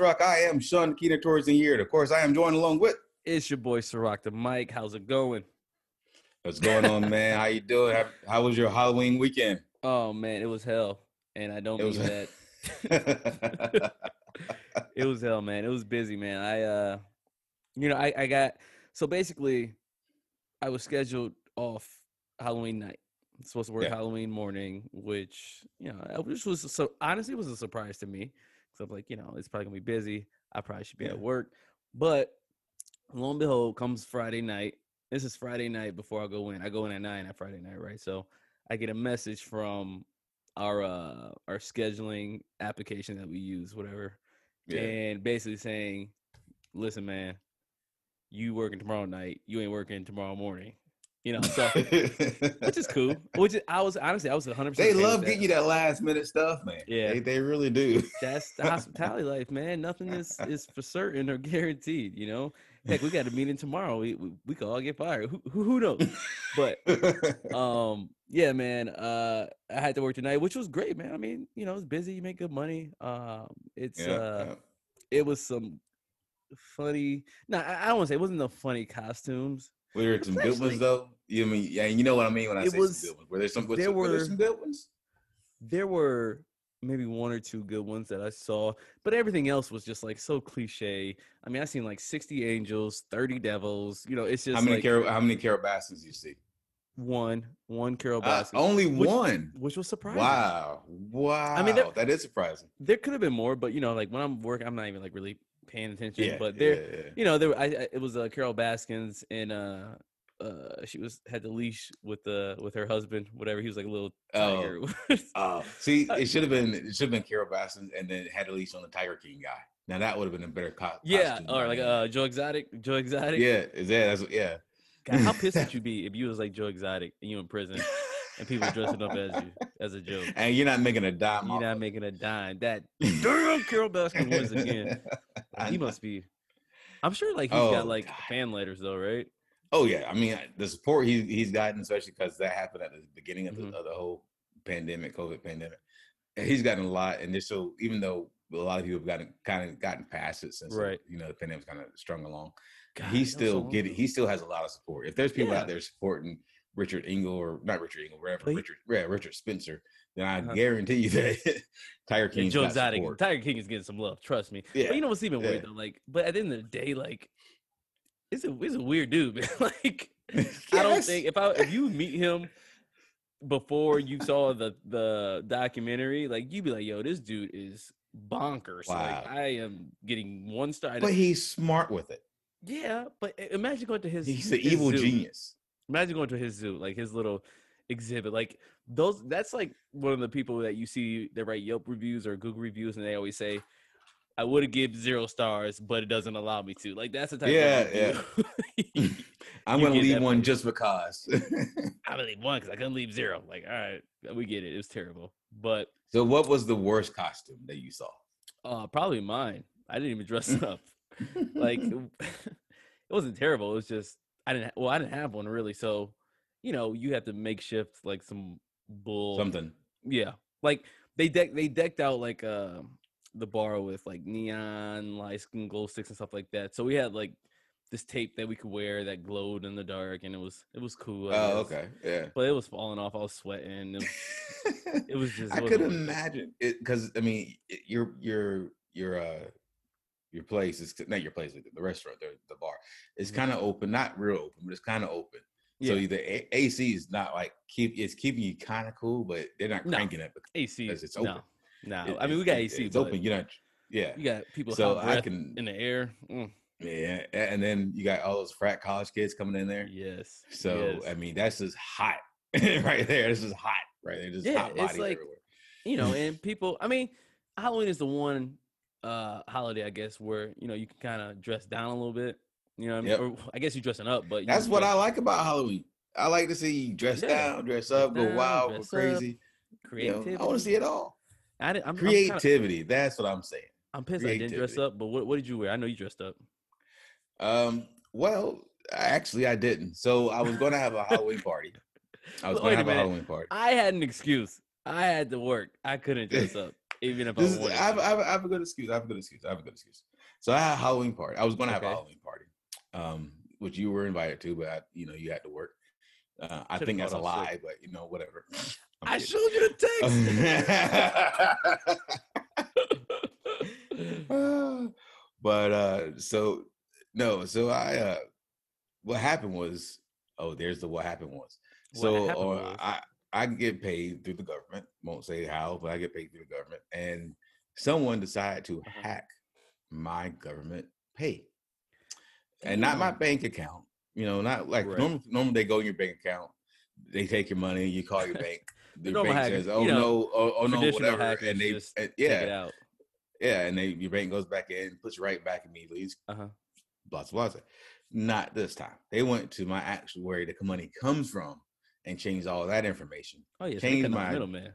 weekly review with Sean Rock. I am Sean Keener towards the year. Of course, I am joined along with. It's your boy Ciroc the Mike. How's it going? What's going on, man? How you doing? How, how, was your Halloween weekend? Oh man, it was hell, and I don't it mean was... that. it was hell, man. It was busy, man. I, uh, you know, I, I got so basically, I was scheduled off Halloween night. I'm supposed to work yeah. Halloween morning, which you know, which was so honestly was a surprise to me. So I'm like, you know, it's probably gonna be busy. I probably should be yeah. at work, but lo and behold, comes Friday night. This is Friday night before I go in. I go in at nine at Friday night, right? So I get a message from our uh our scheduling application that we use, whatever, yeah. and basically saying, "Listen, man, you working tomorrow night. You ain't working tomorrow morning." You know, so which is cool. Which is, I was honestly, I was 100. They love getting you that last minute stuff, man. Yeah, they, they really do. That's the hospitality life, man. Nothing is is for certain or guaranteed. You know, heck, we got a meeting tomorrow. We we, we could all get fired. Who, who, who knows? But um, yeah, man. Uh, I had to work tonight, which was great, man. I mean, you know, it's busy. You make good money. Um, it's yeah, uh, yeah. it was some funny. No, I, I don't want to say it wasn't the funny costumes were there some good ones though? You mean yeah, you know what I mean when I say was, some good ones. Were there some good? There were, were there some good ones? There were maybe one or two good ones that I saw, but everything else was just like so cliche. I mean, I seen like sixty angels, thirty devils. You know, it's just how many like, Carole, how many Baskins you see? One, one Carole Baskin. Uh, only which, one, which was surprising. Wow, wow. I mean, that is surprising. There could have been more, but you know, like when I'm working, I'm not even like really paying attention. Yeah, but there, yeah, yeah. you know, there I, I, it was uh, Carole Baskins and uh, uh, she was had the leash with the with her husband, whatever. He was like a little tiger. Oh, uh, see, it should have been it should have been Carole Baskins, and then had the leash on the Tiger King guy. Now that would have been a better co- yeah, or like uh, Joe Exotic, Joe Exotic. Yeah, is that that's yeah. God, how pissed would you be if you was like Joe Exotic and you in prison? and people dressing up as you as a joke. And you're not making a dime. You're not making a dime. That damn Carole Baskin wins again. he must be. I'm sure like he's oh, got like God. fan letters though, right? Oh yeah, I mean the support he he's gotten, especially because that happened at the beginning of the, mm-hmm. of the whole pandemic, COVID pandemic. He's gotten a lot, and this so even though a lot of people have gotten kind of gotten past it since right. you know the pandemic's kind of strung along, God, he still so get it. He still has a lot of support. If there's people yeah. out there supporting Richard Engel or not Richard Engel, whatever Richard, yeah, Richard Spencer, then I uh-huh. guarantee you that Tiger King. Joe Exotic, Tiger King is getting some love. Trust me. Yeah. But you know what's even yeah. weird though? Like, but at the end of the day, like, it's a it's a weird dude, man. like, yes. I don't think if I if you meet him before you saw the the documentary, like you'd be like, "Yo, this dude is bonkers." Wow. Like, I am getting one star. But he's smart with it. Yeah, but imagine going to his. He's an evil zoo. genius. Imagine going to his zoo, like his little exhibit. Like those, that's like one of the people that you see that write Yelp reviews or Google reviews, and they always say, "I would have given zero stars, but it doesn't allow me to." Like that's the type. Yeah, yeah. I'm gonna leave one just because. I'm gonna leave one because I couldn't leave zero. Like, all right, we get it. It was terrible, but. So, what was the worst costume that you saw? Uh, probably mine. I didn't even dress up. like, it wasn't terrible. It was just I didn't. Well, I didn't have one really. So, you know, you have to make makeshift like some bull something. Yeah, like they deck they decked out like uh the bar with like neon lights and glow sticks and stuff like that. So we had like this tape that we could wear that glowed in the dark, and it was it was cool. I oh, guess. okay, yeah. But it was falling off. I was sweating. It was, it was just. I could imagine it because I mean, your your your uh your place is not your place, the restaurant, the, the bar. It's mm-hmm. kind of open, not real open, but it's kind of open. Yeah. So the AC is not like keep it's keeping you kind of cool, but they're not cranking no. it because AC because it's open. No, no. It, I mean we got AC. It's open. You're not. Yeah. You got people. So I can in the air. Mm. Yeah, and then you got all those frat college kids coming in there. Yes. So yes. I mean, that's just hot right there. This is hot right there. Just yeah, it's like everywhere. you know, and people. I mean, Halloween is the one uh holiday, I guess, where you know you can kind of dress down a little bit. You know, I mean, yep. or I guess you're dressing up, but that's what I like about Halloween. I like to see you dress yeah. down, dress up, go wild, go crazy. Creativity. You know, I want to see it all. I did, I'm, Creativity. I'm kinda, that's what I'm saying. I'm pissed I didn't dress up, but what, what did you wear? I know you dressed up. Um, well, actually, I didn't. So I was going to have a Halloween party. I was going to have a, a Halloween party. I had an excuse. I had to work. I couldn't dress up. Even if I is, wanted I, have. I, have, I have a good excuse. I have a good excuse. I have a good excuse. So I had a Halloween party. I was going to have a Halloween party, um, which you were invited to, but I, you know you had to work. Uh, I think that's a lie, sick. but you know whatever. I kidding. showed you the text. but uh so no so i uh what happened was oh there's the what happened was What so happened was? i i get paid through the government won't say how but i get paid through the government and someone decided to Uh-huh. hack my government pay and not my bank account you know not like Right. normal normally they go in your bank account they take your money you call your bank the bank hack- says oh you know, no oh, oh no whatever and they just and- Take yeah it out. yeah, and they your bank goes back in, puts you right back immediately. Uh-huh. Blah blah blah. Not this time. They went to my actual where the money comes from and changed all that information. Oh yeah, so they Change cut out the my- middleman.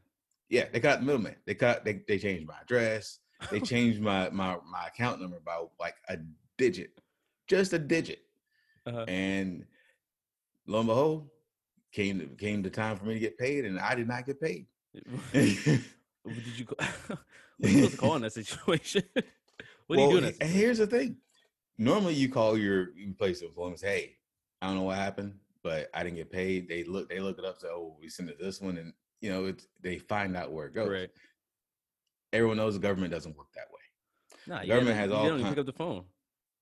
Yeah, they cut the middleman. They cut. They they changed my address. They changed my my my account number by like a digit, just a digit. Uh-huh. And lo and behold, came the- came the time for me to get paid, and I did not get paid. What did you call? what are you to call in that situation? what are you Well, doing? And here's the thing. Normally you call your place of employment, say, hey, I don't know what happened, but I didn't get paid. They look, they look it up, say, oh, we sent it this one, and you know, it's they find out where it goes. Right. Everyone knows the government doesn't work that way. Nah, you government has all You don't kind- pick up the phone.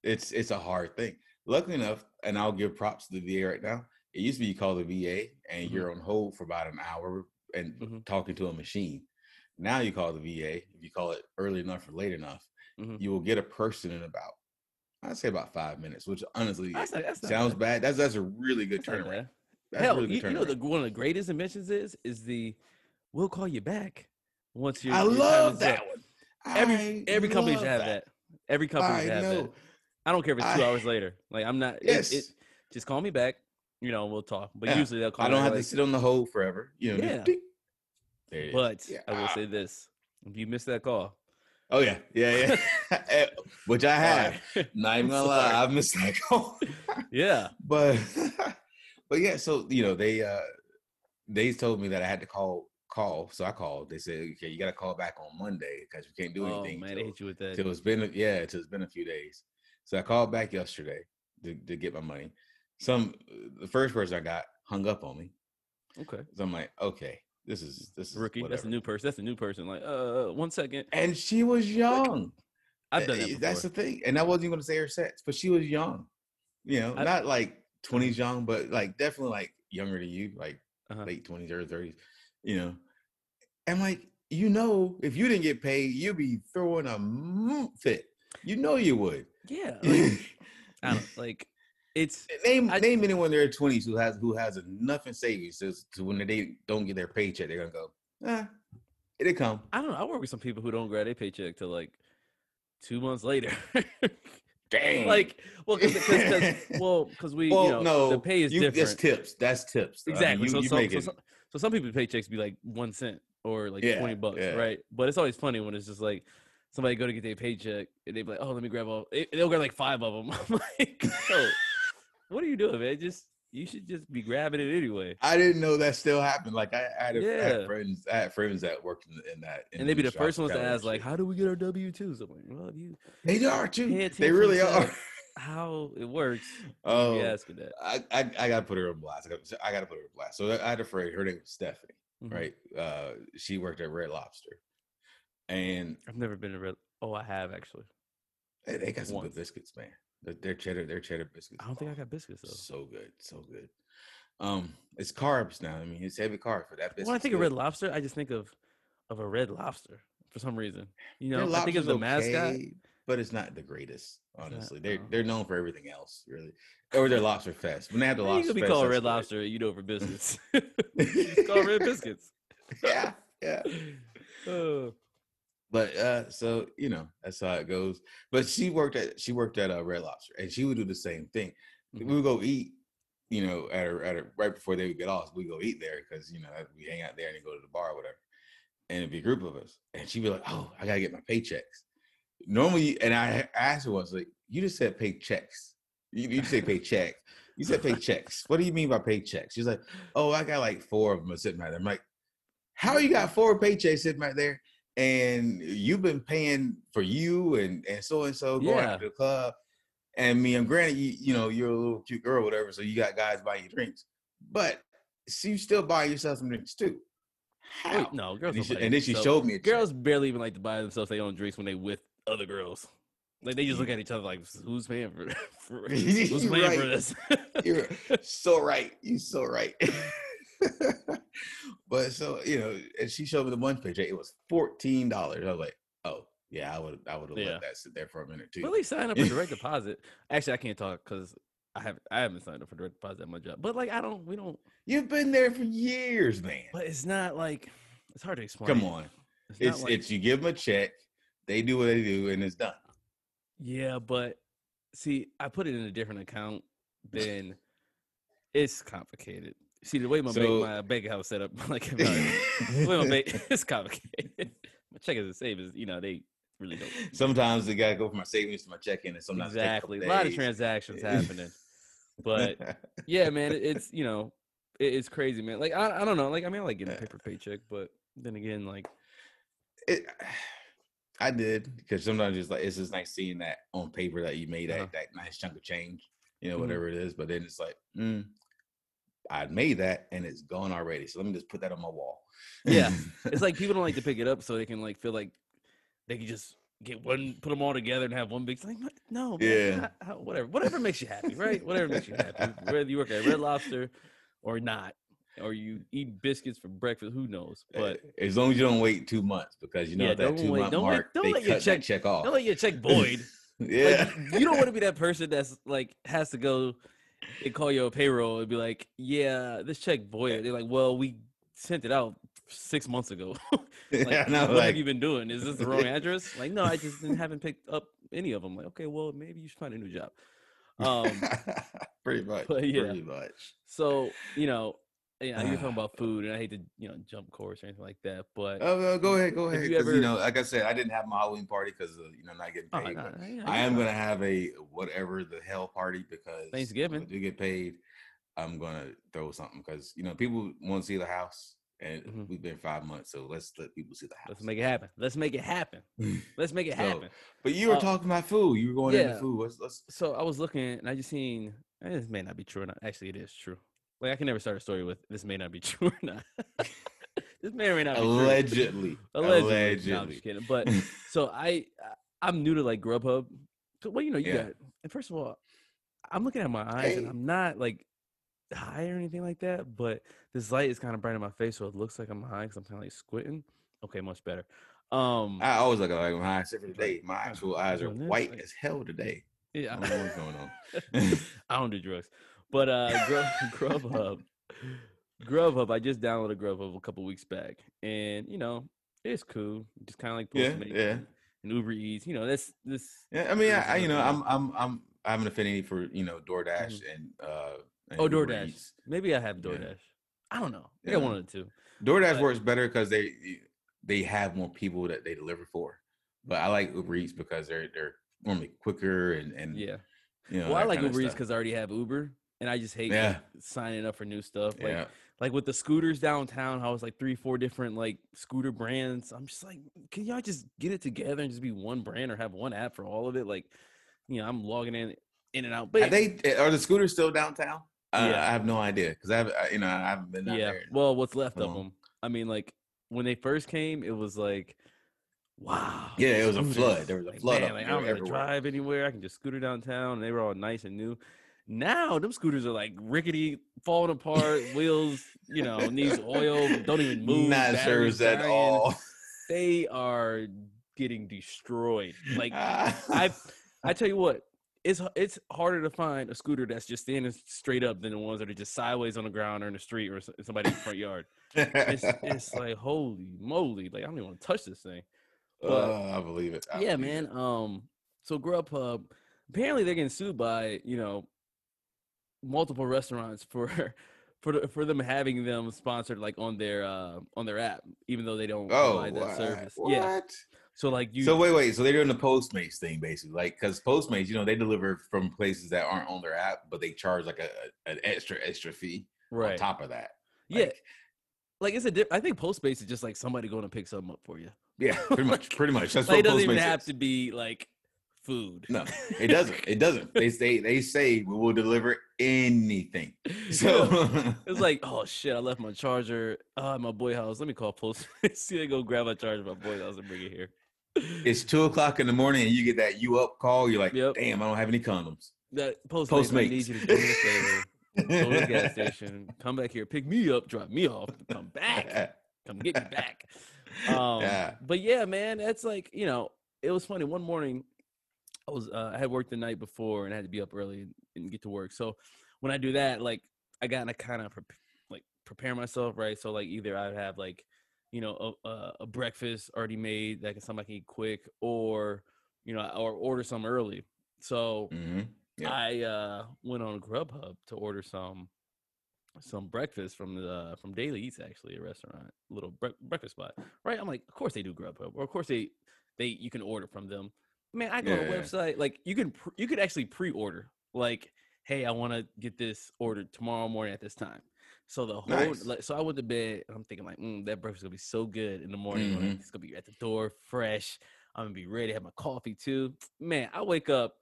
It's it's a hard thing. Luckily enough, and I'll give props to the VA right now. It used to be you call the VA and Mhm. you're on hold for about an hour and Mhm. talking to a machine. Now you call the VA. If you call it early enough or late enough, Mhm. you will get a person in about I'd say about five minutes, which honestly That's not, that's sounds bad. bad. That's that's a really good That's turnaround. That's Hell, really you, good you know the one of the greatest inventions is is the we'll call you back once you. I love that up. one. Every I every company should have that. Every company I should have know. that. I don't care if it's two I- hours later. Like I'm not. Yes. It, it, just call me back. You know, we'll talk. But Yeah. usually they'll call. I don't me have like, to sit on the hold forever. You know, Yeah. ding. There. But Yeah. I will say this: if you miss that call, Oh yeah, yeah, yeah. Eh, Which I have. Not even I'm gonna lie. I've missed that call. yeah. but but yeah, so you know, they uh they told me that I had to call call. So I called. They said, okay, you gotta call back on Monday because we can't do Oh anything. man, they till- hit you with that. till it's been yeah, till it's been a few days. So I called back yesterday to, to get my money. Some the first person I got hung up on me. Okay. So I'm like, okay, this is this is Rookie. That's a new person. That's a new person. Like, uh, one second. And she was young. I've done that Eh, before. That's the thing. And I wasn't even gonna say her sex, but she was young. You know, I- not like 20s young, but like definitely like younger than you, like Uh-huh. late 20s, early 30s, you know. And like, you know, if you didn't get paid, you'd be throwing a fit. You know you would. Yeah. Like, I don't like. It's name I- name anyone in their 20s who has who has enough in savings to, to when they don't get their paycheck, they're gonna go, ah, it'll come. I don't know. I work with some people who don't grab their paycheck till like two months later. Dang. like, well, because because well, because we, well, you know, no, the pay is you, different. That's tips. That's tips. I mean, Exactly. you, so, you so, make so, it- so, so some people's paychecks be like one cent or like Yeah, twenty bucks, yeah. right? But it's always funny when it's just like somebody go to get their paycheck and they be like, "Oh, let me grab all." they- They'll grab like five of them. I'm like, "Yo, what are you doing, man? Just you should just be grabbing it anyway." I didn't know that still happened. Like I, I, had, a, I Yeah. had friends, I had friends that worked in, in that. and they'd be the first ones to ask, like, "How do we get our W 2s I'm like, "Well, you they are too. They really are. how it works, Oh, you asking that." I, I, I gotta put her on blast. I gotta, I gotta put her on blast. So I had a friend. Her name was Stephanie. Mhm. Right. Uh, she worked at Red Lobster, and I've never been to Red. Oh, I have actually. they, they got some Once. good biscuits, man. Their, cheddar, their cheddar biscuits. I don't think I got biscuits though. So good, so good. Um, it's carbs now. I mean, it's heavy carbs for that biscuit. When I think of Red Lobster, I just think of of a red lobster for some reason. You know, I think of the mascot. okay, but it's not the greatest. not- Honestly, they're oh. they're known for everything else, really. Or their lobster fest. When they have the lobster you gonna be fest, called Red. Lobster, you know, for biscuits. It's called Red Biscuits. yeah, yeah. Oh, But uh, so you know, that's how it goes. But she worked at she worked at a Red Lobster, and she would do the same thing. Mhm. We would go eat, you know, at a, at a, right before they would get off. We go eat there because you know we hang out there and go to the bar or whatever. And it'd be a group of us, and she'd be like, "Oh, I gotta get my paychecks." Normally, and I asked her once, like, "You just said paychecks. You, you say paycheck. You said paychecks. What do you mean by paychecks?" She's like, "Oh, I got like four of them sitting right there." I'm like, "How you got four paychecks sitting right there?" And you've been paying for you and and so and so going Yeah. to the club. And me, and granted, you you know you're a little cute girl, whatever. So you got guys buying you drinks, but so you still buy yourself some drinks too. How? Wait, no, girls. And, she, and then she showed me. Girls barely even like to buy themselves their own drinks when they with other girls. Like they just look at each other like, "Who's paying for, for who's paying for right. this?" You're so right. You're so right. but so you know, and she showed me the one picture. It was fourteen dollars. I was like, oh yeah, I would I would have Yeah. let that sit there for a minute too. Least sign up for direct deposit. Actually, I can't talk because I have I haven't signed up for direct deposit at my job. But like, I don't. We don't. You've been there for years, man. But it's not like it's hard to explain. Come on, It's, it's like, it's you give them a check, they do what they do, and it's done. yeah, but see, I put it in a different account. Then it's complicated. See the way my bank, So- my bank account set up, like my, my bank, it's complicated. my check is the same as you know they really don't. Sometimes they gotta go from my savings to my checking, and sometimes Exactly, a lot of transactions happening. But yeah, man, it's you know, it, it's crazy, man. Like I, I don't know, like I mean, I like getting a paper paycheck, but then again, like it, I did because sometimes it's like it's just nice seeing that on paper that you made that Uh-huh. that nice chunk of change, you know, Mhm. whatever it is. But then it's like, mm, I made that and it's gone already. So let me just put that on my wall. Yeah. it's like people don't like to pick it up so they can like feel like they can just get one, put them all together and have one big. thing. like no, man, Yeah. how- whatever, whatever makes you happy, right? Whatever makes you happy, whether you work at Red Lobster or not, or you eat biscuits for breakfast, who knows? Eh, but as long as you don't wait two months because you know Yeah, that two wait- month don't mark don't they let your cut check- check off. don't let your check void. yeah. Like, you don't want to be that person that's like has to go and call your payroll and be like, "Yeah, this check void." They're like, "Well, we sent it out six months ago. like, yeah, no, what like, have you been doing? Is this the wrong address?" Like, no, I just didn't- haven't picked up any of them. Like, okay, well, maybe you should find a new job. Um, pretty much. but yeah. Pretty much. so you know, yeah, you're talking about food, and I hate to you know jump course or anything like that, but Oh, no, go ahead, go ahead. you ever- know, like I said, I didn't have my Halloween party because you know not getting Oh, paid. but yeah, I am gonna have a whatever the hell party because Thanksgiving. If I do get paid, I'm gonna throw something because you know people want to see the house, and Mhm. we've been five months, so let's let people see the house. Let's make it happen. Let's make it happen. Let's make it So, happen. But you were Uh, talking about food. You were going into food. Let's let's. so I was looking and I just seen and this may not be true or not. Actually, it is true. Like I can never start a story with this may not be true or not. this may or may not be true. Allegedly, Allegedly. No, I'm just kidding. But so I I'm new to like Grubhub. Well, you know, you Yeah. got and first of all, I'm looking at my eyes and I'm not like high or anything like that, but this light is kind of bright in my face, so it looks like I'm high because I'm kind of like squinting. Okay, much better. Um I always look like except for today. My actual eyes are white as hell today. Yeah, I don't know what's going on. I don't do drugs. But uh Grub, Grubhub. Grubhub, I just downloaded Grubhub a couple weeks back. And you know, it's cool. Just kind of like Yeah, Postmates yeah. and, and Uber Eats. You know, that's this Yeah, I mean, I, I you know, I'm, I'm, I'm, I have an affinity for you know DoorDash and uh. And Oh, Uber DoorDash. Eats. Maybe I have Yeah. DoorDash. I don't know. I Yeah. one of the two. DoorDash But- works better because they they have more people that they deliver for. But I like Uber Eats because they're they're normally quicker and and Yeah. you know. well, I like Uber Eats because I already have Uber, and I just hate Yeah. like, signing up for new stuff. Like, yeah, like with the scooters downtown, how it's like three, four different like scooter brands. I'm just like, can y'all just get it together and just be one brand or have one app for all of it? Like, you know, I'm logging in, in and out. But are they are the scooters still downtown? Uh, Yeah. I have no idea because I have you know I haven't been yeah. there. Well, what's left of them? I mean, like when they first came, it was like, wow. Yeah, it was a flood. There was a Like, flood Man, like. I don't were gotta drive anywhere. I can just scooter downtown, and they were all nice and new. Now them scooters are like rickety, falling apart, wheels, you know, needs oil, don't even move. Not serious at all. They are getting destroyed. Like I, I tell you what, it's it's harder to find a scooter that's just standing straight up than the ones that are just sideways on the ground or in the street or in somebody's front yard. It's it's like holy moly! Like I don't even want to touch this thing. But Oh, I believe it. I yeah, believe man. it. Um, so Grubhub, apparently they're getting sued by you know multiple restaurants for for for them having them sponsored like on their uh on their app, even though they don't Oh, provide that what? service. What? Yeah. So like you. so wait, wait. So they're doing the Postmates thing, basically, like because Postmates, you know, they deliver from places that aren't on their app, but they charge like a an extra extra fee on top of that. yeah. Like, Like it's a. Di- I think Postmates is just like somebody going to pick something up for you. Yeah, pretty much. Pretty much. That's like, what it doesn't even have to be like food. No, it doesn't. It doesn't. They say they say we will deliver anything. So it's like, oh shit, I left my charger uh, at my boy house. Let me call post. See, they go grab my charger at my boy house and bring it here. It's two o'clock in the morning and you get that you up call. You're like, yep. damn, I don't have any condoms. That post Postmates. I need you to do me a favor. Go to the gas station. Come back here. Pick me up. Drop me off. Come back. Come get me back. Um, yeah. But yeah, man, that's like you know, it was funny. One morning, I was uh, I had worked the night before and I had to be up early and get to work. So when I do that, like I got to kind of pre- like prepare myself, right? So like either I have like you know a, a, a breakfast already made that can something I can eat quick, or you know, or order some early. So mm-hmm. yeah. I uh, went on Grubhub to order some some breakfast from the from Daily Eats actually a restaurant little bre- breakfast spot right I'm like of course they do Grubhub or of course they they you can order from them man I go yeah, to a website like you can pre- you could actually pre-order like hey I want to get this ordered tomorrow morning at this time so the whole nice. like, so I went to bed and I'm thinking like mm, that breakfast gonna be so good in the morning mm-hmm. it's gonna be at the door fresh I'm gonna be ready to have my coffee too man I wake up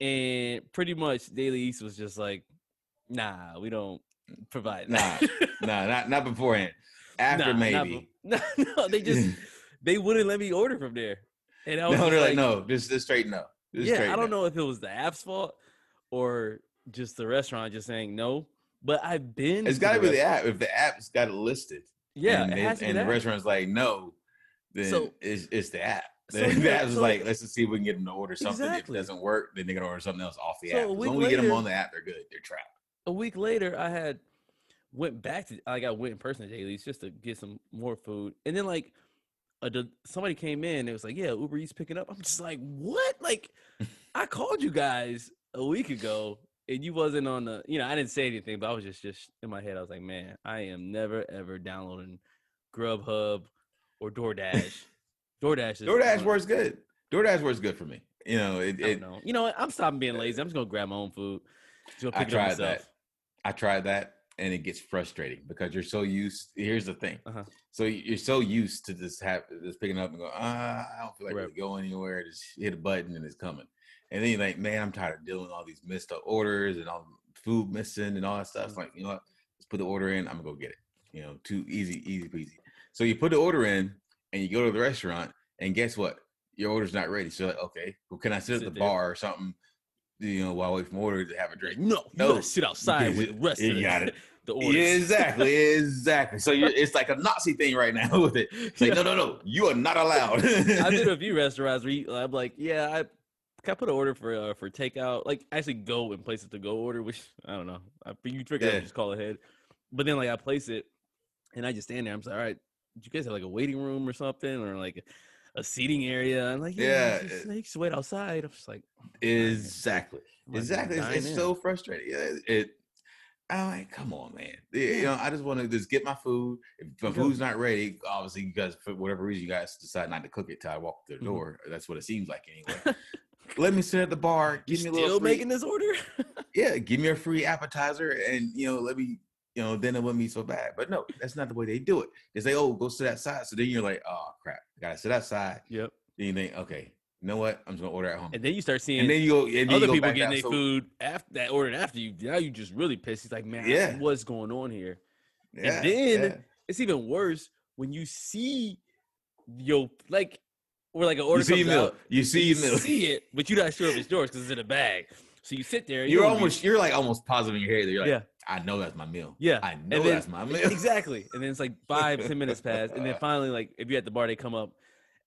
and pretty much Daily Eats was just like nah we don't provide. Nah, nah, not not beforehand. After nah, maybe. Not, no, no, they just they wouldn't let me order from there. And I was no, they're like, like, no, just just straight no. Just yeah, I don't no. know if it was the app's fault or just the restaurant just saying no. But I've been. It's got to be the app. If the app's got it listed, yeah, and, it and the restaurant's like no, then so, it's, it's the app. So, the app's so, like, let's just see if we can get them to order something. Exactly. If it doesn't work, then they're gonna order something else off the so app. As long as we get them on the app, they're good. They're trapped. A week later, I had went back to like I went in person to Dailies just to get some more food, and then like a, somebody came in. It was like, yeah, Uber Eats picking up. I'm just like, what? Like, I called you guys a week ago, and you wasn't on the. You know, I didn't say anything, but I was just just in my head. I was like, man, I am never ever downloading Grubhub or DoorDash. DoorDash. Is DoorDash works good. DoorDash works good for me. You know, it. it know. You know what? I'm stopping being uh, lazy. I'm just gonna grab my own food. I tried that. I tried that and it gets frustrating because you're so used. Here's the thing. Uh-huh. So you're so used to just have just picking up and going, ah, I don't feel like right. really going anywhere. Just hit a button and it's coming. And then you're like, man, I'm tired of dealing with all these missed orders and all food missing and all that stuff. Mm-hmm. Like, you know what? Let's put the order in. I'm gonna go get it. You know, too easy, easy peasy. So you put the order in and you go to the restaurant and guess what? Your order's not ready. So like, okay, well, can I sit, sit at the there. bar or something? You know, while I wait for order to have a drink. No, no, you sit outside with the rest. You got it. the orders. Yeah, exactly, exactly. So it's like a Nazi thing right now with it. It's like, yeah. no, no, no, you are not allowed. I did a few restaurants where you, I'm like, yeah, I can I put an order for uh, for takeout? Like actually go and place it to go order, which I don't know. I, you trick yeah. just call ahead. But then like I place it, and I just stand there. I'm like, all right, do you guys have like a waiting room or something, or like a seating area? I'm like, yeah, yeah just, you just wait outside. I'm just like, exactly, exactly. It's, it's so frustrating. It, it I'm like, come on, man. You know, I just want to just get my food. If my food's not ready, obviously, you guys, for whatever reason, you guys decide not to cook it till I walk through the mm-hmm. door. That's what it seems like anyway. Let me sit at the bar. Give you me a little. Still free, making this order? yeah, give me a free appetizer, and you know, let me, you know, then it wouldn't be so bad. But no, that's not the way they do it. They say, "Oh, go sit outside." So then you're like, "Oh crap, I gotta sit outside." Yep. Then you think, "Okay, you know what? I'm just gonna order at home. And then you start seeing and then you go, and then other people getting their so, food after that ordered after you. Now you just really pissed. He's like, man, yeah. what's going on here? Yeah, and then yeah. it's even worse when you see your like or like an order you see comes out, you see you see it, but you're not sure if it's yours because it's in a bag. So you sit there. You're almost you're like almost positive in your head. You're like, yeah. I know that's my meal. Yeah, I know then, that's my meal. Exactly. And then it's like five, ten minutes pass, and then finally, like if you're at the bar, they come up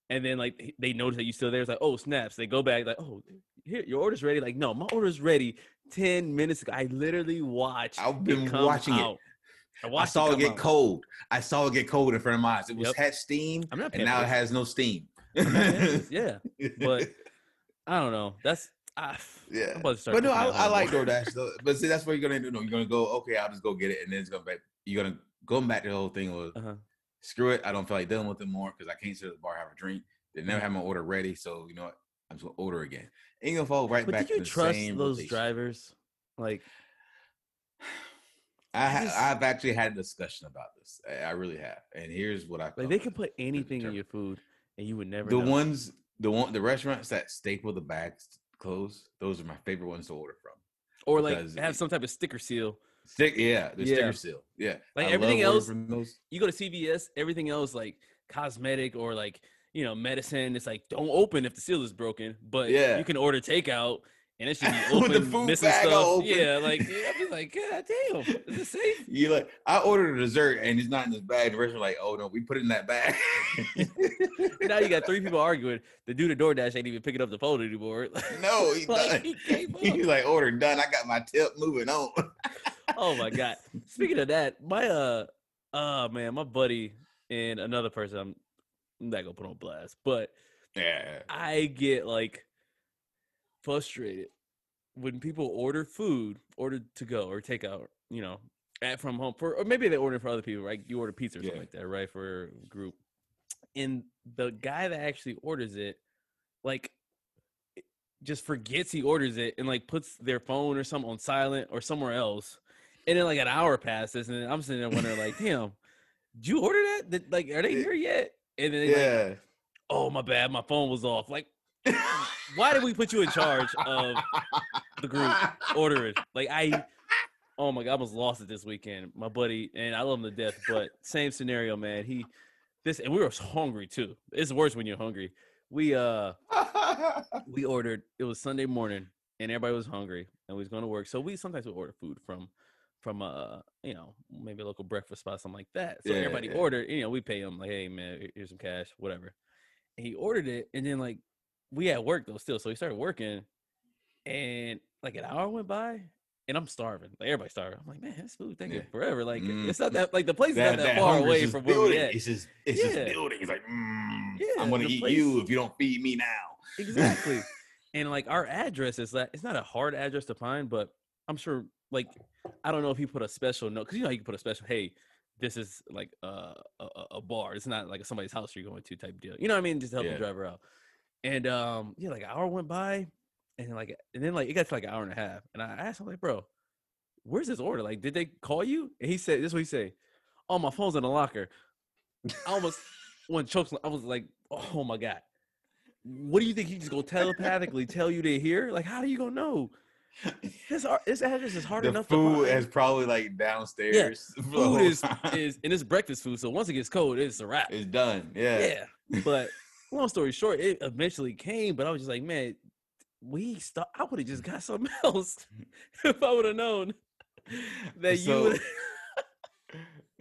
and then like they notice that you're still there. It's like, oh snaps. They go back like, oh, here your order's ready. Like, no, my order's ready ten minutes ago. I literally watched. I've been watching out. it. I, I saw it, it get out. cold. I saw it get cold in front of my eyes. It was yep. had steam, and now it has no steam. yeah, but I don't know. That's I, yeah. But no, I, I like DoorDash. Though. But see, that's what you're gonna do. No, you're gonna go. Okay, I'll just go get it, and then it's gonna be. You're gonna go back to the whole thing with uh-huh screw it. I don't feel like dealing with them more because I can't sit at the bar have a drink. They never have my order ready, so you know what? I'm just gonna order again. Ain't gonna fall right but back. Do you trust those rotation. drivers? Like, I ha- I've actually had a discussion about this. I really have, and here's what I like. They can put anything in your food, and you would never. The know. ones, the one, the restaurants that staple the bags closed. Those are my favorite ones to order from. or like have some type of sticker seal. Stick, yeah, the Yeah. sticker seal, yeah. Like I everything else-. You go to CVS, everything else like cosmetic or like you know medicine. It's like don't open if the seal is broken, but Yeah. you can order takeout. And it should be With the open, food missing bag stuff. open. Yeah, like I'd be like, God damn, is it safe? You like, I ordered a dessert and it's not in this bag. The restaurant like, oh no, we put it in that bag. now you got three people arguing. The dude at DoorDash ain't even picking up the phone anymore. no, he's like, done. he gave like, order done. I got my tip. Moving on. oh my god. Speaking of that, my uh uh man, my buddy and another person I'm, I'm not gonna put on blast, but Yeah. I get like frustrated when people order food, order to go or take out, you know, at from home for or maybe they order for other people, right? You order pizza or something like that, right? For a group. And the guy that actually orders it, like just forgets he orders it and like puts their phone or something on silent or somewhere else. And then like an hour passes and I'm sitting there wondering, like, damn, did you order that? Did, like, are they here yet? And then they like, Yeah. oh my bad, my phone was off. Like, why did we put you in charge of the group ordering? Like I oh my god, I almost lost it this weekend. My buddy and I love him to death, but same scenario, man. He this and we were hungry too. It's worse when you're hungry. We uh we ordered it was Sunday morning and everybody was hungry and we was going to work. So we sometimes we order food from from uh you know maybe a local breakfast spot something like that. So Yeah, everybody yeah. ordered, you know, we pay him like, hey man, here's some cash, whatever. And he ordered it and then like we at work though still. So we started working and like an hour went by and I'm starving. Like everybody's starving. I'm like, man, this food taking Yeah. forever. Like Mm. it's not that like the place is not that, that far away from where building. we at. It's just, it's Yeah. just building. It's like, mm, Yeah, I'm gonna eat place- you if you don't feed me now. Exactly. and like our address is that it's not a hard address to find, but I'm sure like I don't know if he put a special note because you know you can put a special hey, this is like a a, a bar. It's not like somebody's house you're going to type deal. You know what I mean? Just to help Yeah. the driver out. And um yeah, like an hour went by, and like and then like it got to like an hour and a half, and I asked him like, bro, where's this order? Like, did they call you? And he said, this is what he said. Oh, my phone's in the locker. I almost when chokes. I was like, oh my god. What do you think he just go telepathically tell you to hear? Like, how do you gonna know? This this address is hard the enough food is probably like downstairs. the Food is is and it's breakfast food, so once it gets cold, it's a wrap. it's done. Yeah. Yeah. But long story short, it eventually came, but I was just like, man, we stop. I would have just got something else if I would have known that you So- would.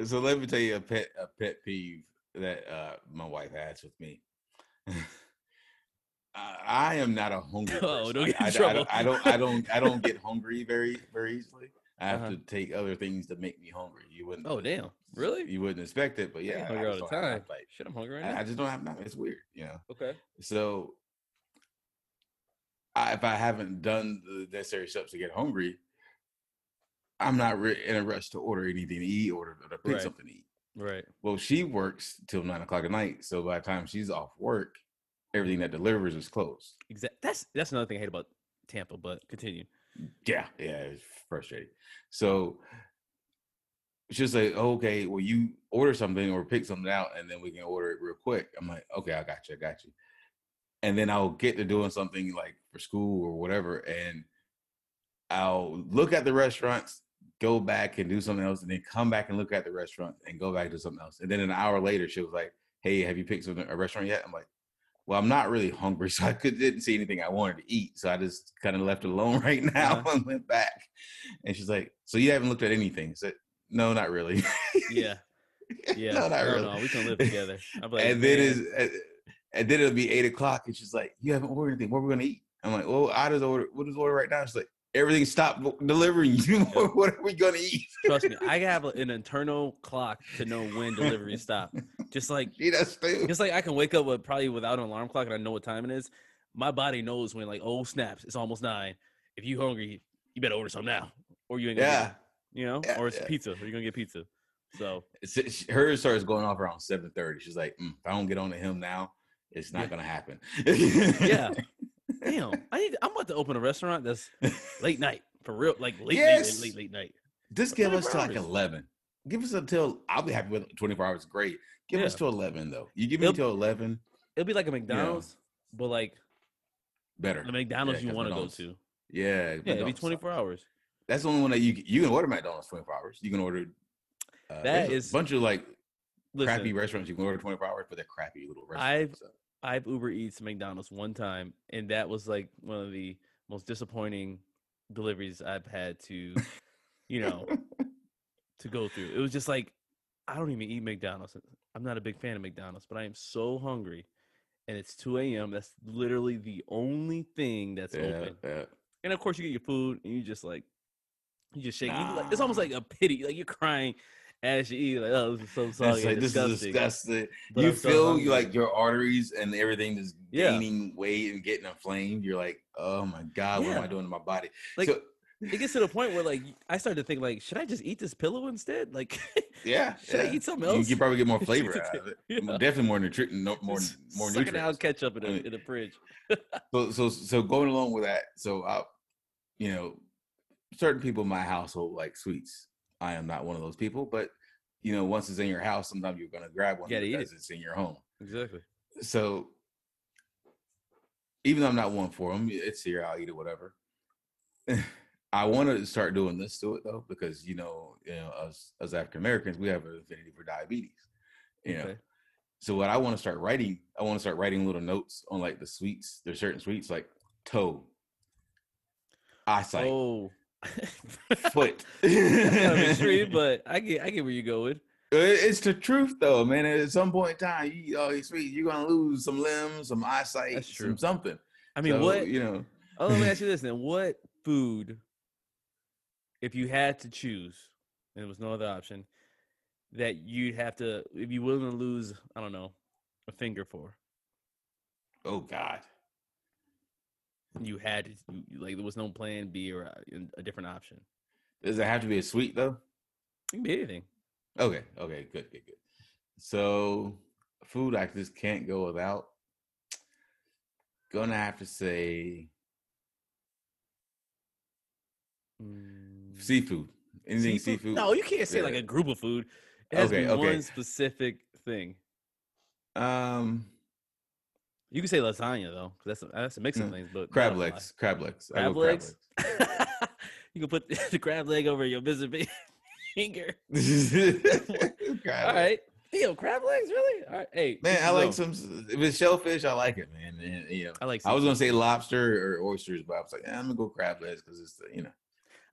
So let me tell you a pet a pet peeve that uh, my wife has with me. I, I am not a hungry Oh, don't get I, I trouble. don't, I don't I don't I don't get hungry very very easily. I have Uh-huh. to take other things to make me hungry. You wouldn't. Oh damn! Really? You wouldn't expect it, but yeah, get I all the time. Shit, I'm hungry right I, now. I just don't have. It's weird, you know. okay. So I, if I haven't done the necessary steps to get hungry, I'm not re- in a rush to order anything to eat or to, to pick Right. something to eat. Right. Well, she works till nine o'clock at night, so by the time she's off work, everything that delivers is closed. Exactly. That's that's another thing I hate about Tampa. But continue. Yeah, yeah, it's frustrating. So she's like, okay, well, you order something or pick something out, and then we can order it real quick. I'm like, okay, I got you, I got you. And then I'll get to doing something like for school or whatever, and I'll look at the restaurants, go back and do something else, and then come back and look at the restaurant and go back and do something else. And then an hour later, she was like, "Hey, have you picked something a restaurant yet?" I'm like, "Well, I'm not really hungry, so I could didn't see anything I wanted to eat, so I just kind of left it alone right now Uh-huh. and went back." And she's like, "So you haven't looked at anything?" I said, "No, not really." Yeah. Yeah. no, not no, really. no, we can live together. I'm like, and then is uh, and then it'll be eight o'clock, and she's like, "You haven't ordered anything. What are we gonna eat?" I'm like, "Well, I just order. What is order right now?" She's like, "Everything stopped delivering. what are we gonna eat?" trust me, I have an internal clock to know when deliveries stop. Just like She does too. just like I can wake up with probably without an alarm clock and I know what time it is. My body knows when like oh snaps, it's almost nine. If you hungry, you better order something now, or you ain't gonna Yeah. You know, Yeah, or it's yeah. pizza, Are you're gonna get pizza. So Hers starts going off around seven thirty. She's like, mm, "If I don't get on to him now, it's not Yeah. gonna happen." yeah, damn, I need. I'm about to open a restaurant that's late night for real, like late, late, Yes. late, late, late night. Just give us 24 to like eleven. Give us until I'll be happy with twenty four hours. Great. Give us Yeah. to eleven though. You give me It'll- till eleven. it'll be like a McDonald's, but like better. The McDonald's yeah, you want to go to. Yeah, yeah, it'd be twenty four hours. That's the only one that you you can order McDonald's twenty four hours. You can order. Uh, that is a bunch of like listen, crappy restaurants you can order twenty four hours, but they're crappy little restaurants. I've so. I've Uber Eats McDonald's one time, and that was like one of the most disappointing deliveries I've had to, you know, to go through. It was just like I don't even eat McDonald's. I'm not a big fan of McDonald's, but I am so hungry, and it's 2 a.m. That's literally the only thing that's yeah, open. Yeah. And of course, you get your food, and you just like, you just shake. Nah. Like, it's almost like a pity. Like you're crying as you eat. Like, oh, this is so sorry. Like, this is disgusting. But you I'm feel so you like your arteries and everything is gaining yeah. weight and getting inflamed. You're like, oh my god, what am I doing to my body? Like, so, it gets to the point where like I started to think like, should I just eat this pillow instead? Like, yeah, should yeah. I eat something else? You, you probably get more flavor out of it. yeah. Definitely more nutrition, no, more more nutrients. out ketchup in the in the fridge. so so so going along with that, so I, you know, certain people in my household like sweets. I am not one of those people, but you know, once it's in your house, sometimes you're gonna grab one because it. it's in your home. Exactly. So even though I'm not one for them, it's here. I'll eat it, whatever. I want to start doing this to it though, because you know, you know, us as African Americans, we have an affinity for diabetes. You okay. so what I want to start writing, I want to start writing little notes on like the sweets. There's certain sweets like toe, eyesight, oh. Foot. extreme, but I get, I get where you go with. Uh, it's the truth though, man. At some point in time, you eat all these sweets, you're gonna lose some limbs, some eyesight, some something. I mean, so, what you know? Oh, let me ask you this then: What food if you had to choose, and there was no other option, that you'd have to, if you willing to lose, I don't know, a finger for? Oh God. You had to, like, there was no plan B or a, a different option. Does it have to be a sweet though? It can be anything. Okay. Okay. Good. Good. Good. So, food I just can't go without. Gonna have to say. Mm seafood. Anything seafood? seafood? No, you can't say yeah. like a group of food. It has okay, to be okay. one specific thing. Um, you can say lasagna though, because that's a, that's a mix of mm, things. But crab legs, crab legs, crab legs. Crab legs. you can put the crab leg over your business finger. All right. Yo, crab legs, really? All right. Hey, man, I like some. If it's shellfish, I like it, man. And, you know, I like. I was gonna say lobster or oysters, but I was like, eh, I'm gonna go crab legs because it's you know.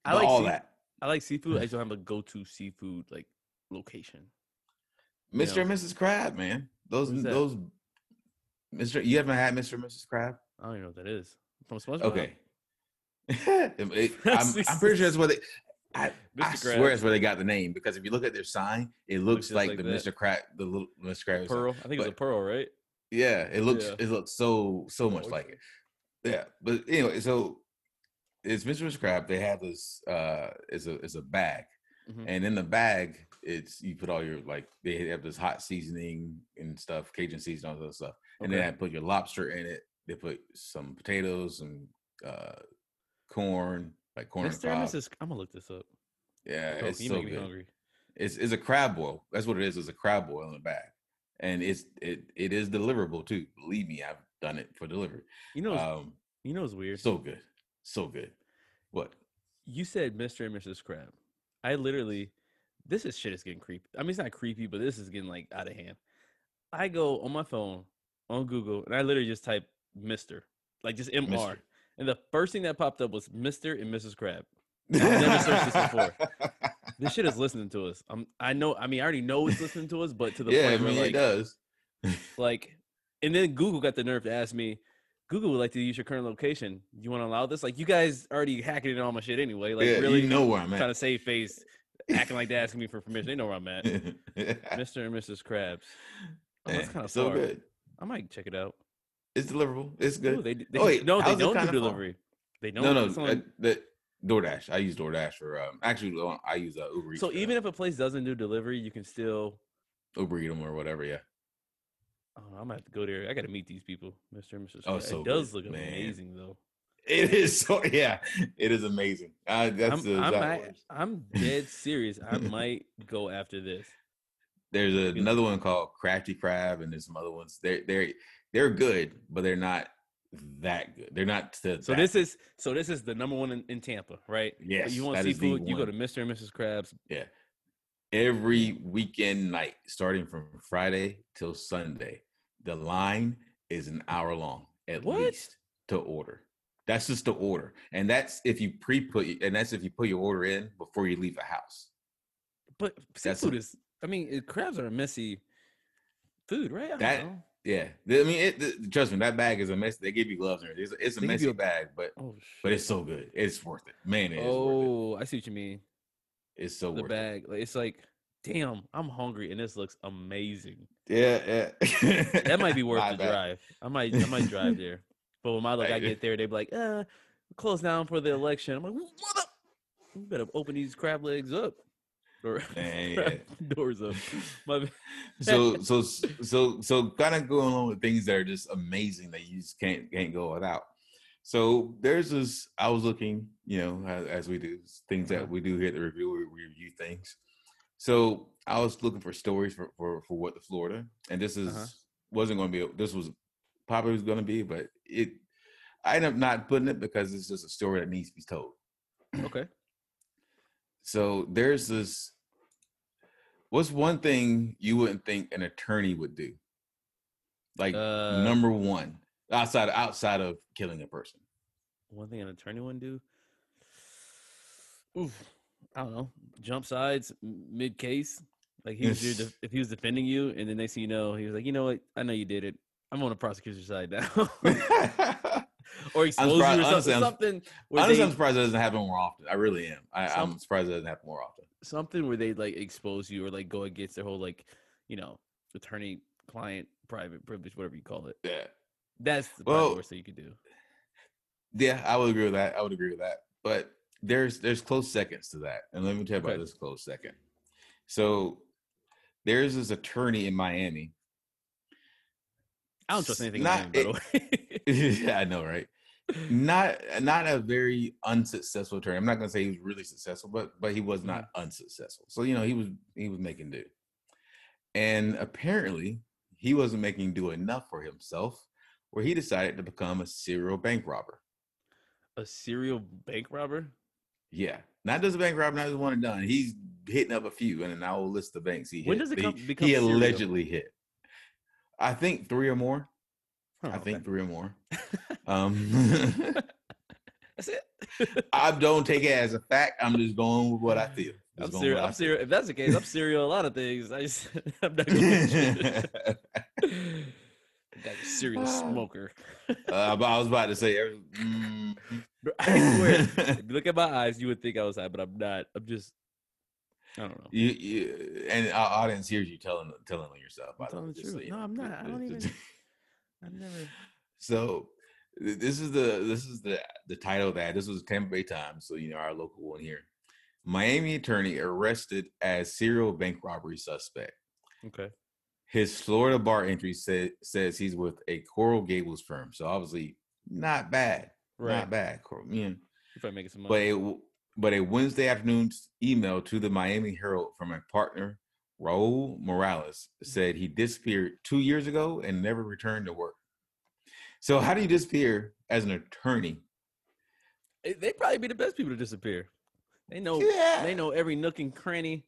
I like all sea- that. I like seafood. I just don't have a go-to seafood like location. Mr. and Mrs. Crab, man. Those those Mr. You haven't had Mr. and Mrs. Crab? I don't even know what that is. From SpongeBob. Okay. it, I'm, I'm, pretty sure that's where they. I, I swear it's where they got the name because if you look at their sign, it looks, looks like, like, the that. Mr. Crab, the little Mr. Crab. Pearl. I think it's a pearl, right? Yeah, it looks yeah. it looks so so much like it. Yeah, but anyway, so it's Mr. Mrs Crab. They have this uh it's a it's a bag. Mm-hmm. And in the bag, it's you put all your like they have this hot seasoning and stuff, Cajun seasoning, all that stuff. Okay. And then I put your lobster in it. They put some potatoes and uh corn, like corn. Mr. and Mrs. I'm gonna look this up. Yeah, oh, it's so good. It's it's a crab boil. That's what it is. It's a crab boil in the bag, and it's it it is deliverable too. Believe me, I've done it for delivery. You know, um, you know, it's weird. So good. So good. What? You said Mr. and Mrs. Crab. I literally, this is shit is getting creepy. I mean, it's not creepy, but this is getting like out of hand. I go on my phone on Google and I literally just type Mr. Like just MR. Mr. And the first thing that popped up was Mr. and Mrs. Crab. I've never searched this before. This shit is listening to us. I'm, I know. I mean, I already know it's listening to us, but to the yeah, point I mean, where like, it does. like, and then Google got the nerve to ask me, Google would like to use your current location. You want to allow this? Like you guys already hacking in all my shit anyway. Like yeah, really you know where I'm at. Trying to save face, acting like they're asking me for permission. They know where I'm at. Mr. and Mrs. Krabs. Oh, that's eh, kind of so good. I might check it out. It's deliverable. It's good. Ooh, they, they, oh, wait, no, they don't do delivery. Far? They don't. No, no. Uh, the, DoorDash. I use DoorDash for um. Actually, I use uh, Uber. Eats so even if a place doesn't do delivery, you can still Uber eat them or whatever. Yeah. Oh, I'm gonna have to go there. I got to meet these people, Mr. and Mrs. Oh, so it does good, look man. amazing, though. It is so yeah, it is amazing. Uh, that's I'm, I'm, I, I'm dead serious. I might go after this. There's another one called Crafty Crab, and there's some other ones. They're they're they're good, but they're not that good. They're not. so that this is so this is the number one in, in Tampa, right? Yes, You want that is the seafood? You go to Mr. and Mrs. Krabs. Yeah. Every weekend night, starting from Friday till Sunday, the line is an hour long at What? least to order. That's just the order, and that's if you pre-put, and that's if you put your order in before you leave the house. But That's seafood a- is. I mean, it, crabs are a messy food, right? I That- know. Yeah, I mean, it, trust me, that bag is a mess. They give you gloves it. It's, it's a They messy a- bag, but Oh, but it's so good. It's worth it, man. It is worth oh, I see what you mean. It's so The bag, like, it's like, damn, I'm hungry, and this looks amazing. Yeah, yeah. That might be worth My the bad. drive. I might, I might drive there. But when my luck, I get there, they be like, uh, close down for the election. I'm like, what up? You better open these crab legs up. Or doors up. My so so so so kind of going along with things that are just amazing that you just can't can't go without. So there's this. I was looking, you know, as, as we do things that Uh-huh. we do here at the review. We, we review things. So I was looking for stories for for, for what the Florida, and this is Uh-huh. wasn't going to be. This was probably was going to be, but it. I ended up not putting it because it's just a story that needs to be told. Okay. So there's this. What's one thing you wouldn't think an attorney would do? Like Uh, number one, outside outside of killing a person. One thing an attorney wouldn't do. Oof, I don't know. Jump sides mid case. Like he was your if he was defending you, and then next thing you know, he was like, you know what? I know you did it. I'm on the prosecutor's side now, or expose you or surprised- something. honestly, I'm- something Honestly, they, I'm surprised it doesn't happen more often. I really am. I, Some- I'm surprised it doesn't happen more often. something where they like expose you or like go against their whole like, you know, attorney client private privilege, whatever you call it. Yeah, That's the Well, worst thing you could do. yeah, I would agree with that. I would agree with that. But there's there's close seconds to that, and let me tell you about Okay. this close second. So there's this attorney in Miami. I don't trust anything. not- in Miami, way. yeah, I know, right? not uh, not a very unsuccessful attorney. I'm not gonna say he was really successful, but but he was not mm-hmm. unsuccessful. So you know he was he was making do, and apparently he wasn't making do enough for himself, where he decided to become a serial bank robber. a serial bank robber. Yeah, not just a bank robber, not just one and done. He's hitting up a few, and I will list the banks he hit. When does it he, come- become he serial? allegedly hit. I think three or more. Huh, I think okay. three or more. Um, that's it. I don't take it as a fact. I'm just going with what I feel. I'm Just serial. I'm serial. If that's the case, I'm serial. A lot of things. I just I'm not gonna mention it. feel. A serial smoker. uh, but I was about to say, mm, I swear, if you look at my eyes, you would think I was high, but I'm not. I'm just. I don't know. you, you, and our audience hears you telling telling on yourself. I'm telling the truth. No. I'm not. I don't even. I've never. So this is the this is the the title of that. This was Tampa Bay Times, so you know our local one here. Miami attorney arrested as serial bank robbery suspect. Okay. His Florida bar entry said says he's with a Coral Gables firm, so obviously not bad, Right. not bad. Coral, yeah. If I making some But money. a, w- but a Wednesday afternoon email to the Miami Herald from a partner, Raul Morales, said he disappeared two years ago and never returned to work. So how do you disappear as an attorney? They'd probably be the best people to disappear. They know. Yeah. They know every nook and cranny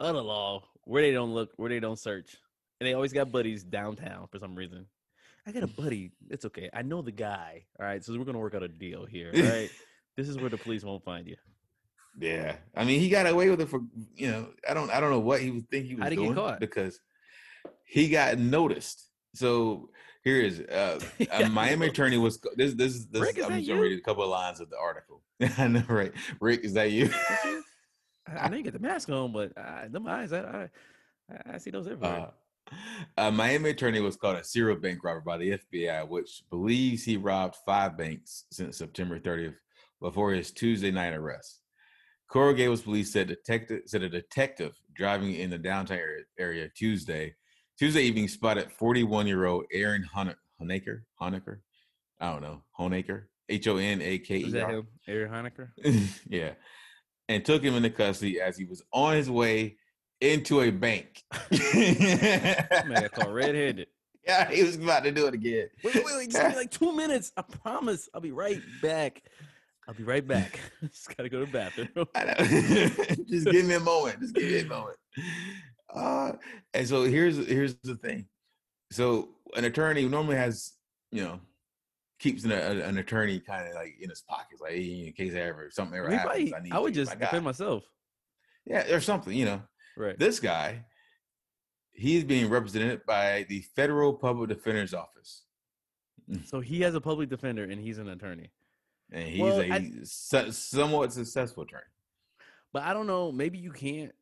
of the law where they don't look, where they don't search, and they always got buddies downtown for some reason. I got a mm. buddy. It's okay. I know the guy. All right, so we're gonna work out a deal here. All right. this is where the police won't find you. Yeah, I mean he got away with it for you know I don't I don't know what he was think he was How'd he get caught? because he got noticed. So here is uh, a Miami attorney was this this is this Rick, is I'm just read a couple of lines of the article. I know, right? Rick, is that you? I, I know you get the mask on, but uh, them eyes, I, I, I see those everywhere. Uh, a Miami attorney was called a serial bank robber by the FBI, which believes he robbed five banks since September 30th before his Tuesday night arrest. Coral Gables police said detective said a detective driving in the downtown area, area Tuesday Tuesday evening spotted 41 year old Aaron Honaker Honaker I don't know Honaker H O N A K Is E that him, Aaron Honaker? yeah, and took him into custody as he was on his way into a bank. Man, caught red-handed. Yeah, he was about to do it again. Wait, wait, wait. Just give me like two minutes. I promise. I'll be right back. I'll be right back. Just gotta go to the bathroom. Just give me a moment. Just give me a moment. Uh, and so here's here's the thing. So an attorney normally has, you know, keeps an, an attorney kind of like in his pockets, like in case ever something ever happens. I, need I would just defend myself. Yeah, or something, you know. Right. This guy, he's being represented by the Federal Public Defender's Office. So he has a public defender and he's an attorney. And he's well, a I, somewhat successful attorney. But I don't know, maybe you can't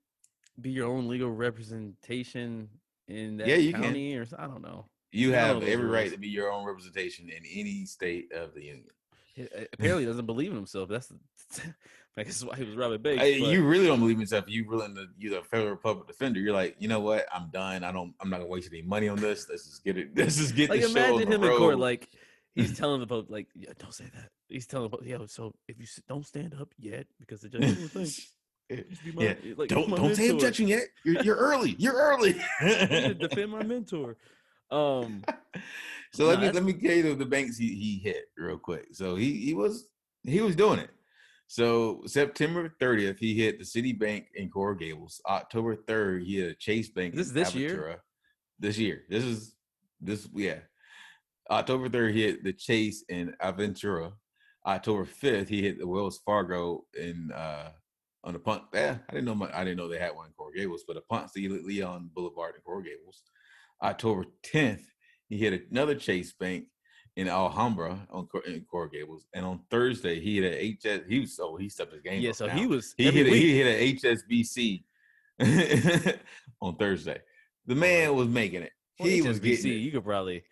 be your own legal representation in that yeah, you county can. or I don't know. You have every rules. right to be your own representation in any state of the union. He, apparently, doesn't believe in himself. That's the, I guess why he was robbing Banks. you really don't believe in yourself. You to you're a federal public defender. You're like, you know what? I'm done. I don't. I'm not gonna waste any money on this. Let's just get it. Let's just get like the imagine show him in court. Like he's telling the Pope, like, yeah, don't say that. He's telling the Pope, yeah. So if you don't stand up yet, because the judge will think. My, yeah. Like, don't don't mentor. say objection yet. You're, you're early. You're early. defend my mentor. Um. So let me let me tell you the banks he, he hit real quick. So he he was he was doing it. So September 30th, he hit the Citibank in Coral Gables. October 3rd, he hit a Chase Bank. This this year. This year. This is this yeah. October 3rd, he hit the Chase in Aventura. October 5th, he hit the Wells Fargo in uh on the Pont. Yeah, I didn't know my, I didn't know they had one in Coral Gables, but a Ponce de Leon Boulevard in Coral Gables. October 10th, he hit another Chase Bank in Alhambra on in Coral Gables, and on Thursday he hit a HS. He was so he stepped his game. Yeah, so now. he was. He hit a, he hit a HSBC on Thursday. The man was making it. He HSBC, was getting. It. You could probably.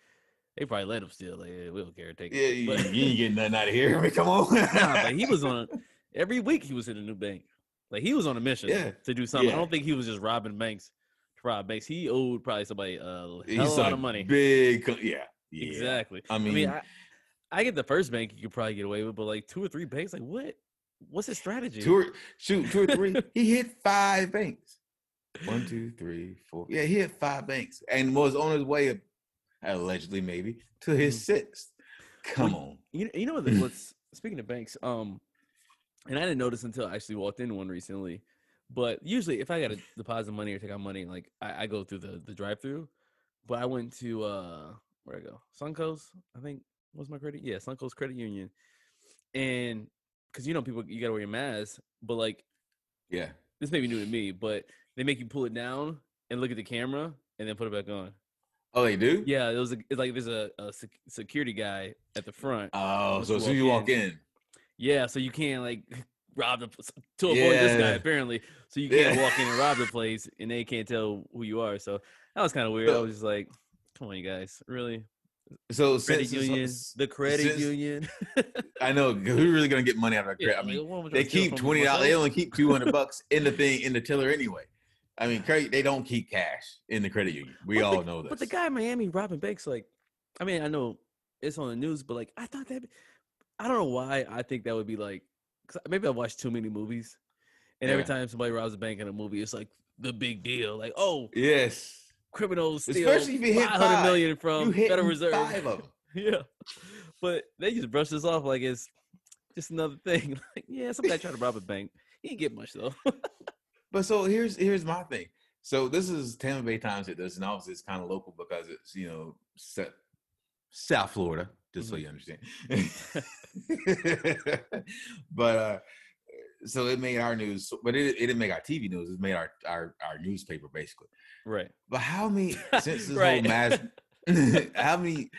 They probably let him still. Like, yeah, we don't care. Take yeah, it. Yeah, you ain't getting nothing out of here. I mean, come on. nah, but he was on every week. He was in a new bank. Like he was on a mission yeah. to do something. Yeah. I don't think he was just robbing banks to rob banks. He owed probably somebody a hell He's lot of money. Big, yeah, yeah. Exactly. I mean, I, mean I, I, get the first bank you could probably get away with, but like two or three banks, like what? What's his strategy? Two or shoot, two or three. he hit five banks. One, two, three, four. Yeah, he hit five banks and was on his way, allegedly maybe, to his mm-hmm. sixth. Come well, on. You you know what's speaking of banks, um, and I didn't notice until I actually walked in one recently. But usually, if I got to deposit money or take out money, like I, I go through the the drive through. But I went to uh where I go Suncoast, I think was my credit. Yeah, Suncoast Credit Union, and because you know people you gotta wear your mask, but like, yeah, this may be new to me, but they make you pull it down and look at the camera and then put it back on. Oh, they do? Yeah, it was a, it's like there's a, a security guy at the front. Oh, so as soon as you walk in, yeah, so you can't like rob the to avoid yeah. this guy apparently. So you can't yeah. walk in and rob the place, and they can't tell who you are. So that was kind of weird. So, I was just like, "Come on, you guys, really?" So credit since, union, the credit since, union. I know who's really gonna get money out of that credit. Yeah, I mean, they keep twenty dollars. They only keep two hundred bucks in the thing in the tiller anyway. I mean, they don't keep cash in the credit union. We but all the, know this. But the guy in Miami robbing banks, like, I mean, I know it's on the news, but like, I thought that. I don't know why I think that would be like maybe I watched too many movies, and yeah. every time somebody robs a bank in a movie, it's like the big deal. Like, oh, yes, criminals steal especially if you hit 500 five. million from Federal Reserve. Five of them. yeah, but they just brush this off like it's just another thing. Like, yeah, some guy tried to rob a bank. He didn't get much though. but so here's here's my thing. So this is Tampa Bay Times It does, and obviously it's kind of local because it's you know set, South Florida, just mm-hmm. so you understand. but uh, so it made our news, but it, it didn't make our TV news. It made our our, our newspaper basically. Right. But how many since this right. whole mass? how many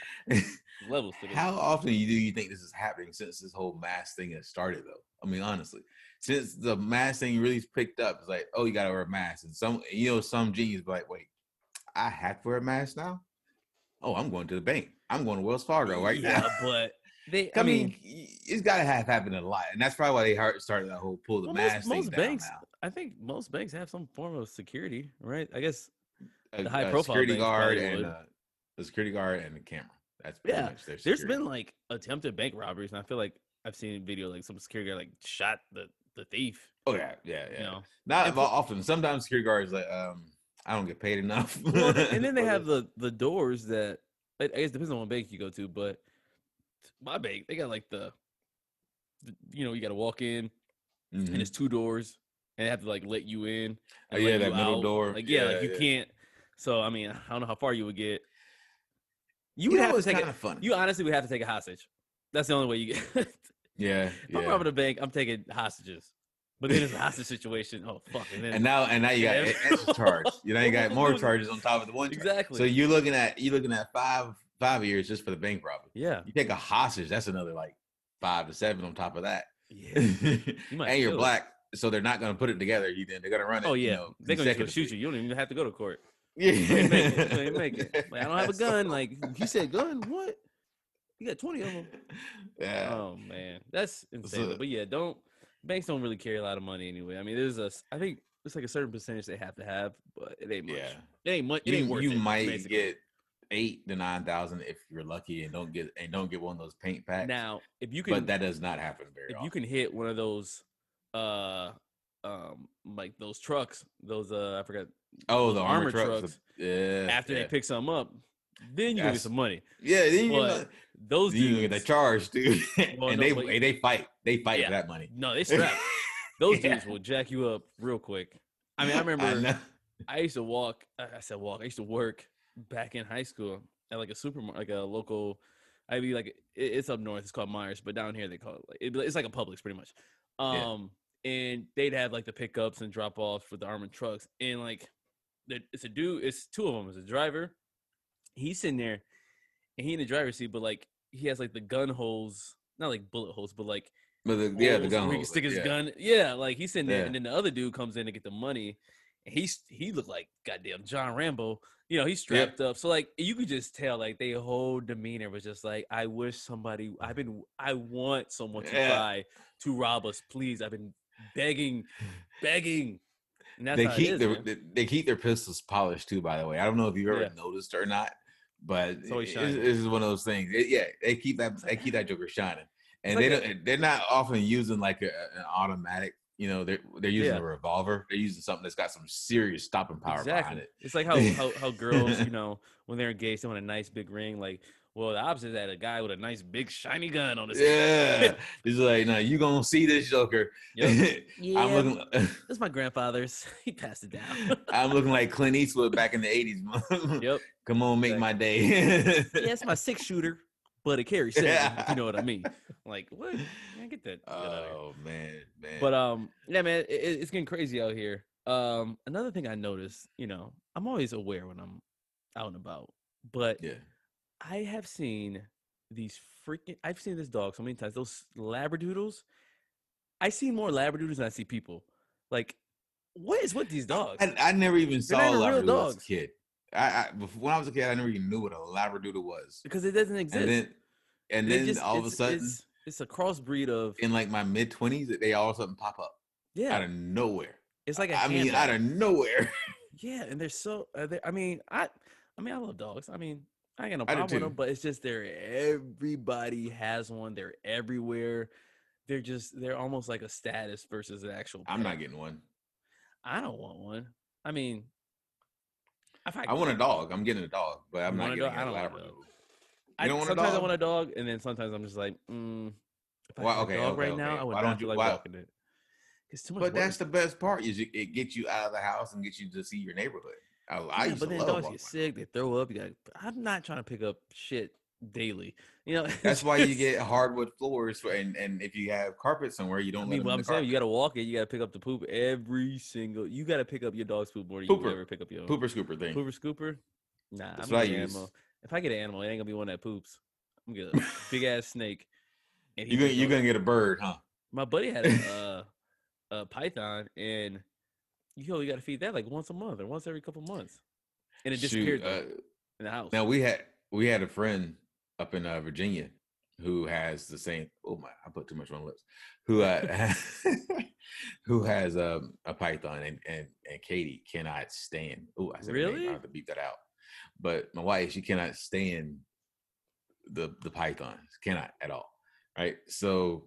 levels? How often do you think this is happening since this whole mass thing has started? Though, I mean, honestly, since the mask thing really picked up, it's like, oh, you gotta wear a mask, and some, you know, some genius be like, wait, I have to wear a mask now. Oh, I'm going to the bank. I'm going to Wells Fargo right yeah, now. but they, I, I mean, mean, it's got to have happened a lot, and that's probably why they started that whole pull the well, mask. Most, most banks, now. I think, most banks have some form of security, right? I guess a, the high a profile security guard and uh, the security guard and a camera. That's yeah. There's been like attempted bank robberies, and I feel like I've seen a video like some security guard like shot the the thief. Oh yeah, yeah, yeah. You know? Not And often. Sometimes security guards like, um, I don't get paid enough. Well, and then they have the the doors that I guess it depends on what bank you go to, but my bank they got like the, the- you know you got to walk in Mhm. and it's two doors and they have to like let you in. Oh, yeah, that middle out. door. Like yeah, like you yeah. can't. So I mean, I don't know how far you would get. You You would have to take of funny. You honestly would have to take a hostage. That's the only way you get. yeah, yeah. I'm robbing a bank, I'm taking hostages. But then it's a hostage situation. Oh fuck! And, then, and now and now you got Yeah. extra charge. You know you got more charges on top of the one. charge. exactly. So you're looking at you're looking at five five years just for the bank robbery. yeah, You take a hostage, that's another like five to seven on top of that. yeah. and might you're kill it. black, so they're not going to put it together. You then they're going to run it. Oh you yeah, know, they're gonna shoot you. You don't even have to go to court. Yeah, You ain't make it. You make it. Like, I don't have a gun. Like you said, gun. What? You got twenty of them. Yeah. Oh man, that's insane. So- but yeah, don't banks don't really carry a lot of money anyway. I mean, there's a I think it's like a certain percentage they have to have, but it ain't much. yeah. It ain't much. It You, ain't worth you it, might basically. get eight to nine thousand if you're lucky and don't get and don't get one of those paint packs. now if you can but that does not happen very if often. you can hit one of those uh um like those trucks those uh I forgot oh, the armor, armor trucks. trucks, yeah. after yeah. they pick some up, then you get some money. Yeah, then you, But Those you dudes, get that charge, dude. Well, and no, they but- they fight. They fight Yeah. for that money. no, they strap. Those Yeah. dudes will jack you up real quick. I mean, I remember know. I used to walk. I I said walk. I used to work back in high school at like a supermarket, like a local. I'd be like, it, it's up north. It's called Meijer's, but down here they call it like it, it's like a Publix, pretty much. Um, and they'd have like the pickups and drop offs with the armored trucks, and like, it's a dude. It's two of them. It's a driver. He's sitting there, and he in the driver's seat, but like he has like the gun holes, not like bullet holes, but like But the, yeah, the gun. where he can stick his yeah. gun. Yeah, like he's sitting there, Yeah. and then the other dude comes in to get the money. And he's he looked like goddamn John Rambo. You know, he's strapped up. So like you could just tell like their whole demeanor was just like, I wish somebody I've been I want someone to Yeah. try to rob us, please. I've been begging, begging. And that's They keep is, their man. they, they keep their pistols polished too. By the way, I don't know if you've ever noticed or not, but It's always it- shining. this is one of those things. It- yeah, they keep that they keep that joker shining, and like they a- don't. They're not often using like a, an automatic. You know, they're they're using Yeah. a revolver. They're using something that's got some serious stopping power behind it. It's like how, how how girls, you know, when they're engaged, they want a nice big ring. Like, well, the opposite is that a guy with a nice big shiny gun on his head. Yeah, it's like, no, you gonna see this joker. Yep. Yeah, I'm looking. That's my grandfather's. He passed it down. I'm looking like Clint Eastwood back in the '80s. yep. Come on, make my day. Yeah, it's my six shooter, but it carries seven. Yeah. You know what I mean? Like what? Man, get that. get outta here. oh man, man. But um, yeah, man, it, it- it's getting crazy out here. Um, another thing I noticed, you know, I'm always aware when I'm out and about, but yeah, I have seen these freaking. I've seen this dog so many times. Those labradoodles. I see more labradoodles than I see people. Like, what is with these dogs? I, I never even saw a Labradoodle as a kid. I, I when I was a kid, I never even knew what a Labradoodle was. because it doesn't exist. And then, and then just- all of a sudden, it's, it's a crossbreed of in like my mid twenties, they all of a sudden pop up yeah. out of nowhere. It's like a I mean, out of nowhere. Yeah, and they're so. Uh, they, I mean, I. I mean, I love dogs. I mean, I ain't got no problem with them, but it's just they're everybody has one. They're everywhere. They're just they're almost like a status versus an actual. I'm not getting one. I don't want one. I mean, if I, I want a dog. I'm getting a dog, but I'm You not a getting dog? I a don't want a Labradoodle. dog. You I, don't want a sometimes I dog? want a dog, and then sometimes I'm just like, mm, if I Why- had okay, a dog okay, right now. I would Why not don't you- like why- walking it. It's too much. But that's the best part is it, it gets you out of the house and gets you to see your neighborhood. I, I Yeah, but then dogs walking get sick. They throw up. You got. I'm not trying to pick up shit daily. You know. That's why you get hardwood floors, for, and and if you have carpet somewhere, you don't. I mean, what I'm saying, you got to walk it. You got to pick up the poop every single. You got to pick up your dog's poop more than you Pooper. would ever pick up your own. pooper scooper thing. Pooper scooper. Nah, That's I'm what I an use. animal. If I get an animal, it ain't gonna be one that poops. I'm gonna get a big ass snake. And You gonna you go- gonna get a bird, huh? My buddy had a, uh, a python, and you only got to feed that like once a month or once every couple months, and it disappeared though, uh, in the house. now we had we had a friend up in uh, Virginia who has the same. Oh my! I put too much on lips. Who uh, who has um, a python and and and Katie cannot stand. Oh, I said Really? I have to beat that out. But my wife, she cannot stand the the pythons. Cannot at all. Right. So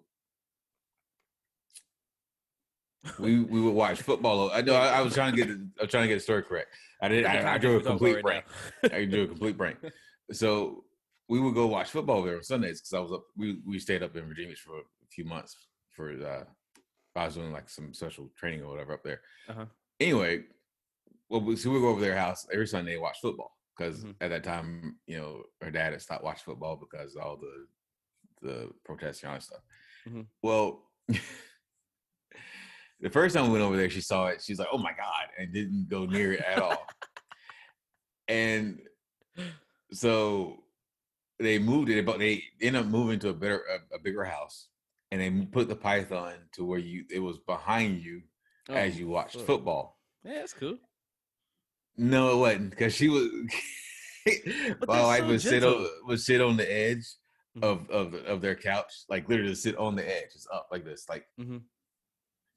we we would watch football. I know I, I was trying to get I was trying to get the story correct. I did. I, I drew a complete right break. I drew a complete break. So we would go watch football there on Sundays because I was up. We we stayed up in Virginia for a few months for. uh I was doing like some social training or whatever up there. Uh-huh. Anyway, well, we, so we go over their house every Sunday watch football because mm-hmm. at that time, you know, her dad had stopped watching football because all the the protesting and stuff. Mm-hmm. Well, the first time we went over there, she saw it. She's like, "Oh my god!" and didn't go near it at all. and so they moved it, but they ended up moving to a better, a, a, bigger house, and they put the python to where you it was behind you oh, as you watched cool. football. Yeah, that's cool. No, it wasn't because she was. my wife so would sit on would sit on the edge mm-hmm. of of of their couch, like literally sit on the edge, just up like this, like mm-hmm.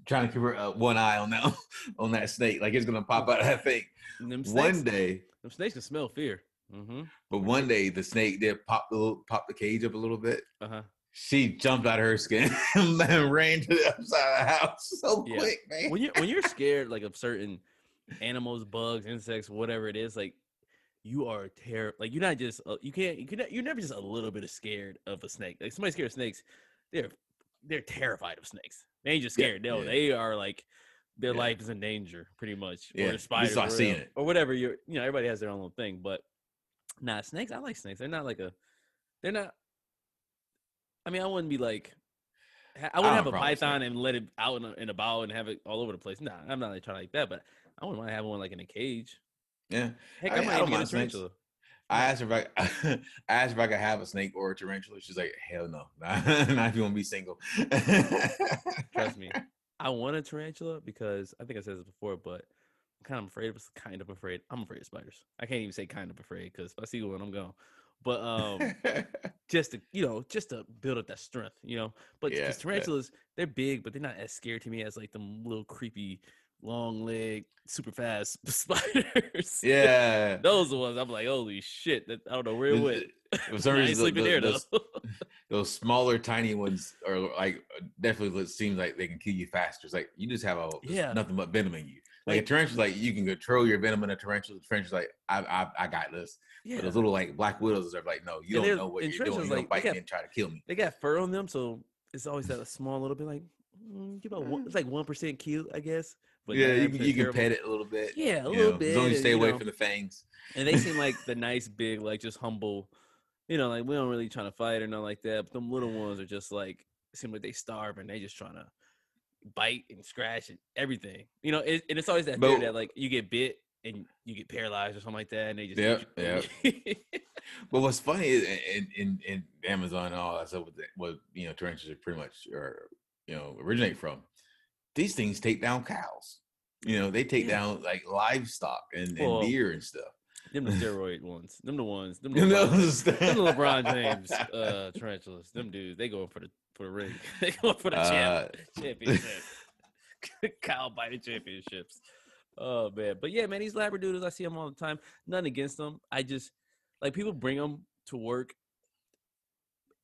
Trying to keep her uh, one eye on that on that snake, like it's gonna pop out of that thing. Snakes, one day, them snakes can smell fear. Mm-hmm. But one day the snake did pop the little, pop the cage up a little bit. Uh-huh. She jumped out of her skin and ran to the outside of the house so yeah. quick, man. When you when you're scared like of certain animals, bugs, insects, whatever it is, like you are terror. Like you're not just uh, you can't you can you're never just a little bit of scared of a snake. Like somebody scared of snakes, they're they're terrified of snakes. They ain't just scared. Yeah, no, yeah. they are like their yeah. life is in danger, pretty much. Yeah, or spiders, or, seeing it. or whatever. You're you know everybody has their own little thing, but nah, snakes. I like snakes. They're not like a. They're not. I mean, I wouldn't be like. I wouldn't I have a python and let it out in a, in a bowl and have it all over the place. Nah, I'm not like trying like that, but I wouldn't want to have one like in a cage. Yeah. Heck, I, I might I get a tarantula. I asked her if I, I asked if I could have a snake or a tarantula. She's like, hell no, not, not if you want to be single. Trust me, I want a tarantula because I think I said this before, but I'm kind of afraid. of kind of afraid. I'm afraid of spiders. I can't even say kind of afraid because if I see one, I'm gone. But um, just to you know, just to build up that strength, you know. But yeah, tarantulas, yeah. they're big, but they're not as scary to me as like them little creepy long leg, super fast spiders. Yeah, those are ones I'm like, holy shit! That, I don't know where it went. For some reason, sleeping the, there those, those smaller, tiny ones are like definitely what seems like they can kill you faster. It's like you just have a yeah. nothing but venom in you. Like, like a tarantula, like you can control your venom in a tarantula. The tarantula's like, I, I, I got this. Yeah. But those little like black widows are like, no, you don't know what you're doing. You like, don't bite got, me and try to kill me. They got fur on them, so it's always that a small little bit like, mm, about one, it's like one percent cute, I guess. But yeah, you, you can pet it a little bit. Yeah, a little know, bit. As long as you stay away know. from the fangs. And they seem like the nice, big, like just humble. You know, like we don't really trying to fight or nothing like that. But them little ones are just like seem like they starve and they just trying to bite and scratch and everything. You know, it, and it's always that fear that like you get bit and you get paralyzed or something like that, and they just yeah, yeah. but what's funny is in, in, in Amazon and all that stuff, what, what you know, tarantulas are pretty much or you know originate from these things take down cows. You know, they take yeah. down like livestock and, and deer and stuff. Them the steroid ones. Them the ones. Them the LeBron, them the LeBron James uh, tarantulas. Them dudes. They going for the for the ring. they going for the uh, championship. Cow biting championships. Oh man, but yeah, man, these labradoodles, I see them all the time. Nothing against them. I just like people bring them to work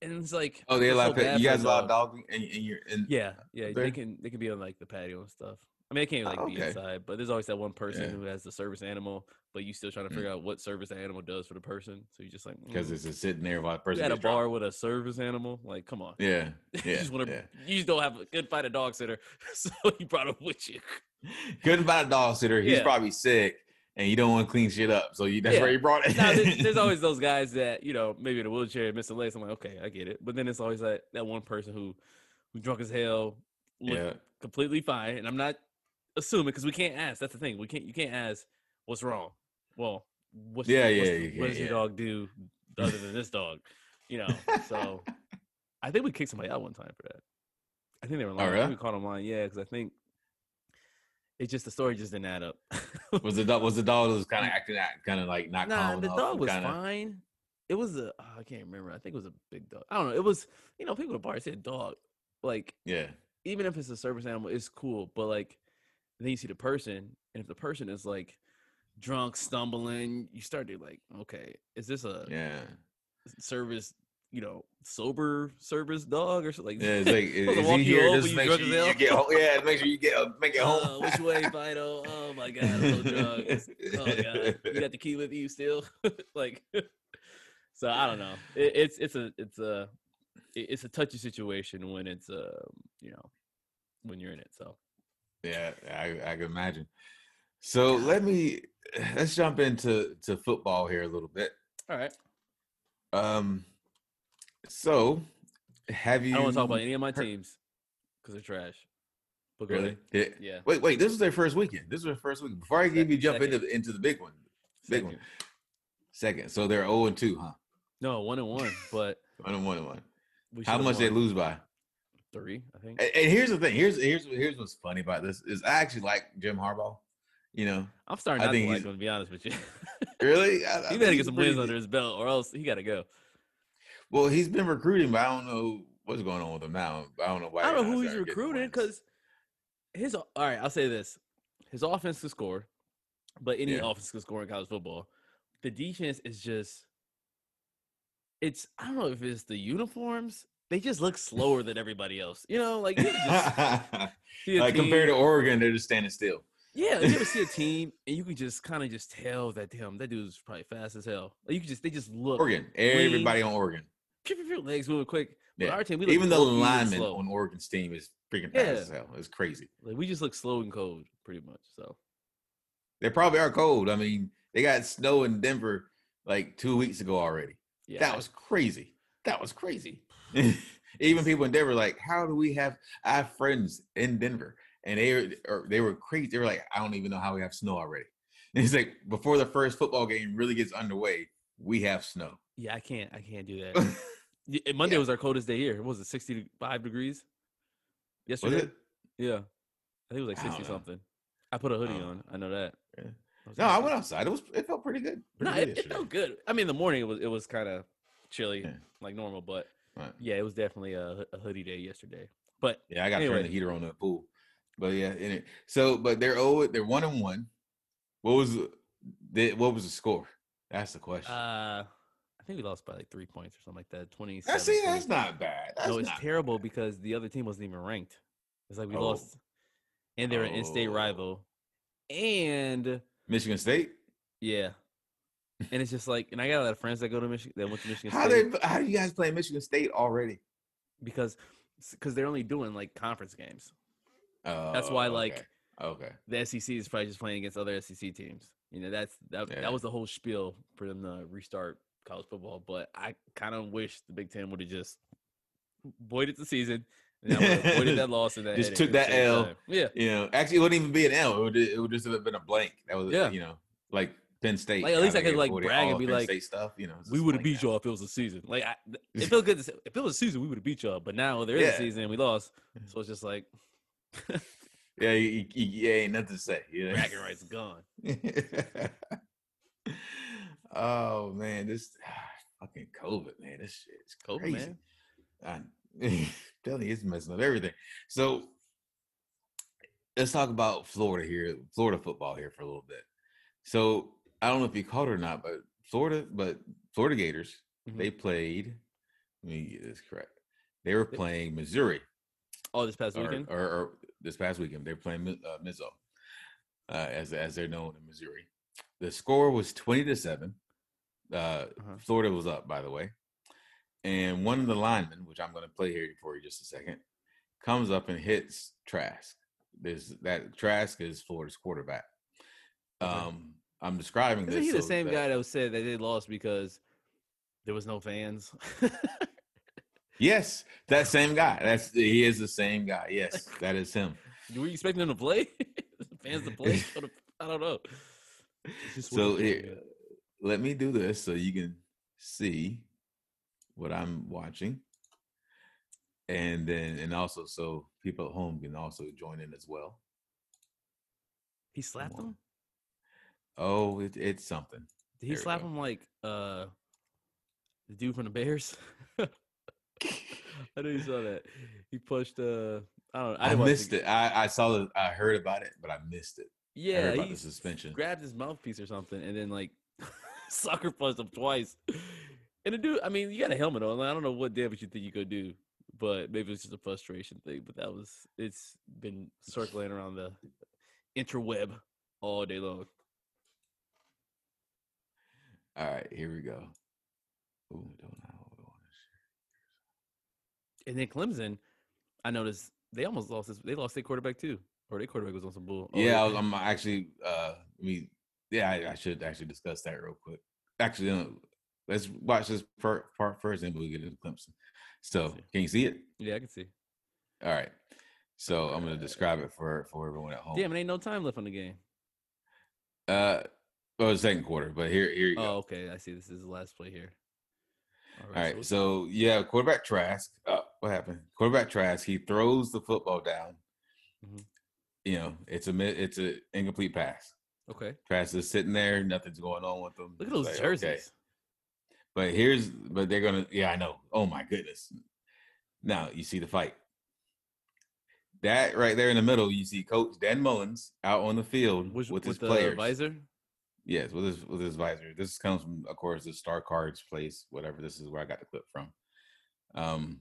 and it's like oh they allow so you guys allow dog and, in yeah yeah there? they can they can be on like the patio and stuff i mean they can't like oh, okay. be inside but there's always that one person yeah. who has the service animal but you still trying to figure mm. out what service animal does for the person so you just like because mm. it's just sitting there while the person at a bar with a service animal like come on yeah yeah you just want to yeah. you just don't have a good fight a dog sitter so you brought him with you couldn't find a dog sitter he's yeah. probably sick and you don't want to clean shit up. So you, that's yeah. where you brought it. there's, there's, always those guys that you know maybe in a wheelchair, miss a leg. I'm like, okay, I get it. But then it's always that that one person who who drunk as hell, yeah, completely fine. And I'm not assuming because we can't ask. That's the thing. We can't. You can't ask what's wrong. Well, what's yeah, what's, yeah. what does yeah. your dog do other than this dog? You know. So I think we kicked somebody out one time for that. I think they were lying. Oh, really? We caught them lying. Yeah, because I think it's just the story just didn't add up. was the dog was the dog was kind of acting out, kind of like not nah, the dog was kinda... fine. It was a oh, I can't remember. I think it was a big dog. I don't know. It was you know people at the bar said dog. Like yeah, even if it's a service animal, it's cool. But like then you see the person, and if the person is like drunk, stumbling, you start to like, okay, is this a yeah service you know sober service dog or something. Like, yeah, it's like is he here just make sure you, you, get home? Yeah, make sure you get uh, make it home. Uh, which way, Fido? Oh my god, I'm so drunk. Oh god, you got the key with you still? like, so I don't know. It, it's it's a it's a it's a touchy situation when it's uh you know when you're in it. So yeah, I I can imagine. So let me let's jump into to football here a little bit. All right. Um. So, have you? I don't want to talk about any of my teams because they're trash. But really? Yeah. yeah. Wait, wait. This was their first weekend. This was their first week. Before I give you jump second. into into the big one, big second. one. Second. So they're zero oh and two, huh? No, one and one. But one and one and one. How much won. they lose by? Three, I think. And, and, here's the thing. Here's here's here's what's funny about this is I actually like Jim Harbaugh. You know, I'm starting not to like him. To be honest with you, really, I, he better get some wins under his belt, or else he got to go. Well, he's been recruiting, but I don't know what's going on with him now. I don't know why. I don't know who he's recruiting because his. All right, I'll say this: his offense can score, but any yeah. offense can score in college football. The defense is just. It's I don't know if it's the uniforms. They just look slower than everybody else. You know, like just, like compared to Oregon, they're just standing still. Yeah, you ever see a team and you can just kind of just tell that damn that dude's probably fast as hell. Like you can just they just look Oregon. Everybody on Oregon. Keep your legs moving quick. But yeah. our team, we even the lineman on Oregon's team is freaking fast yeah. as hell. It's crazy. Like we just look slow and cold, pretty much. So they probably are cold. I mean, they got snow in Denver like two weeks ago already. Yeah, that was crazy. That was crazy. even people in Denver, like, how do we have? I have friends in Denver and they were they were crazy. They were like, I don't even know how we have snow already. And he's like, before the first football game really gets underway, we have snow. Yeah, I can't. I can't do that. Monday yeah. was our coldest day here. What was it 65 degrees? Yesterday. Was it? Yeah, I think it was like 60 something. I put a hoodie on. I know that. Yeah. I no, I went outside. It was. It felt pretty good. Pretty no, good it, it, felt good. I mean, the morning it was. It was kind of chilly, yeah. like normal, but right. yeah, it was definitely a, a, hoodie day yesterday. But yeah, I got anyway. to turn the heater on the pool. But yeah, it, so but they're oh they're one and one. What was the what was the score? That's the question. Uh I think we lost by like three points or something like that. Twenty. I see. That's not bad. That's no, it's terrible bad. because the other team wasn't even ranked. It's like we oh. lost, and they're oh. an in-state oh. rival, and Michigan State. Yeah, and it's just like, and I got a lot of friends that go to Michigan. That went to Michigan. How State. they? How do you guys play Michigan State already? Because, because they're only doing like conference games. Oh, that's why oh, like okay. the SEC is probably just playing against other SEC teams. You know, that's that yeah. that was the whole spiel for them to restart college football. But I kind of wish the Big Ten would have just voided the season. And avoided that loss and that just took that L. Time. Yeah, you know, actually, it wouldn't even be an L. It would, it would just have been a blank. That was, yeah. you know, like Penn State. Like at least I could like brag oh, and be Penn like, State stuff. You know, we would have beat y'all if it was a season. Like I, it felt good. To, if it was a season, we would have beat y'all. But now there is yeah. a season, and we lost. So it's just like. Yeah, you, you, you, ain't nothing to say. Know? Bragging rights gone. Oh man, this fucking COVID, man. This shit is crazy. COVID, man. I'm telling you, it's messing up everything. So let's talk about Florida here, Florida football here for a little bit. So I don't know if you caught it or not, but Florida, but Florida Gators, mm-hmm. they played. Let me get this correct. They were playing Missouri. Oh, this past weekend, or, or, or this past weekend. They're playing uh, Mizzou, uh, as as they're known in Missouri. The score was twenty to seven. Uh, uh-huh. Florida was up, by the way, and one of the linemen, which I'm going to play here for you just a second, comes up and hits Trask. There's that Trask is Florida's quarterback. Um, I'm describing Isn't this. he the so same that, guy that said that they lost because there was no fans? Yes, that same guy. That's he is the same guy. Yes, that is him. Were you expecting him to play? Fans to play? I don't know. So here, let me do this so you can see what I'm watching, and then and also so people at home can also join in as well. He slapped him. Oh, it, it's something. Did he there slap him like uh the dude from the Bears? I know you saw that. He pushed. Uh, I don't. I, I missed it. I, I saw the. I heard about it, but I missed it. Yeah, about the suspension. Grabbed his mouthpiece or something, and then like sucker punched him twice. And the dude, I mean, you got a helmet on. I don't know what damage you think you could do, but maybe it's just a frustration thing. But that was it's been circling around the interweb all day long. All right, here we go. Ooh, don't know. And then Clemson, I noticed they almost lost this. They lost their quarterback too, or their quarterback was on some bull. Oh, yeah, I am actually. uh I mean, yeah, I, I, should actually discuss that real quick. Actually, uh, let's watch this part, part first, and we'll get into Clemson. So, can you see it? Yeah, I can see. All right. So I'm gonna describe it for for everyone at home. Damn, it ain't no time left on the game. Uh, well, the second quarter, but here, here you oh, go. okay, I see. This is the last play here. All right. All right so, so yeah, quarterback Trask. Oh, what happened? Quarterback Trask. He throws the football down. Mm-hmm. You know, it's a it's a incomplete pass. Okay. Trask is sitting there. Nothing's going on with them. Look at those like, jerseys. Okay. But here's, but they're gonna. Yeah, I know. Oh my goodness. Now you see the fight. That right there in the middle, you see Coach Dan Mullins out on the field Which, with, with his players. Visor. Yes, with his with his visor. This comes from, of course, the Star Cards place. Whatever. This is where I got the clip from. Um,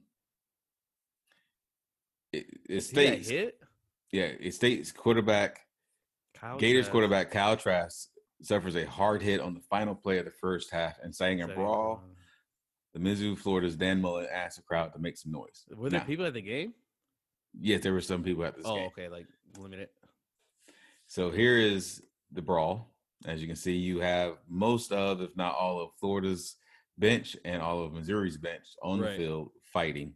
it, it states hit. Yeah, it states quarterback Kyle Gators Trask. quarterback Kyle Trask suffers a hard hit on the final play of the first half and saying a brawl. Uh, the Mizzou, Florida's Dan Mullen asked the crowd to make some noise. Were there now, people at the game? Yes, there were some people at this oh, game. okay, like limited. So here is the brawl. As you can see, you have most of, if not all of Florida's bench and all of Missouri's bench on right. the field fighting.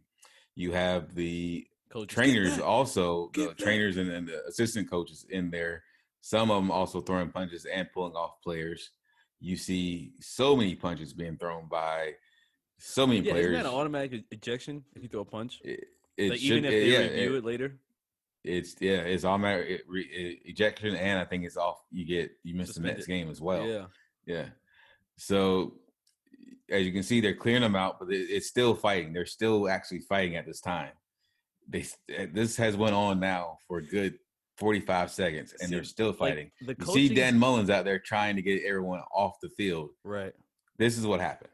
You have the Coaches. trainers also, the trainers and, and, the assistant coaches in there. Some of them also throwing punches and pulling off players. You see so many punches being thrown by so many yeah, players. Isn't that an automatic ejection if you throw a punch? It, it like should, even if eh, they yeah, review it, it later. It's yeah, it's automatic it, it, ejection, and I think it's off. You get you miss the next game as well. Yeah, yeah. So as you can see, they're clearing them out, but it, it's still fighting. They're still actually fighting at this time. They eh, this has went on now for a good 45 seconds and they're still fighting. Like the coaching... You see Dan Mullins out there trying to get everyone off the field. Right. This is what happened.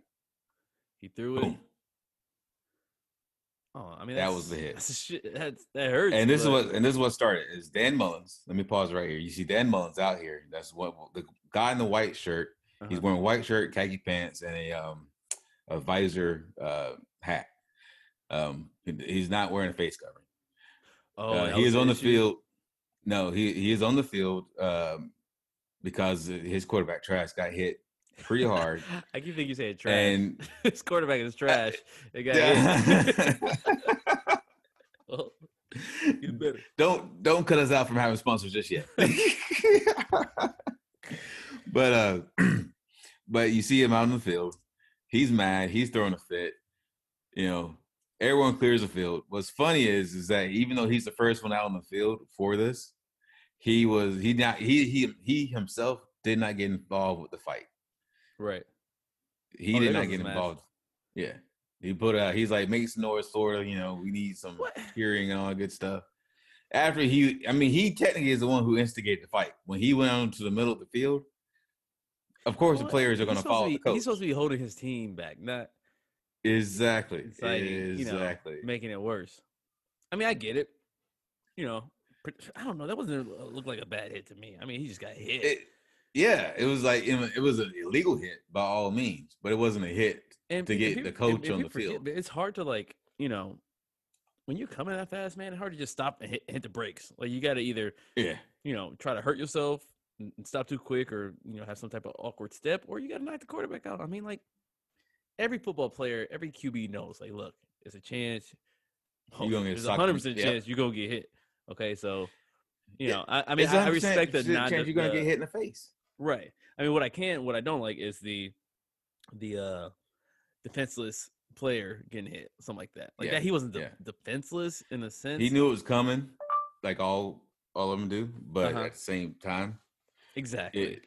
He threw Boom. it. Oh, I mean that was the hit. Shit, that, that hurts. And this but... is what and this is what started is Dan Mullins. Let me pause right here. You see Dan Mullins out here. That's what the guy in the white shirt. Uh-huh. He's wearing a white shirt, khaki pants, and a um a visor uh hat. Um, he's not wearing a face covering. Oh, uh, he is on the issue? field. No, he he is on the field um, because his quarterback Trask got hit pretty hard. I keep thinking you say trash. And his quarterback is trash. It got yeah. well, you better. Don't don't cut us out from having sponsors just yet. but uh but you see him out in the field. He's mad. He's throwing a fit. You know, everyone clears the field. What's funny is is that even though he's the first one out on the field for this, he was he not he he he himself did not get involved with the fight. Right. He oh, did not get involved. Yeah. He put out he's like make some noise, sort of, you know, we need some what? hearing and all that good stuff. After he I mean, he technically is the one who instigated the fight. When he went out to the middle of the field, of course the players are gonna follow be, the coach. He's supposed to be holding his team back, not Exactly. Exactly. You know, making it worse. I mean, I get it. You know, I don't know. That wasn't uh, look like a bad hit to me. I mean, he just got hit. It, yeah, it was like it was an illegal hit by all means, but it wasn't a hit and to get the coach on the field. It's hard to like, you know, when you're coming that fast, man. It's hard to just stop and hit, hit the brakes. Like you got to either, yeah, you know, try to hurt yourself and stop too quick, or you know, have some type of awkward step, or you got to knock the quarterback out. I mean, like every football player, every QB knows, like, look, it's a chance. Oh, you gonna get there's a hundred percent chance you gonna get hit. Okay, so you know, I, I mean, I, I respect the not chance you're gonna get hit in the face. Right. I mean, what I can't, what I don't like is the the uh defenseless player getting hit, something like that. Like yeah. that, he wasn't de- yeah. defenseless in a sense. He knew it was coming, like all all of them do, but uh-huh. at the same time, exactly, it,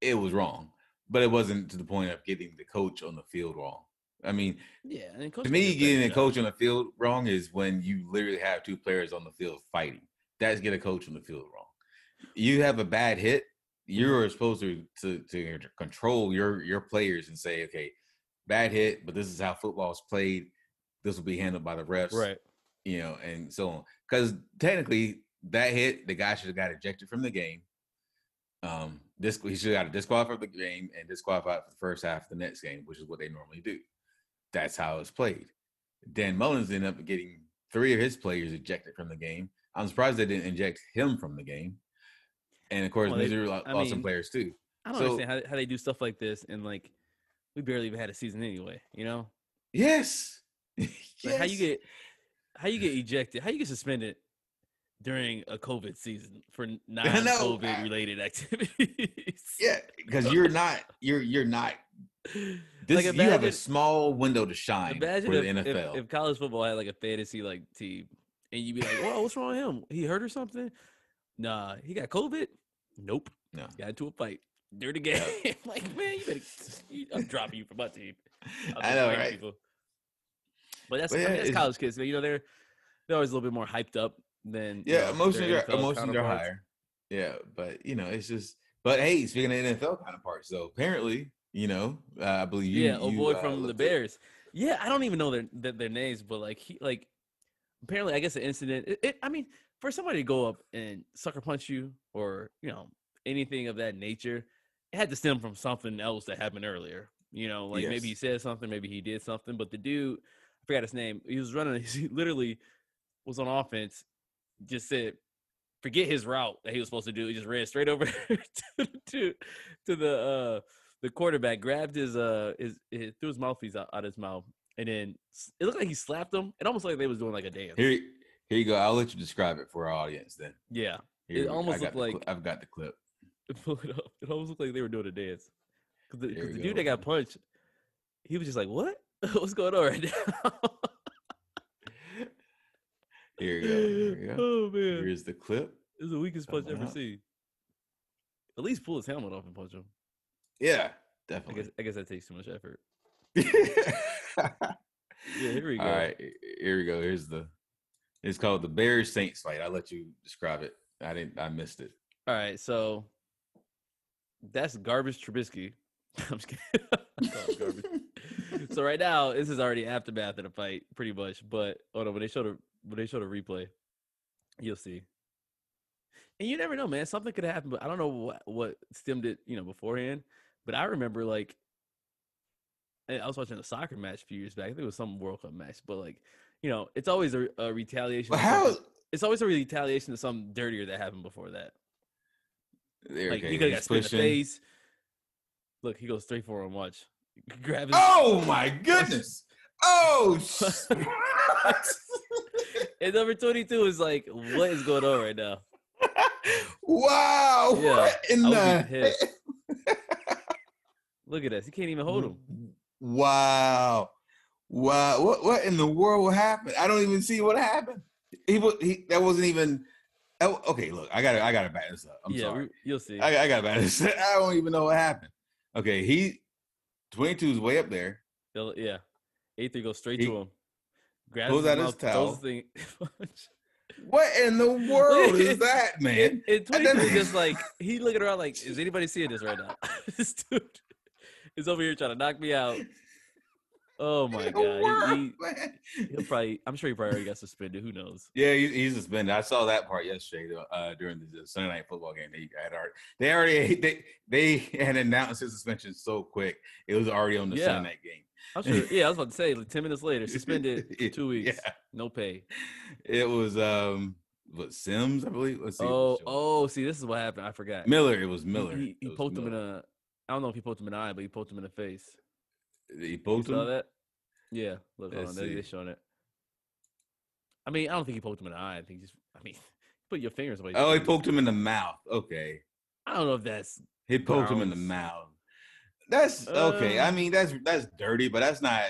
it was wrong but it wasn't to the point of getting the coach on the field wrong. I mean, yeah. to me, getting a coach on the field wrong is when you literally have two players on the field fighting. That's get a coach on the field wrong. You have a bad hit. You're supposed to, to to control your your players and say, okay, bad hit, but this is how football is played. This will be handled by the refs, Right. You know, and so on. Because technically, that hit, the guy should have got ejected from the game. Um, this he should have got disqualified from the game and disqualified for the first half of the next game, which is what they normally do. That's how it's played. Dan Mullins ended up getting three of his players ejected from the game. I'm surprised they didn't eject him from the game. And of course, Well, they- Missouri lost I some mean, players too. I don't So- understand how, how they do stuff like this and like we barely even had a season anyway, you know? Yes. Like how you get how you get ejected, how you get suspended during a COVID season for non-COVID related activities. Yeah, because you're not you're you're not this Like, you have a small window to shine Imagine for if, the if, NFL. if college football had like a fantasy like team, and you'd be like, "Whoa, what's wrong with him? He hurt or something?" Nah, he got COVID. Nope. No. Got into a fight during the game. like, man, you better. I'm dropping you from my team. I'm know, right? People. But that's, But I mean, that's college kids. You know, they're they're always a little bit more hyped up you yeah, know, emotions are emotions are higher. Yeah, but you know, it's just but hey, speaking NFL kind of NFL counterparts, so apparently, you know, uh, I believe you yeah, a boy uh, from the Bears. Yeah, I don't even know their their, their names, but like he like apparently I guess the incident. It, it, I mean, for somebody to go up and sucker punch you or you know anything of that nature, it had to stem from something else that happened earlier. You know, like maybe he said something, maybe he did something, but the dude, I forgot his name. He was running. He literally was on offense. Just said, forget his route that he was supposed to do. He just ran straight over to to, to the uh the quarterback grabbed his uh his, his threw his mouthpiece out, out his mouth and then it looked like he slapped him. It almost like they was doing like a dance. Here, here you go. I'll let you describe it for our audience then. yeah, Here It almost looked like- I've got the clip. pull it up. It almost looked like they were doing a dance. Cause the, the dude that got punched, he was just like, "What? What's going on right now?" Here you go. Here you go. oh man, Here's the clip. this is the weakest punch I've ever up. seen. At least pull his helmet off and punch him. Yeah, I definitely. guess I guess that takes too much effort. yeah, here we go. All right, here we go. Here's the. It's called the Bears Saints fight. I'll let you describe it. I didn't. I missed it. All right, so that's garbage Trubisky. I'm just kidding. I call it garbage. so right now, this is already aftermath of the fight, pretty much. But hold on, when they show when they show the replay, you'll see. And you never know, man. Something could happen, but I don't know what what stemmed it, you know, beforehand. But I remember like I was watching a soccer match a few years back. I think it was some World Cup match, but like, you know, it's always a, a retaliation. But how? It's always a retaliation to something dirtier that happened before that. There, Like okay, he could have got in the face. Look, he goes straight for him. Watch. Grab his. Oh my goodness! Oh, And number 22 is like, what is going on right now? wow! Yeah, What in the? would be pissed. Look at this. He can't even hold him. Wow! Wow! What what in the world happened? I don't even see what happened. He he that wasn't even. Oh, okay, look, I gotta I gotta back this up. I'm yeah, sorry. you'll see. I, I gotta back this. up. I don't even know what happened. Okay, he 22 is way up there. They'll- yeah. A3 goes straight He to him. Grabs pulls his out his towel. thing. What in the world is that, man? and, and 22 doesn't- is just like, he looking around like, is anybody seeing this right now? this dude is over here trying to knock me out. Oh my God. He- world, he, man? He'll probably. I'm sure he probably already got suspended. Who knows? Yeah, he, he's suspended. I saw that part yesterday uh, during the Sunday night football game. They had already, they already they they had announced his suspension so quick. It was already on the Yeah. Sunday night game. I'm sure. Yeah, I was about to say. Like Ten minutes later, suspended for two weeks, Yeah, no pay. it was um what Wims, I believe. Let's see. Oh, oh. See, this is what happened. I forgot. Miller. It was Miller. He, he was poked him in Miller. a. I don't know if he poked him in the eye, but he poked him in the face. He You him. saw that? Yeah. Look, Let's on. They, see. they showing it. I mean, I don't think he poked him in the eye. I think just. I mean, put your fingers away. Oh, he poked him in the mouth. Okay, I don't know if that's. he poked him in the mouth. That's okay. I Uh, mean, that's that's dirty, but that's not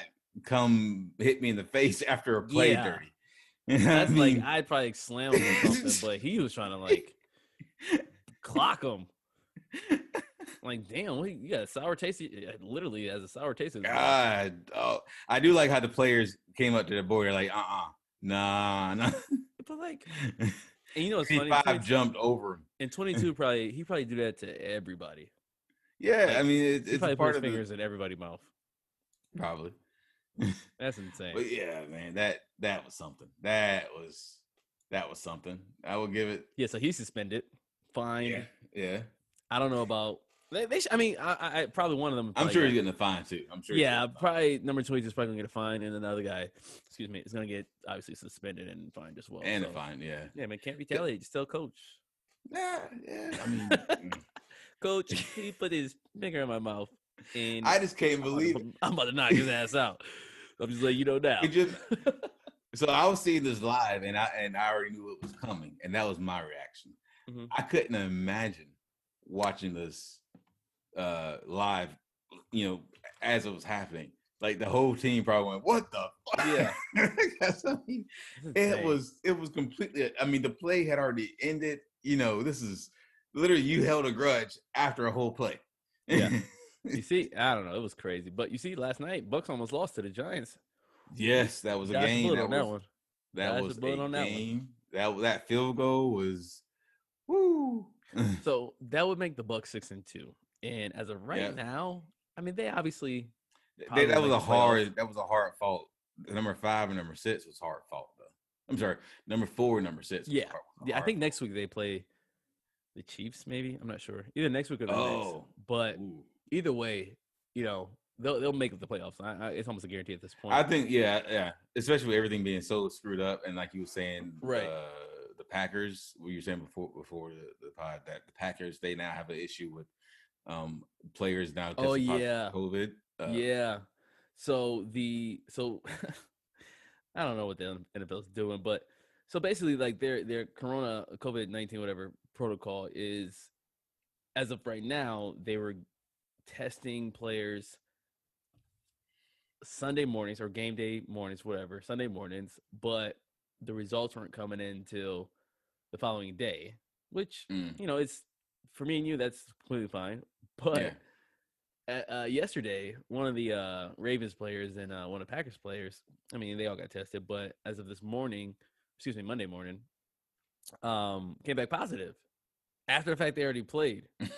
come hit me in the face after a play Yeah. dirty. You know what I That's like? I'd probably slam him or something, but he was trying to like clock him. Like, damn, what, you got a sour taste. Literally has a sour taste. in his mouth. God, oh, I do like how the players came up to the board. Like, uh, uh nah, nah. But like, and you know, it's funny. Five jumped over him. And 22 probably he probably do that to everybody. Yeah, Like, I mean, it, it's part of the, fingers in everybody's mouth. Probably. That's insane. But yeah, man, that that was something. That was that was something. I will give it. Yeah, so he's suspended, fine. Yeah, yeah. I don't know about. They, they sh- I mean, I, I probably one of them. I'm sure he's getting a fine too. I'm sure. Yeah, probably number two. He's just probably gonna get a fine, and another guy, excuse me, is gonna get obviously suspended and fined as well. And so. a fine, yeah. Yeah, man, can't retaliate. Just tell coach. Yeah, yeah. I mean, mm. Coach, he put his finger in my mouth, and I just can't believe I'm, I'm about to knock his ass out. I'm just letting you know now. Just, so I was seeing this live, and I and I already knew it was coming, and that was my reaction. Mhm. I couldn't imagine watching this uh live, you know, as it was happening. Like the whole team probably went, "What the?" Fuck? Yeah. I mean, it was it was completely. I mean, the play had already ended. You know, this is literally you held a grudge after a whole play. Yeah. You see, I don't know. It was crazy, but you see, last night Bucks almost lost to the Giants. yes, that was a game. That on was, that one. that was a on that game. That that field goal was, woo. So that would make the Bucks six and two. And as of right Yeah. now, I mean, they obviously They- that was a playoffs. hard. That was a hard fault. The number five and number six was hard fault though. I'm sorry, number four and number six. was Yeah. hard- Yeah, I think next week they play the Chiefs. Maybe I'm not sure. Either next week or the next. Oh. But. Ooh. either way, you know they'll they'll make it the playoffs. I, I, it's almost a guarantee at this point. I think yeah, yeah. Especially with everything being so screwed up, and like you were saying, Right. Uh, the Packers. What you were saying before before the, the pod that the Packers they now have an issue with um players now. Oh, yeah. COVID. Uh, yeah. So the so I don't know what the NFL's doing, but so basically, like their their Corona COVID nineteen whatever protocol is, as of right now, they were testing players Sunday mornings or game day mornings, whatever Sunday mornings, but the results weren't coming in until the following day, which Mm, you know it's for me and you that's completely fine, but yeah. uh, yesterday, one of the uh, Ravens players and uh, one of the Packers players, I mean, they all got tested, but as of this morning, excuse me, Monday morning, um, came back positive after the fact they already played.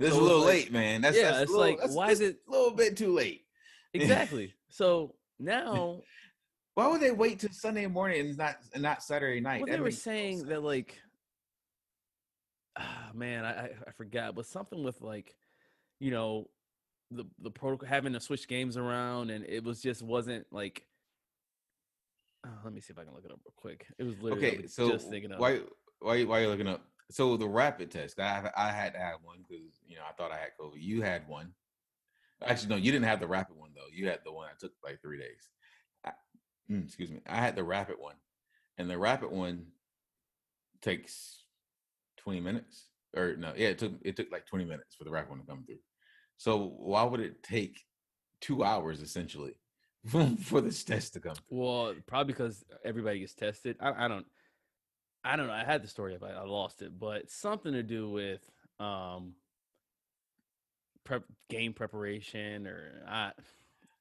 This So is a little like- late, man. That's yeah, that's it's little- like, that's- why is it- a little bit too late? Exactly. so now, Why would they wait till Sunday morning and not and not Saturday night? well, That they were saying that like, ah, man, I, I I forgot, but something with like, you know, the the protocol having to switch games around, and it was just wasn't like. Oh, let me see if I can look it up real quick. It was literally Okay, was so just thinking of. why why why are you looking up? So the rapid test, I I had to have one because you know I thought I had COVID. You had one. Actually, no, you didn't have the rapid one though. You had the one that took like three days. I, mm, excuse me. I had the rapid one, and the rapid one takes twenty minutes. Or no, yeah, it took it took like twenty minutes for the rapid one to come through. So why would it take two hours essentially for this test to come through? Well, probably because everybody gets tested. I, I don't. I don't know. I had the story but I lost it, but something to do with um prep game preparation or I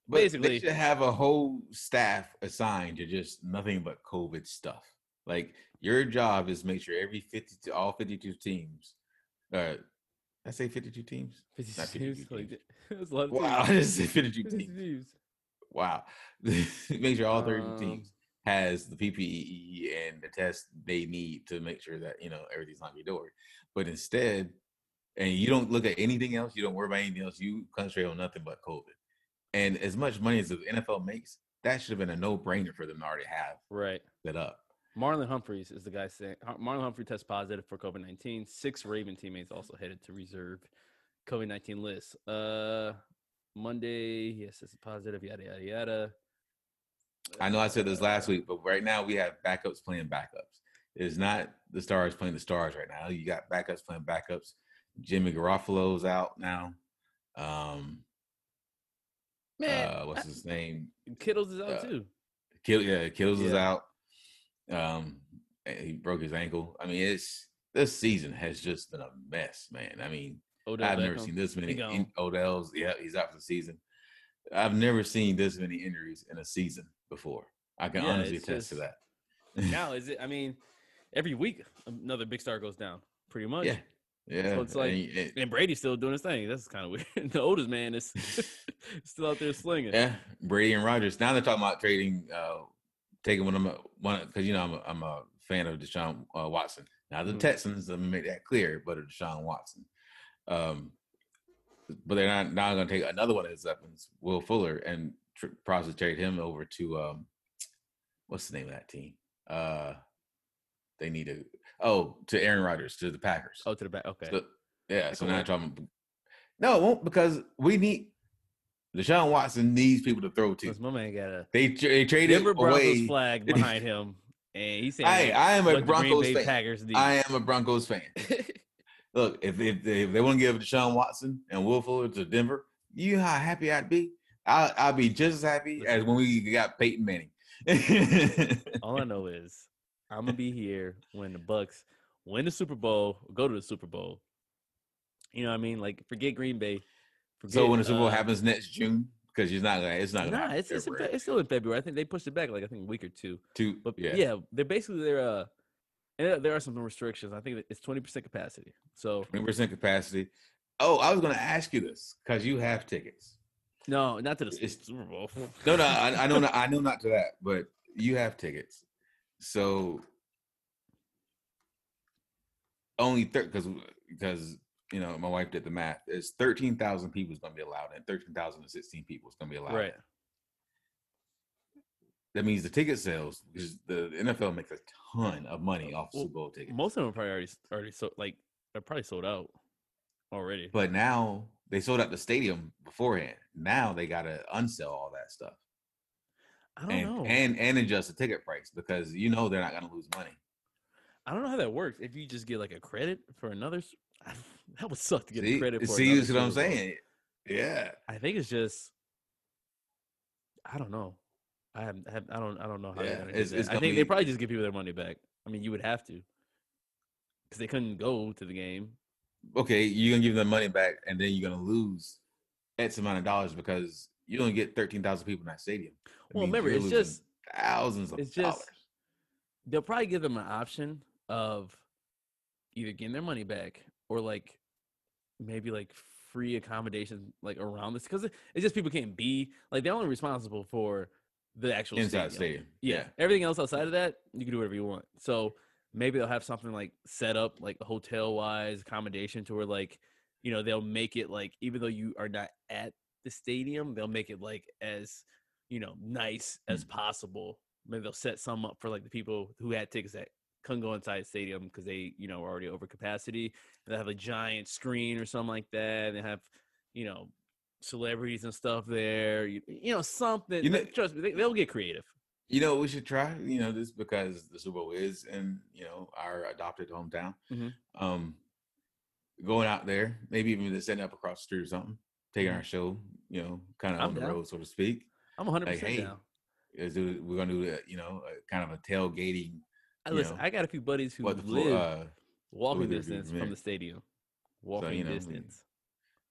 But Basically- they should have a whole staff assigned to just nothing but COVID stuff. Like your job is make sure every 52, all 52 teams, uh, I say 52 teams? 50 Not teams, 52 like, teams. it a lot of Wow, I just said 52 teams. teams. Wow. make sure all 32 Um, teams has the PPE and the test they need to make sure that, you know, everything's not be door. But instead, and you don't look at anything else, you don't worry about anything else, you concentrate on nothing but COVID. And as much money as the NFL makes, that should have been a no-brainer for them to already have Right. set up. Marlon Humphreys is the guy saying Marlon Humphrey test positive for COVID nineteen. Six Raven teammates also headed to reserve COVID nineteen list. Uh, Monday, yes, it's positive. Yada yada yada. I know I said this last week, but right now we have backups playing backups. It's not the stars playing the stars right now. You got backups playing backups. Jimmy Garoppolo's out now. Um, Man, uh, what's his name? Kittles is out uh, too. Kill, yeah, is Yeah. out. Um, he broke his ankle. I mean, it's this season has just been a mess, man. I mean, Odell I've never Beckham. seen this many in, Odell's. Yeah, he's out for the season. I've never seen this many injuries in a season before. I can Yeah, honestly attest to that. now is it? I mean, every week another big star goes down. Pretty much. Yeah. Yeah, so it's like, and, and, Brady's still doing his thing. That's kind of weird. the oldest man is still out there slinging. Yeah, Brady and Rodgers. Now they're talking about trading, uh, taking one of them, one because you know I'm a, I'm a fan of Deshaun uh, Watson. Now the mm-hmm. Texans, let me make that clear, but of Deshaun Watson. Um, but they're not now going to take another one of his weapons, Will Fuller, and tr- process trade him over to um, what's the name of that team? Uh, they need to oh to Aaron Rodgers to the Packers. Oh, to the back. Okay. So, yeah. So now I'm talking. No, it won't because we need Deshaun Watson needs people to throw to. My man got a they, they traded Denver Broncos away. flag behind him, and he's saying, "Hey, I am a Broncos fan. Packers. I am a Broncos fan." Look, if if they, if they want to give Deshaun Watson and Will Fuller to Denver, you know how happy I'd be. I'll, I'll be just as happy as when we got Peyton Manning. All I know is I'm gonna be here when the Bucks win the Super Bowl, go to the Super Bowl. You know what I mean? Like forget Green Bay. Forget, so when the Super Bowl uh, happens next June, because you're not gonna, it's not gonna. Nah, it's it's, it's, still in February. I think they pushed it back like I think a week or two. Two, but yeah, yeah, they're basically they're uh, and uh, there are some restrictions. I think it's twenty percent capacity. So twenty percent capacity. Oh, I was gonna ask you this because you have tickets. No, not to the it's, Super Bowl. no, no, I, I know, not, I know not to that, but you have tickets. So only because because you know my wife did the math. It's thirteen thousand people is going to be allowed, and thirteen thousand to sixteen people is going to be allowed. Right. That means the ticket sales because the NFL makes a ton of money off well, Super Bowl tickets. Most of them are probably already already so like they're probably sold out already. But now they sold out the stadium beforehand. Now they got to unsell all that stuff. I don't and, know. And and adjust the ticket price because you know they're not going to lose money. I don't know how that works. If you just get like a credit for another, that would suck to get see, credit for. See, what I'm saying? Yeah. I think it's just. I don't know. I have, have I don't I don't know how. Yeah, it's, it's I think they probably just give people their money back. I mean, you would have to, because they couldn't go to the game. Okay, you're gonna give them money back, and then you're gonna lose X amount of dollars because you don't get thirteen thousand people in that stadium. well, remember, it's just thousands of it's dollars. Just, they'll probably give them an option of either getting their money back or like maybe like free accommodation like around this because it's just people can't be like they're only responsible for the actual inside stadium. stadium. Yeah. yeah. everything else outside of that you can do whatever you want. So maybe they'll have something like set up like hotel wise accommodation to where like you know they'll make it like even though you are not at the stadium they'll make it like as you know nice as mm. possible maybe they'll set some up for like the people who had tickets that couldn't go inside the stadium because they, you know, were already over capacity. And they have a giant screen or something like that. And they have, you know, celebrities and stuff there. You, you know, something. You know, trust me, they, they'll get creative. You know, we should try. You know, this because the Super Bowl is in you know our adopted hometown. Mm-hmm. Um, going out there, maybe even setting up across the street or something, taking mm-hmm. our show, you know, kind of on the road, so to speak. I'm 100 like, hey, down. We're gonna do, a, you know, a, kind of a tailgating I listen, know, I got a few buddies who live uh, walking distance from the stadium. Walking so, you know, distance.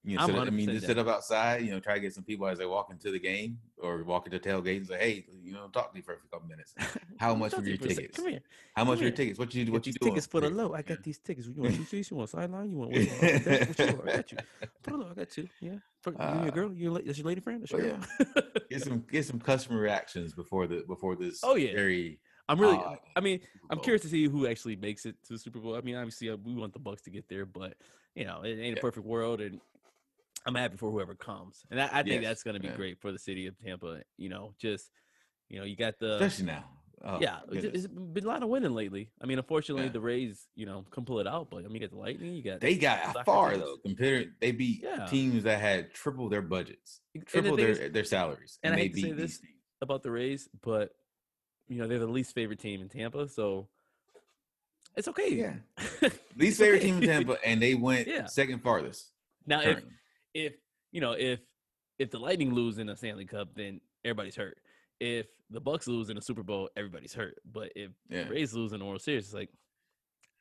You know, set, I mean, just sit up outside, you know, try to get some people as they walk into the game or walk into tailgate and say, "Hey, you know, talk to me for a couple minutes. How much were your tickets? Come here. How much were your tickets? What you what you doing? Tickets for the low. I got these tickets. You want two seats? You want sideline? You want what? You what you want? I got you. For the low, I got you. Yeah. For, uh, you a girl? You that's your lady friend? That's your yeah. get some get some customer reactions before the before this. Oh yeah. Very I'm really. I mean, I'm curious to see who actually makes it to the Super Bowl. I mean, obviously, uh, we want the Bucks to get there, but you know, it ain't yeah. a perfect world, and I'm happy for whoever comes. And I, I think yes. that's going to be great for the city of Tampa. You know, just you know, you got the especially now. Oh, yeah, it's, it's been a lot of winning lately. I mean, unfortunately, yeah. the Rays, you know, can pull it out. But I mean, you got the Lightning. You got they got far teams. though. Compared, they beat yeah. teams that had triple their budgets, triple the their is, their salaries, and, and I hate to say this about the Rays, but you know they're the least favorite team in Tampa, so it's okay. Yeah, least favorite okay. team in Tampa, and they went yeah. second farthest. Now, if if you know if if the Lightning lose in a Stanley Cup, then everybody's hurt. If the Bucks lose in a Super Bowl, everybody's hurt. But if yeah. the Rays lose in the World Series, it's like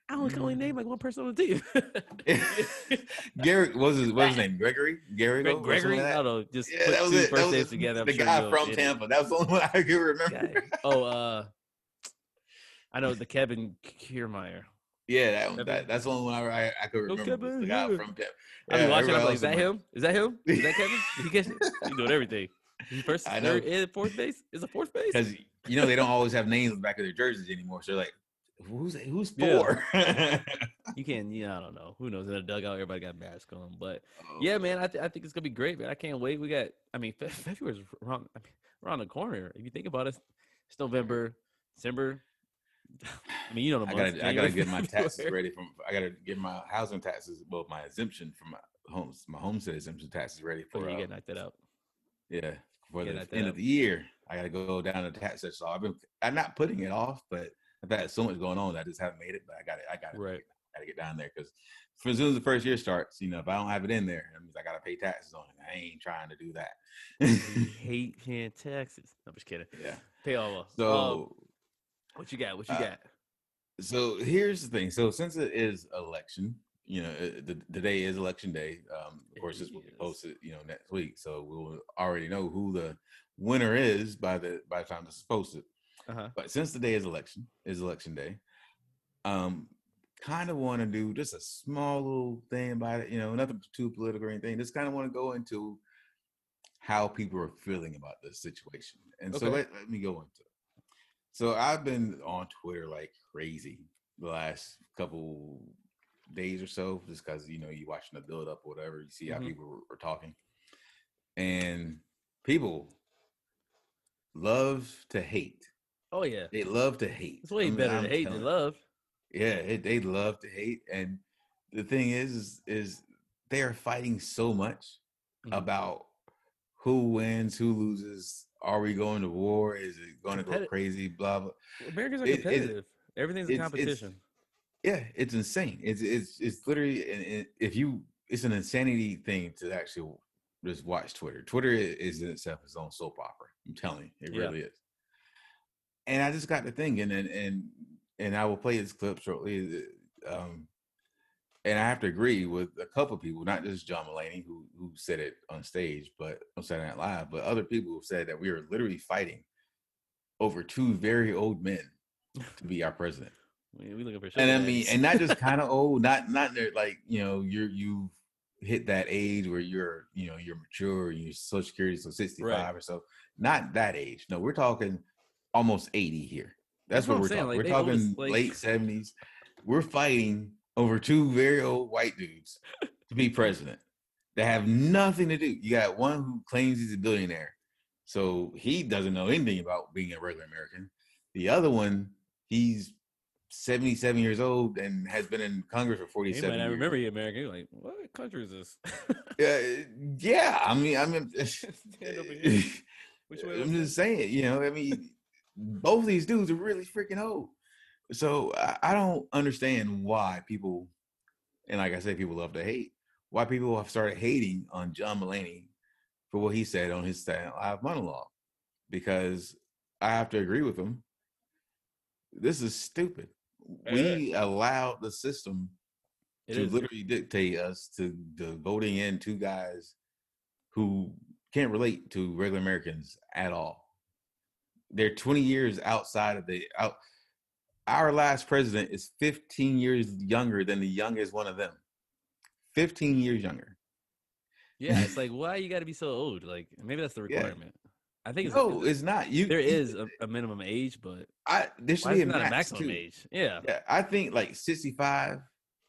I only can only name like one person on the team. Gary, what was his, what was his name? Gregory? Gary? Greg, Gregory? I don't know. Just yeah, put two it. first names together. I'm the sure guy from Tampa. That was the only one I could remember. Oh, uh, I know the Kevin Kiermaier. Yeah, that, one, that that's the only one I, I could remember. The guy from Kevin. I mean, watching. I was like, is that him? Is that him? Is that Kevin? he gets it. He's doing everything. First, I know. third, and fourth base. Is a fourth base? Because you know they don't always have names on the back of their jerseys anymore. So like, who's who's four? Yeah. you can, yeah, I don't know. Who knows? In a dugout, everybody got masks on. But oh, yeah, man, I, th- I think it's gonna be great, man. I can't wait. We got, I mean, February's around, I mean, around the corner. If you think about it, it's November, December. I mean, you know, the I gotta, I gotta get my taxes ready from. I gotta get my housing taxes, well, my exemption from my homes, my homestead exemption taxes ready for. you uh, get knocked that out. Yeah, for the end of the year, I gotta go down to tax section. So I've been, I'm not putting it off, but I've had so much going on that I just haven't made it. But I got it. I got it. Right. Got to get down there because for as soon as the first year starts, you know, if I don't have it in there, it means I got to pay taxes on it. I ain't trying to do that. hate paying taxes. I'm just kidding. Yeah. Pay all. Of, so, um, what you got? What you uh, got? So here's the thing. So since it is election, you know, the, the day is election day. Um, of course, this will be posted, you know, next week, so we'll already know who the winner is by the by the time this is posted. Uh-huh. But since the day is election, is election day, um, kind of want to do just a small little thing about it. You know, nothing too political or anything. Just kind of want to go into how people are feeling about this situation. And okay. so let, let me go into. So I've been on Twitter like crazy the last couple days or so, just because you know you're watching the build up or whatever, you see how mm-hmm. people are, talking, and people love to hate. Oh yeah, they love to hate. It's way I mean, better I'm to hate than love. Yeah, it, they love to hate, and the thing is, is, is they are fighting so much mm-hmm. about who wins, who loses. Are we going to war? Is it going to go crazy? Blah blah. Americans are competitive. It, it, Everything's a competition. It's, yeah, it's insane. It's it's it's literally if you it's an insanity thing to actually just watch Twitter. Twitter is in itself its own soap opera. I'm telling you, it yeah. really is. And I just got to thinking, and and and I will play this clip shortly. Uh, um, and I have to agree with a couple people, not just John Mulaney who who said it on stage, but on Saturday Night Live, but other people who said that we are literally fighting over two very old men to be our president. we looking for and I mean, and not just kind of old, not not like you know you're you hit that age where you're you know you're mature, you're Social Security, so 65 right. or so. Not that age. No, we're talking almost 80 here. That's, That's what, what we're saying. talking. Like, we're talking like... late 70s. We're fighting over two very old white dudes to be president that have nothing to do. You got one who claims he's a billionaire, so he doesn't know anything about being a regular American. The other one, he's 77 years old and has been in Congress for 47 hey man, I remember you American. You're like, what country is this? yeah, yeah. I mean, I mean, I'm just saying, you know, I mean, both these dudes are really freaking old. So I, don't understand why people, and like I said, people love to hate, why people have started hating on John Mulaney for what he said on his stand live monologue. Because I have to agree with him. This is stupid. We allowed the system it to is. literally dictate us to the voting in two guys who can't relate to regular Americans at all. They're 20 years outside of the out our last president is 15 years younger than the youngest one of them. 15 years younger. Yeah, it's like why you got to be so old? Like maybe that's the requirement. Yeah. I think it's no, it's not. You there is a, a minimum age, but I there should be a, not a maximum too. age. Yeah, yeah. I think like 65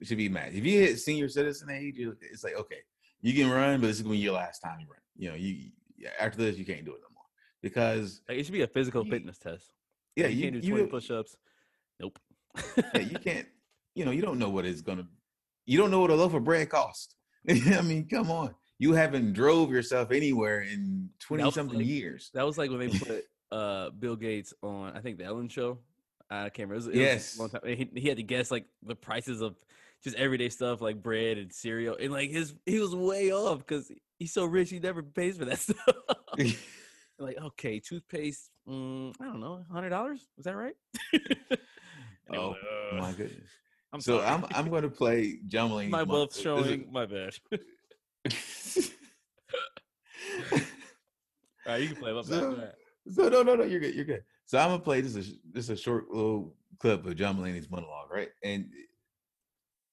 should be max. If you hit senior citizen age, it's like okay, you can run, but this is gonna be your last time you run. You know, you after this you can't do it no more because like, it should be a physical you, fitness test. Yeah, you, you can't do 20 push-ups. Nope. yeah, you can't. You know, you don't know what it's gonna. You don't know what a loaf of bread costs. I mean, come on. You haven't drove yourself anywhere in twenty something like, years. That was like when they put uh Bill Gates on. I think the Ellen Show. I can't remember. It was, it yes. Was he, he had to guess like the prices of just everyday stuff like bread and cereal, and like his he was way off because he's so rich he never pays for that stuff. like okay, toothpaste. Mm, I don't know, hundred dollars. Was that right? Oh uh, my goodness. I'm so sorry. I'm I'm going to play John Mulaney. My buff's showing. Is... My bad. All right, you can play. So. So no, no, no, you're good. You're good. So I'm gonna play this. Is this is a short little clip of John Mulaney's monologue, right? And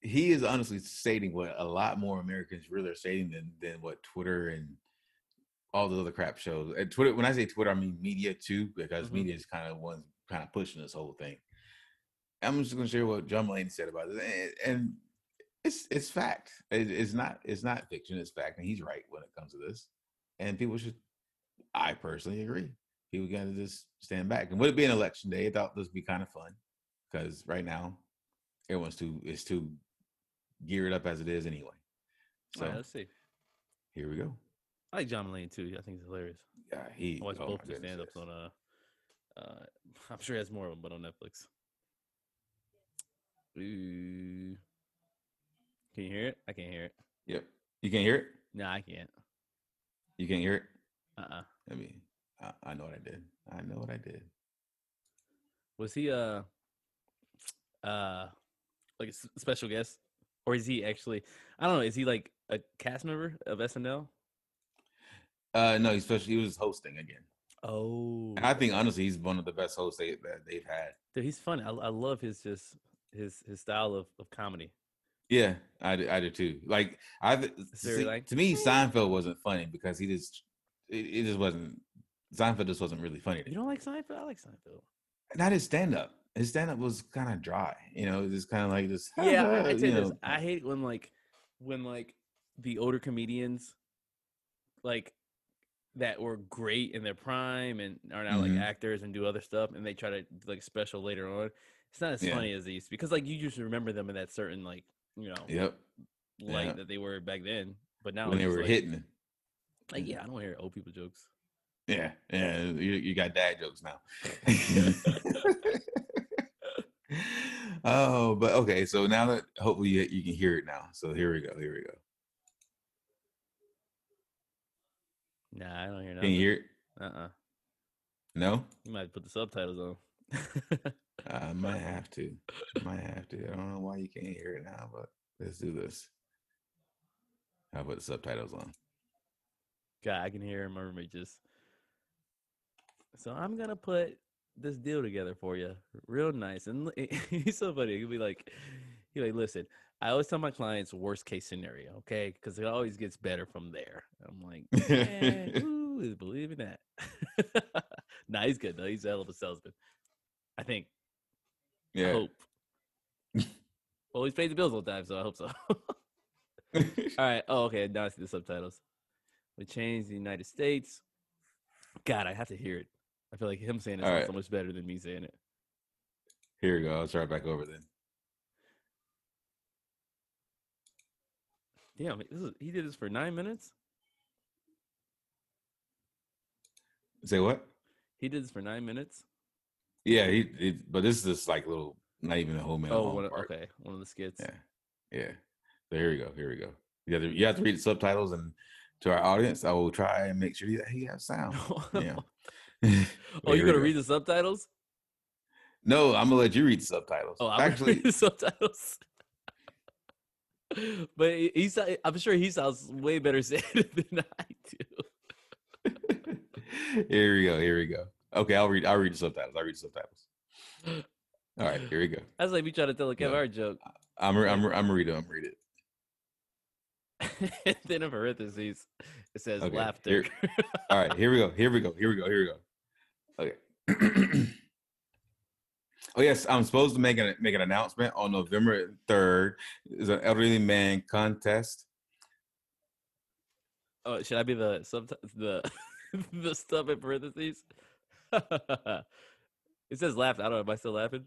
he is honestly stating what a lot more Americans really are stating than than what Twitter and all the other crap shows. And Twitter, when I say Twitter, I mean media too, because mm-hmm. media is kind of one kind of pushing this whole thing. I'm just going to share what John Mulaney said about it, and, it's it's fact. It, it's not it's not fiction. It's fact, and he's right when it comes to this. And people should, I personally agree. People got to just stand back. And would it be an election day? I thought this would be kind of fun because right now everyone's too is too geared up as it is anyway. So right, let's see. Here we go. I like John Mulaney too. I think he's hilarious. Yeah, he. I watch oh both the stand ups on uh, uh, I'm sure he has more of them, but on Netflix. Ooh. Can you hear it? I can't hear it. Yep. You can't hear it? No, I can't. You can't hear it? Uh uh-uh. uh I mean, I, I know what I did. I know what I did. Was he uh uh like a special guest? Or is he actually I don't know, is he like a cast member of SNL? Uh no, he's special he was hosting again. Oh, I think honestly, he's one of the best hosts they, that they've had. Dude, he's funny. I, I love his just his his style of, of comedy. Yeah, I do, I do too. Like I see, like, to me, Seinfeld wasn't funny because he just it, it, just wasn't. Seinfeld just wasn't really funny. You don't like Seinfeld? I like Seinfeld. Not his stand up. His stand up was kind of dry. You know, just kind of like this. Yeah, I, I tell you this. I hate when like when like the older comedians like that were great in their prime and are now mm-hmm. like actors and do other stuff and they try to like special later on. It's not as yeah. funny as these because like you just remember them in that certain like you know yep light yep. that they were back then. But now when they were like, hitting, like yeah, I don't hear old people jokes. Yeah, yeah, you, you got dad jokes now. oh, but okay. So now that hopefully you, you can hear it now. So here we go. Here we go. Nah, I don't hear nothing. Can you hear it? Uh uh-uh. uh No? You might put the subtitles on. I might have to. Might have to. I don't know why you can't hear it now, but let's do this. I'll put the subtitles on. God, I can hear my roommate just. So I'm gonna put this deal together for you, real nice. And he's so funny. He'll be like, he'll like, listen, I always tell my clients worst case scenario, okay? Because it always gets better from there. I'm like, man, who is believing that? nah, he's good though. He's a hell of a salesman. I think. Yeah. I hope. well, he's paid the bills all the time, so I hope so. all right. Oh, okay. Now I see the subtitles. We change the United States. God, I have to hear it. I feel like him saying it right. so much better than me saying it. Here we go. I'll start back over then. Damn, this is, he did this for nine minutes. Say what? He did this for nine minutes. Yeah, he. he but this is just like little, not even a whole minute. Oh, one, okay, one of the skits. Yeah, yeah. So here we go. Here we go. You have to, you have to read the subtitles, and to our audience, I will try and make sure that he has sound. yeah. oh, you're gonna read the subtitles? No, I'm gonna let you read the subtitles. Oh, I'm actually the subtitles but he's I'm sure he sounds way better said than I do. here we go. Here we go. Okay, I'll read. I'll read the subtitles. I'll read the subtitles. All right, here we go. That's like me trying to tell a Kevin no, Hart joke. I'm I'm I'm reading. I'm reading. then in parentheses, it says okay, laughter. Here, all right, here we go. Here we go. Here we go. Here we go. Okay. Oh yes, I'm supposed to make an make an announcement on November third. Is an elderly man contest. Oh, should I be the sub the the stuff in parentheses? it says laugh. I don't know. Am I still laughing?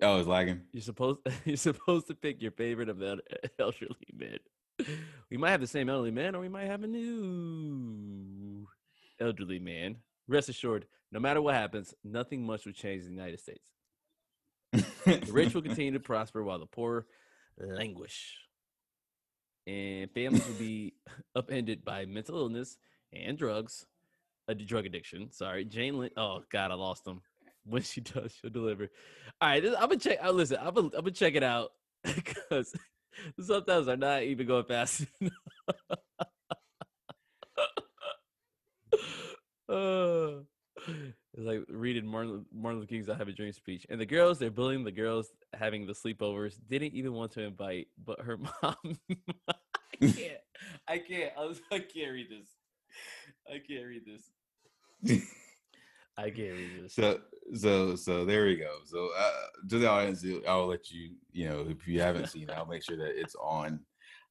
Oh, it's lagging. You're supposed you're supposed to pick your favorite of the elderly men. We might have the same elderly man, or we might have a new elderly man. Rest assured, no matter what happens, nothing much will change in the United States. the rich will continue to prosper while the poor languish. And families will be upended by mental illness and drugs, a drug addiction. Sorry, Jane. Lynn, oh God, I lost them. When she does, she'll deliver. All right, I'm gonna check. I uh, listen. I'm gonna, I'm gonna check it out because sometimes I'm not even going fast uh, it's like reading Martin, Martin Luther King's "I Have a Dream" speech, and the girls they're bullying the girls having the sleepovers didn't even want to invite, but her mom. I can't. I can't. I was. I can't read this. I can't read this. I can't read this. So so so there we go. So uh, to the audience, I'll let you. You know, if you haven't seen, I'll make sure that it's on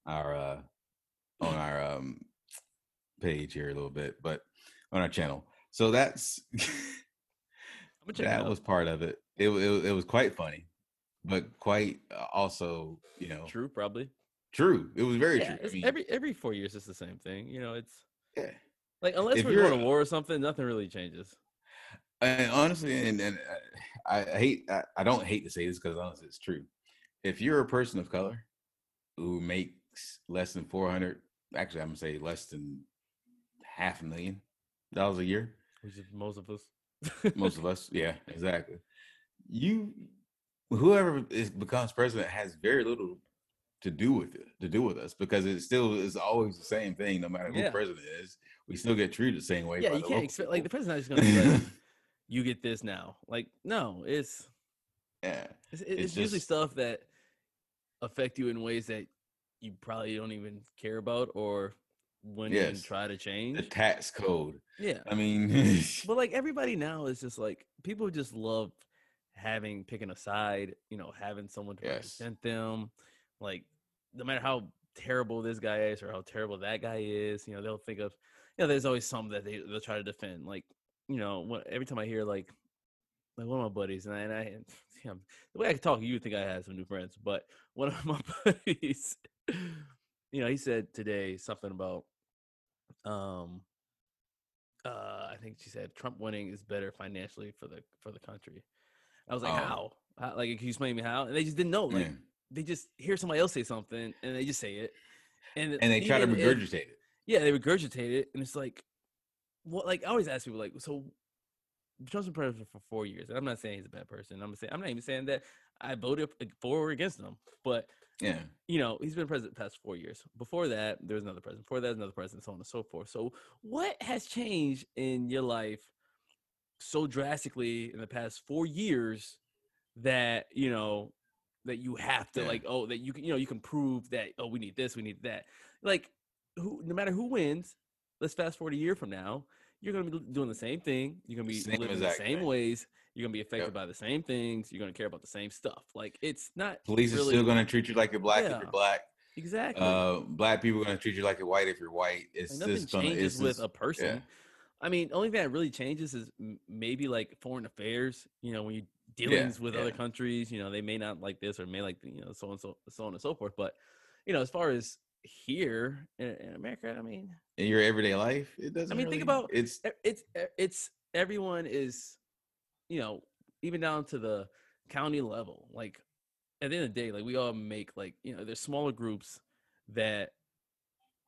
our uh on our um page here a little bit, but on our channel. So that's that was part of it. It, it. it was quite funny, but quite uh, also, you know, true. Probably true. It was very yeah, true. I mean, every every four years, it's the same thing. You know, it's yeah. Like unless if we're going to war or something, nothing really changes. And honestly, and, and uh, I, hate, I, I, don't hate to say this because honestly, it's true. If you're a person of color who makes less than 400, actually, I'm gonna say less than half a million dollars a year, which is most of us. most of us, yeah, exactly. You, whoever is, becomes president has very little to do with it, to do with us, because it still is always the same thing, no matter who yeah. president is. We still get treated the same way. Yeah, you can't expect like the president's just gonna be like, you get this now. Like, no, it's yeah, it's, it's, it's usually stuff that affect you in ways that you probably don't even care about or when yes. you try to change the tax code. Yeah, I mean, but like everybody now is just like people just love having picking a side. You know, having someone to yes. represent them. Like, no matter how terrible this guy is or how terrible that guy is, you know, they'll think of. You know, there's always some that they they'll try to defend. Like you know, every time I hear like like one of my buddies, and I, and I the way I talk, you would think I had some new friends, but one of my buddies, you know, he said today something about, um, uh, I think she said Trump winning is better financially for the for the country. I was like, oh. how? how? Like, can you explain me how? And they just didn't know. Like, they just hear somebody else say something, and they just say it, and and they try to regurgitate it, it. Yeah, they regurgitate it, and it's like, well, like I always ask people, like, so Trump's been president for four years, and I'm not saying he's a bad person. I'm saying I'm not even saying that I voted for or against him, but yeah, you know, he's been president the past four years. Before that, there was another president. Before that, another president, so on and so forth. So, what has changed in your life so drastically in the past four years that you know that you have to yeah. like, oh, that you can, you know, you can prove that, oh, we need this, we need that. Like, who, no matter who wins, let's fast forward a year from now. You're going to be doing the same thing. You're going to be same living the same ways. You're going to be affected yep. by the same things. You're going to care about the same stuff. Like it's not. Police really, are still going to treat you like you're black yeah, if you're black. Exactly. Uh, black people are going to treat you like you're white if you're white. It's nothing changes gonna, it's with just, a person. Yeah. I mean, only thing that really changes is maybe like foreign affairs. You know, when you dealings yeah, with other countries, you know, they may not like this or may like you know so and so so on and so forth. But you know, as far as here in, in America, I mean, in your everyday life, it doesn't. I mean, really, think about it's it's it's everyone is, you know, even down to the county level. Like at the end of the day, like we all make like you know, there's smaller groups that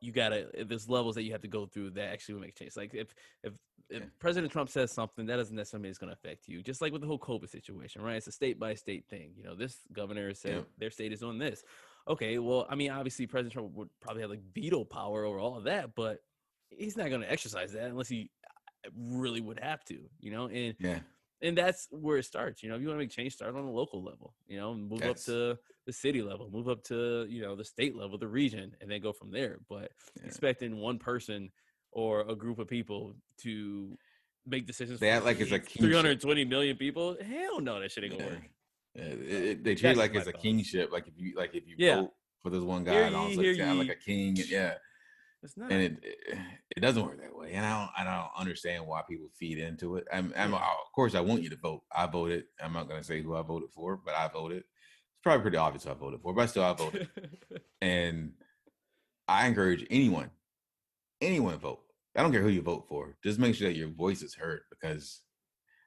you gotta eh, there's levels that you have to go through that actually will make change. Like if if if yeah. President Trump says something, that doesn't necessarily mean it's going to affect you. Just like with the whole COVID situation, right? It's a state by state thing. You know, this governor said yeah. their state is on this okay, well, I mean, obviously President Trump would probably have like veto power over all of that, but he's not going to exercise that unless he uh, really would have to, you know. And yeah, and that's where it starts. You know, if you want to make change, start on the local level. You know, move up to the city level, move up to you know the state level, the region, and then go from there. But yeah. expecting one person or a group of people to make decisions. They act like it's a 320 million people. Hell no, that shit ain't gonna yeah. work. Yeah, it, it, they treat it like it's a kingship. Like if you like if you yeah. vote for this one guy, and all of a sudden like a king. Yeah, it's not. And it, it, it doesn't work that way. And I don't I don't understand why people feed into it. I'm, I'm of course I want you to vote. I voted. I'm not gonna say who I voted for, but I voted. It's probably pretty obvious I voted for, but still I voted. and I encourage anyone, anyone vote. I don't care who you vote for. Just make sure that your voice is heard because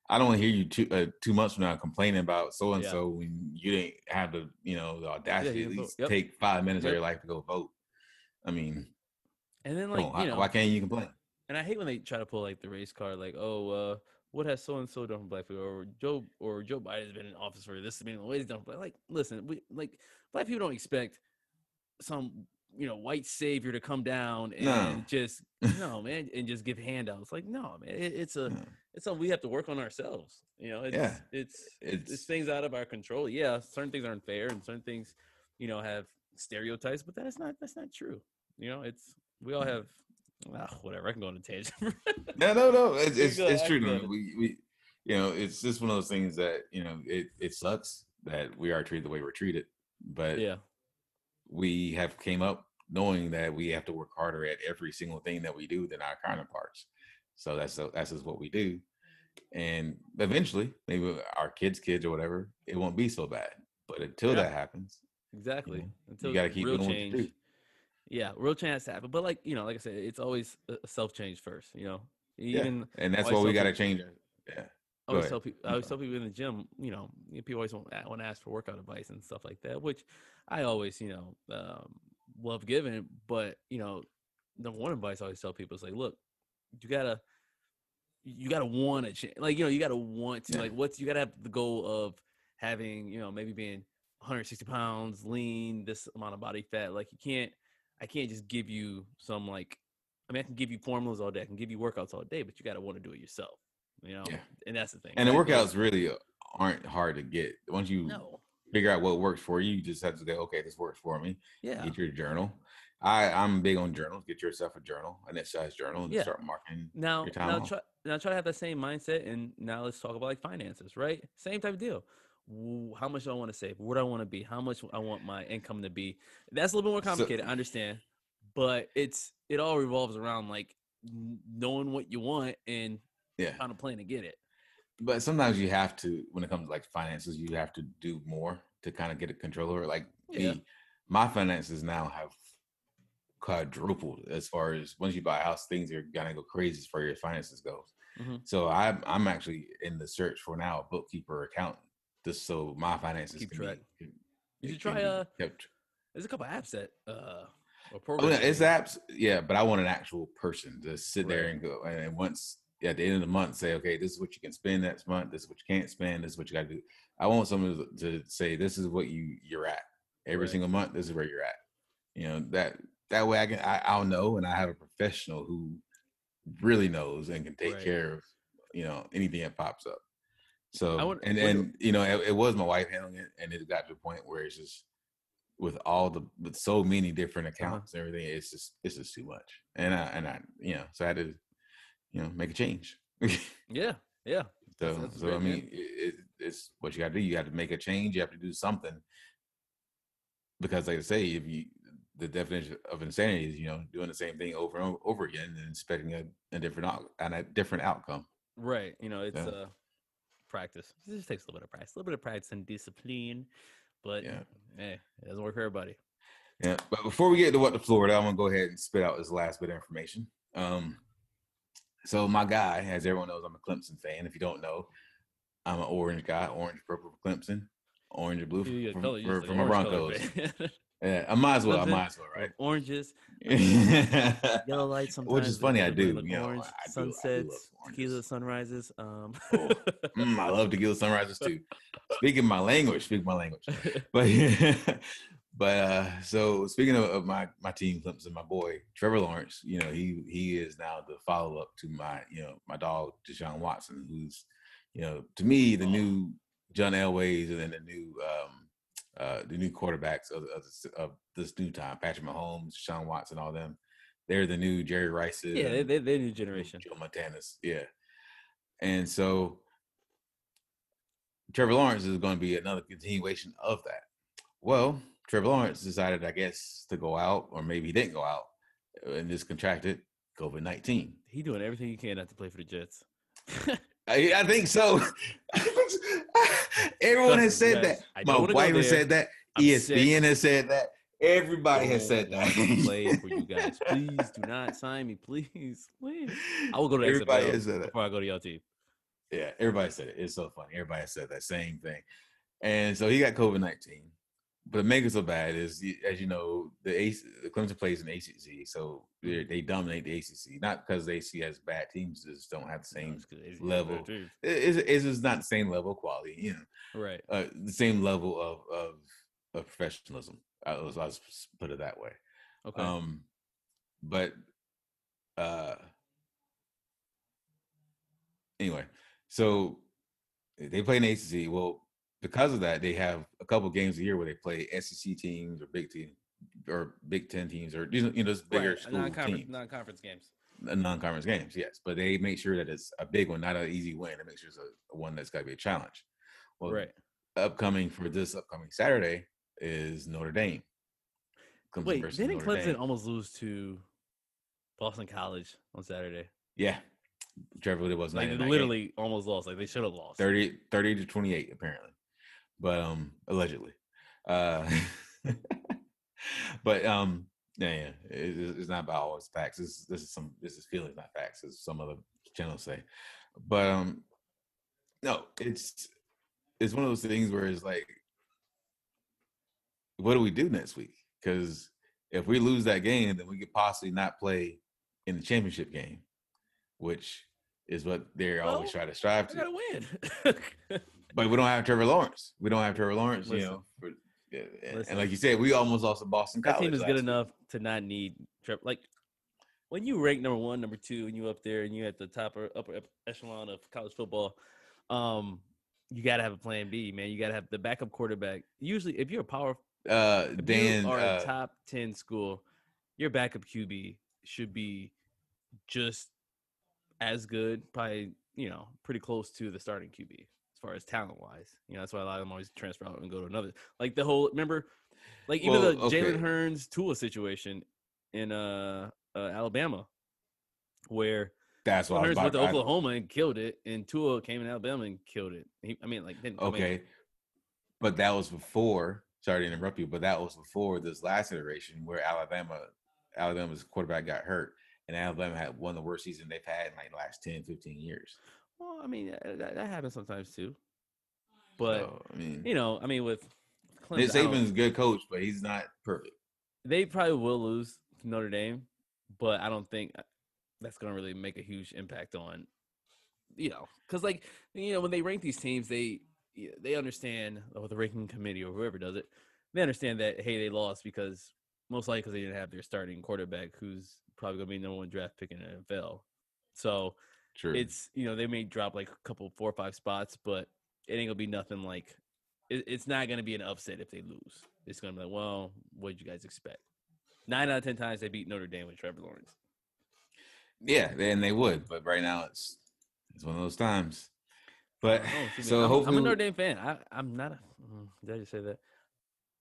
I don't want to hear you two uh, two months from now complaining about so and so when you didn't have the you know the audacity yeah, at least yep. take five minutes yep. of your life to go vote. I mean, and then like on, you know, why can't you complain? And I hate when they try to pull like the race card, like oh, uh, what has so and so done for black people, or Joe or Joe Biden has been in office for this many ways done. But like, listen, we like black people don't expect some you know white savior to come down and no. just no man and just give handouts. Like no man, it, it's a no. it's something we have to work on ourselves. You know, it's, yeah, it's, it's it's things out of our control. Yeah, certain things aren't fair, and certain things, you know, have stereotypes, but that is not that's not true. You know, it's we all have ah, whatever. I can go on a tangent. no, no, no. It's it's, it's true. We we you know, it's just one of those things that you know it it sucks that we are treated the way we're treated, but yeah, we have came up knowing that we have to work harder at every single thing that we do than our counterparts. So that's that's just what we do, and eventually, maybe our kids' kids or whatever, it won't be so bad. But until yeah. that happens, exactly, you, know, until you got to keep doing change. what you do. Yeah, real change has to happen. But like you know, like I said, it's always a self change first. You know, even yeah. and that's why we got to change it. Yeah. I always tell people, I always tell people in the gym, you know, people always want, want to ask for workout advice and stuff like that, which I always, you know, um, love giving. But you know, number one advice I always tell people is like, look, you gotta, you gotta want to change. Like, you know, you gotta want to. Like, what's you gotta have the goal of having, you know, maybe being 160 pounds, lean, this amount of body fat. Like, you can't, I can't just give you some like, I mean, I can give you formulas all day, I can give you workouts all day, but you gotta want to do it yourself you know, yeah. and that's the thing. And the workouts really aren't hard to get once you no. Figure out what works for you. You just have to go, okay, this works for me. Yeah, get your journal. I I'm big on journals. Get yourself a journal, an exercise journal, and yeah. start marking. Now, now try now try to have that same mindset, and now let's talk about like finances, right? Same type of deal. How much do I want to save? Where do I want to be? How much I want my income to be? That's a little bit more complicated. So, I understand, but it's it all revolves around like knowing what you want and yeah kind of plan to get it but sometimes you have to when it comes to like finances you have to do more to kind of get a control over it like yeah. me my finances now have quadrupled as far as once you buy a house things are gonna go crazy as far as your finances goes mm-hmm. so i'm i'm actually in the search for now a bookkeeper accountant just so my finances Keep can track. be you should try uh kept. there's a couple apps that uh Oh, it's apps, yeah, but I want an actual person to sit right. there and go. And once at the end of the month say, okay, this is what you can spend next month. This is what you can't spend. This is what you got to do. I want someone to, say, this is what you you're at every right. single month. This is where you're at. You know that that way I can I, I'll know, and I have a professional who really knows and can take right. care of you know anything that pops up. So would, and and you know it, it, was my wife handling it, and it got to a point where it's just with all the with so many different uh-huh. accounts uh-huh. and everything, it's just it's just too much. And I and I you know so I had to you know make a change. yeah, yeah. So, that's, that's so I mean, it, it's what you got to do. You have to make a change. You have to do something because, like I say, if you the definition of insanity is you know doing the same thing over and over again and expecting a, a different out and a different outcome. Right. You know, it's yeah. uh practice. It just takes a little bit of practice, a little bit of practice and discipline. But yeah, hey, it doesn't work for everybody. Yeah. But before we get to what the Florida, I'm gonna go ahead and spit out this last bit of information. Um, so my guy, as everyone knows, I'm a Clemson fan. If you don't know, I'm an orange guy, orange purple for Clemson, orange and blue for, for, for, for my Broncos. yeah, I might as well. Clemson, I might as well, right? Oranges, yellow lights. Sometimes which is funny. I do. you orange, know, I sunsets, do, tequila sunrises. Um. oh, mm, I love tequila sunrises too. Speaking my language, speak my language. But but uh, so speaking of, of, my my team, Clemson, my boy Trevor Lawrence, you know he he is now the follow up to my you know my dog Deshaun Watson, who's you know to me the new John Elways and then the new um, uh, the new quarterbacks of, of, of, this new time, Patrick Mahomes, Sean Watson, all them. They're the new Jerry Rices. Yeah, they, they're new generation. Joe Montana's, yeah. And so Trevor Lawrence is going to be another continuation of that. Well, Trevor Lawrence decided, I guess, to go out, or maybe he didn't go out uh, and just contracted COVID nineteen. He doing everything he can not to play for the Jets. I, I, think so. Everyone has said that. My wife has said that. I'm ESPN sick. has said that. Everybody oh, has said that. play for you guys. Please do not sign me. Please, please. I will go to everybody has said that before I go to your team. Yeah, everybody said it. It's so funny. Everybody said that same thing. And so he got COVID nineteen but make it so bad is, as you know, the AC, the Clemson plays in ACC, so they dominate the ACC. Not because the ACC has bad teams, just don't have the same level. It's, it's just not the same level of quality, you know. Right. Uh, the same level of of, of professionalism. I was, I was put it that way. Okay. Um, but uh, anyway, so they play in the ACC. Well, because of that, they have a couple games a year where they play SEC teams or Big Ten or Big Ten teams or you know those bigger right. school non-conference, teams. Non-conference games. Non-conference games, yes, but they make sure that it's a big one, not an easy win. They make sure it's a, one that's got to be a challenge. Well, right. Upcoming for this upcoming Saturday is Notre Dame. Clemson Wait, didn't Notre Clemson Dame. almost lose to Boston College on Saturday? Yeah, Trevor it was like literally game. almost lost. Like they should have lost 30, 30 to twenty eight apparently, but um allegedly. Uh, but um yeah, yeah. It, it's not about always facts. This this is some this is feelings, not facts, as some other channels say. But um no, it's it's one of those things where it's like, what do we do next week? Because if we lose that game, then we could possibly not play in the championship game, which is what they're well, always trying to strive to. Gotta win. but we don't have Trevor Lawrence. We don't have Trevor Lawrence. Listen, you know, for, and, and, like you said, we almost lost to Boston College. That team is good week. enough to not need Trevor. Like when you rank number one, number two, and you up there, and you at the top or upper echelon of college football, um, you got to have a plan B, man. You got to have the backup quarterback. Usually, if you're a power, uh, Dan, you are uh, a top ten school, your backup QB should be just as good, probably you know, pretty close to the starting QB as far as talent wise. You know, that's why a lot of them always transfer out and go to another. Like the whole remember, like even well, the okay. Jalen Hurts Tua situation in uh, uh Alabama, where that's what Hurns went to Oklahoma and killed it, and Tua came in Alabama and killed it. He, I mean, like okay, I mean, but that was before. Sorry to interrupt you, but that was before this last iteration where Alabama, Alabama's quarterback got hurt, and Alabama had one of the worst seasons they've had in like the last 10, 15 years. Well, I mean, uh, that, that happens sometimes too. But so, I mean, you know, I mean, with Clemson, Nick Saban's a good coach, but he's not perfect. They probably will lose to Notre Dame, but I don't think uh, that's going to really make a huge impact on, you know, because like you know when they rank these teams, they they understand or the ranking committee or whoever does it, they understand that hey they lost because most likely because they didn't have their starting quarterback who's probably going to be number one draft pick in the NFL. So True. it's you know they may drop like a couple four or five spots, but it ain't gonna be nothing like it, it's not gonna be an upset if they lose. It's gonna be like, well, what did you guys expect? Nine out of ten times they beat Notre Dame with Trevor Lawrence. Yeah, and they would, but right now it's it's one of those times. But oh, so I'm, hopefully, I'm a Notre Dame fan. I, I'm not a. Mm, did I just say that?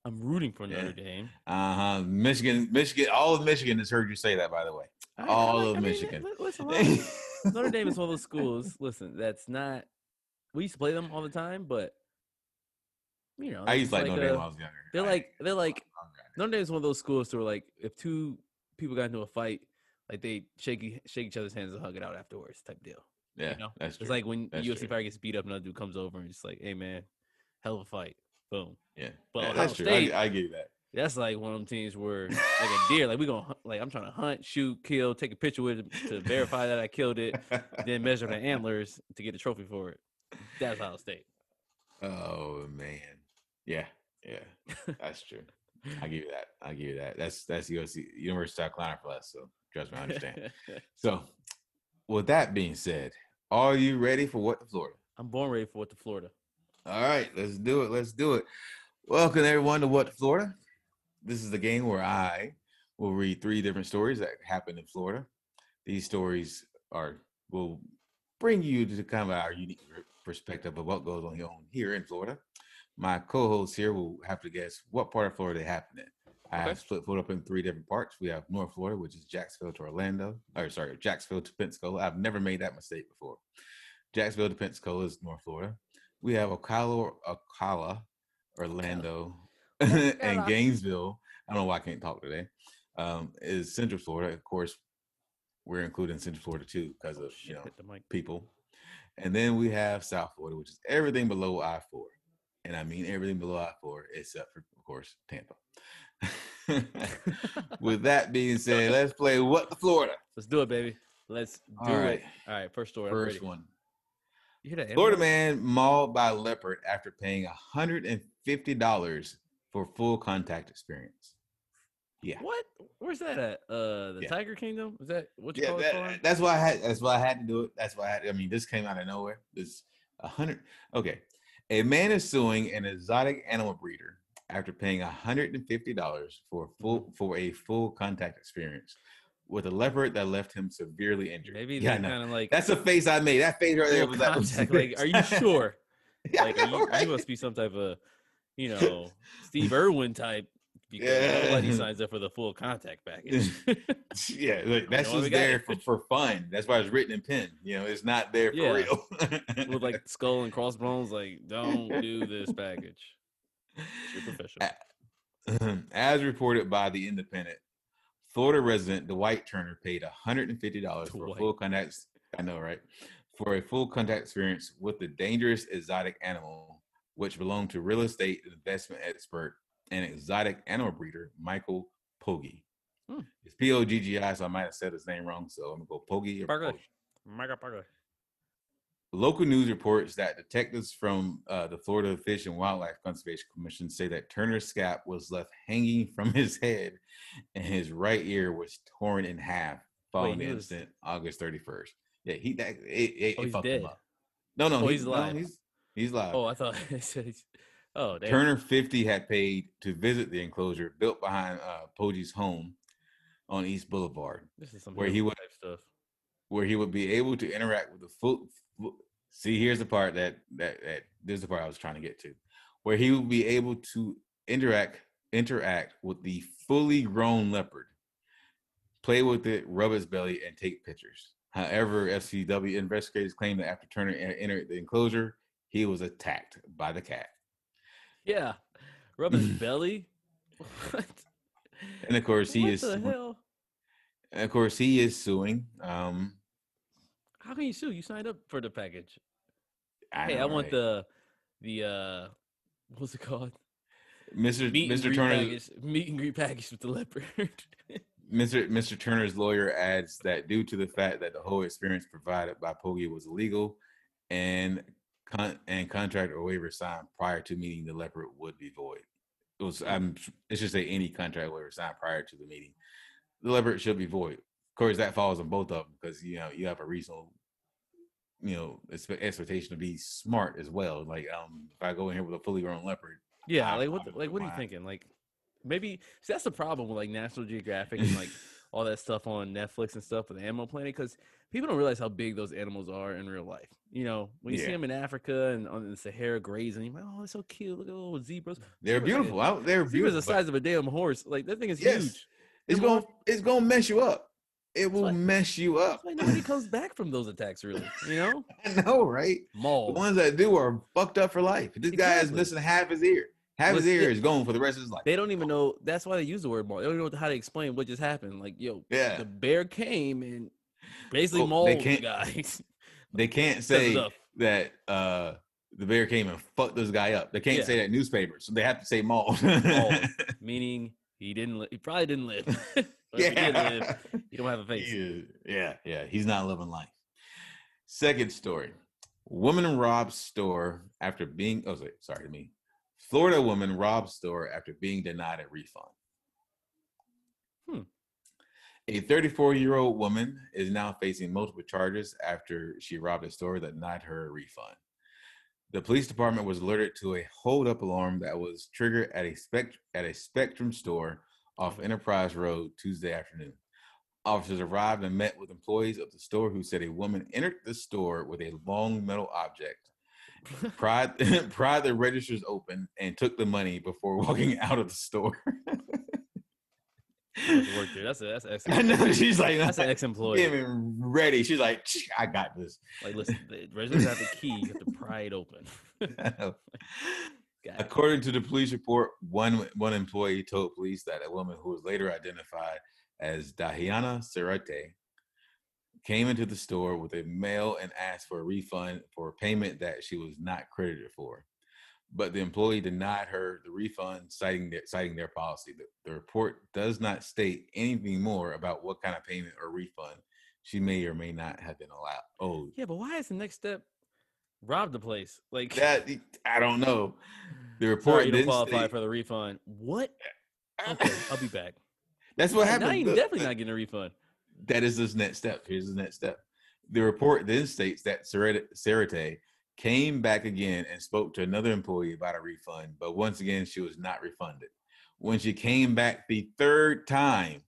I'm rooting for Notre yeah. Dame. Uh huh. Michigan, Michigan, all of Michigan has heard you say that, by the way. I, all I of I mean, Michigan. Listen, Notre Dame is one of those schools. Listen, that's not. We used to play them all the time, but you know, I used to like, like Notre Dame when I was younger. They're like they're like Notre Dame is one of those schools where like if two people got into a fight, like they shake shake each other's hands and hug it out afterwards, type deal. Yeah, you know? that's true. It's like when that's UFC true. fighter gets beat up, and another dude comes over and just like, "Hey man, hell of a fight." Boom. Yeah, but yeah, that's true. State, I, I give that. That's like one of them teams where like a deer, like we gonna like I'm trying to hunt, shoot, kill, take a picture with it to verify that I killed it, then measure the antlers to get the trophy for it. That's Ohio State. Oh man, yeah, yeah, that's true. I give you that. I give you that. That's that's USC University of South Carolina for us. So trust me, I understand. so, with that being said, are you ready for what to Florida? I'm born ready for what to Florida. All right, let's do it. Let's do it. Welcome everyone to What Florida. This is the game where I will read three different stories that happened in Florida. These stories are will bring you to kind of our unique perspective of what goes on here in Florida. My co-hosts here will have to guess what part of Florida they happen in. I okay. have split Florida up in three different parts. We have North Florida, which is Jacksonville to Orlando, or sorry, Jacksonville to Pensacola. I've never made that mistake before. Jacksonville to Pensacola is North Florida. We have Ocala, Ocala, Orlando, and Gainesville. I don't know why I can't talk today. Um, is Central Florida, of course. We're including Central Florida too because of you know people. And then we have South Florida, which is everything below I four, and I mean everything below I four except for, of course, Tampa. With that being said, let's play what the Florida. Let's do it, baby. Let's do All right. it. All right, first story. First one. You hear that? Florida man mauled by leopard after paying $150 for full contact experience. Yeah. What? Where's that at? Uh, the Yeah. Tiger Kingdom? Is that what you Yeah, call it? that- farm? that's why I had. That's why I had to do it. That's why I, had, I mean, this came out of nowhere. This a hundred. Okay, a man is suing an exotic animal breeder after paying hundred and fifty dollars for a full for a full contact experience with a leopard that left him severely injured. Maybe yeah, kind of like That's a face I made. That face right there was contact. Like, are you sure? yeah, like, are know, you, right? you must be some type of, you know, Steve Irwin type. Because Yeah. nobody signs up for the full contact package. yeah, like, that's know what we just there for, for fun. That's why it's written in pen. You know, it's not there for Yeah. real. With like skull and crossbones, like don't do this package. You're professional. As reported by the Independent, Florida resident Dwight Turner paid $150 for a full contact. I know, right? For a full contact experience with the dangerous exotic animal, which belonged to real estate investment expert and exotic animal breeder Michael Poggi. Hmm. It's P O G G I, so I might have said his name wrong. So I'm gonna go Poggi or. Poggi. Mega Parker. Local news reports that detectives from uh, the Florida Fish and Wildlife Conservation Commission say that Turner's scalp was left hanging from his head and his right ear was torn in half following he the was- incident August 31st. Yeah, he that it, it, Oh, it he's fucked dead. him up. No, no, Oh, he's, he's no, alive. he's he's live. Oh, I thought it said he's. Oh, damn. Turner 50 had paid to visit the enclosure built behind uh, Poggi's home on East Boulevard. This is some where he would- stuff. where he would be able to interact with the full. full- See, here's the part that that that this is the part I was trying to get to, where he would be able to interact interact with the fully grown leopard, play with it, rub its belly, and take pictures. However, FCW investigators claim that after Turner entered the enclosure, he was attacked by the cat, Yeah, rub his belly. What? and of course he what is. the hell? Of course he is suing. Um, How can you sue? You signed up for the package. I hey, know, I want right? the the uh what's it called? Mr. Meet Mr. Turner. package. Meet and greet package with the leopard. Mr. Mr. Turner's lawyer adds that due to the fact that the whole experience provided by Poggi was illegal and con- and contract or waiver signed prior to meeting the leopard would be void. It was I'm it should say any contract or waiver signed prior to the meeting. The leopard should be void. Of course, that falls on both of them because you know you have a reasonable you know expe- expectation to be smart as well. Like um if I go in here with a fully grown leopard, yeah, I'm like what? Like what are you thinking? Like maybe see, that's the problem with like National Geographic and like all that stuff on Netflix and stuff with the Animal Planet because people don't realize how big those animals are in real life. You know, when you see them in Africa and on the Sahara grazing, you're like, oh, they're so cute. Look at little zebras. they're Zebra's like beautiful. I- They're Zebra's beautiful. the size of a damn horse. Like that thing is Yes. huge. It's going it's going to mess you up. It will why- mess you up. Why nobody comes back from those attacks, really. You know, I know, right? The ones that do are fucked up for life. This guy is missing half his ear. Half his Listen, ear yeah. is gone for the rest of his life. They don't even know. That's why they use the word mauled. They don't know how to explain what just happened. Like, yo, Yeah. the bear came and basically Oh, mauled the can't guy. They can't say that uh the bear came and fucked this guy up. They can't Yeah. say that in newspapers, so they have to say mauled. Mauled. Meaning he didn't. Li- he probably didn't live. If he live, you don't have a face. He yeah, yeah, he's not living life. Second story: woman robs store after being. Oh, sorry, sorry to me. Florida woman robs store after being denied a refund. Hmm. A 34-year-old woman is now facing multiple charges after she robbed a store that denied her a refund. The police department was alerted to a hold-up alarm that was triggered at a spect- at a Spectrum store off Enterprise Road Tuesday afternoon. Officers arrived and met with employees of the store who said a woman entered the store with a long metal object, pried, pried the registers open, and took the money before walking out of the store. Work there. That's a, that's I know she's like, That's an ex-employee. even ready. She's like, I got this. Like, listen, the residents have the key. You have to pry it open. I know. God. According to the police report, one one employee told police that a woman who was later identified as Dahiana Serrate came into the store with a mail and asked for a refund for a payment that she was not credited for. But the employee denied her the refund, citing their, citing their policy. The, the report does not state anything more about what kind of payment or refund she may or may not have been allowed. Oh, Yeah, but why is the next step rob the place? Like that I don't know. The report Sorry, you don't didn't qualify state- for the refund. What? Okay, I'll be back. That's what happened. Now you're definitely not getting a refund. That is this next step. Here's the next step. The report then states that Serrate came back again and spoke to another employee about a refund, but once again, she was not refunded. When she came back the third time,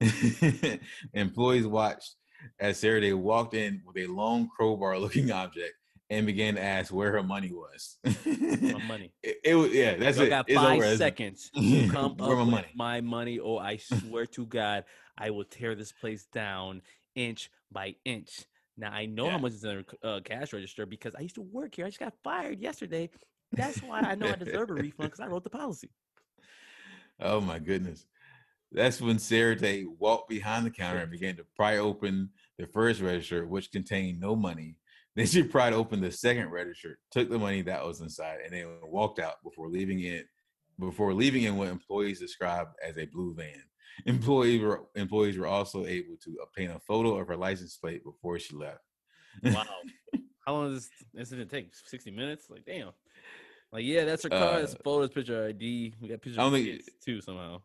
employees watched as Sarah walked in with a long crowbar looking object and began to ask where her money was. my money. It, it was yeah, that's you it. got five seconds. Come Where up my with money? my money, or I swear to God, I will tear this place down inch by inch. Now I know Yeah. how much is in the uh, cash register because I used to work here. I just got fired yesterday. That's why I know I deserve a refund because I wrote the policy. Oh my goodness. That's when Sarah Day walked behind the counter and began to pry open the first register, which contained no money. Then she pried open the second register, took the money that was inside, and then walked out before leaving it before leaving in what employees described as a blue van. Employees were employees were also able to obtain a photo of her license plate before she left. Wow. How long does this incident take? 60 minutes? Like, damn. Like, yeah, that's her car. That's Uh, photos, picture ID. We got pictures of don't the think- kids too somehow.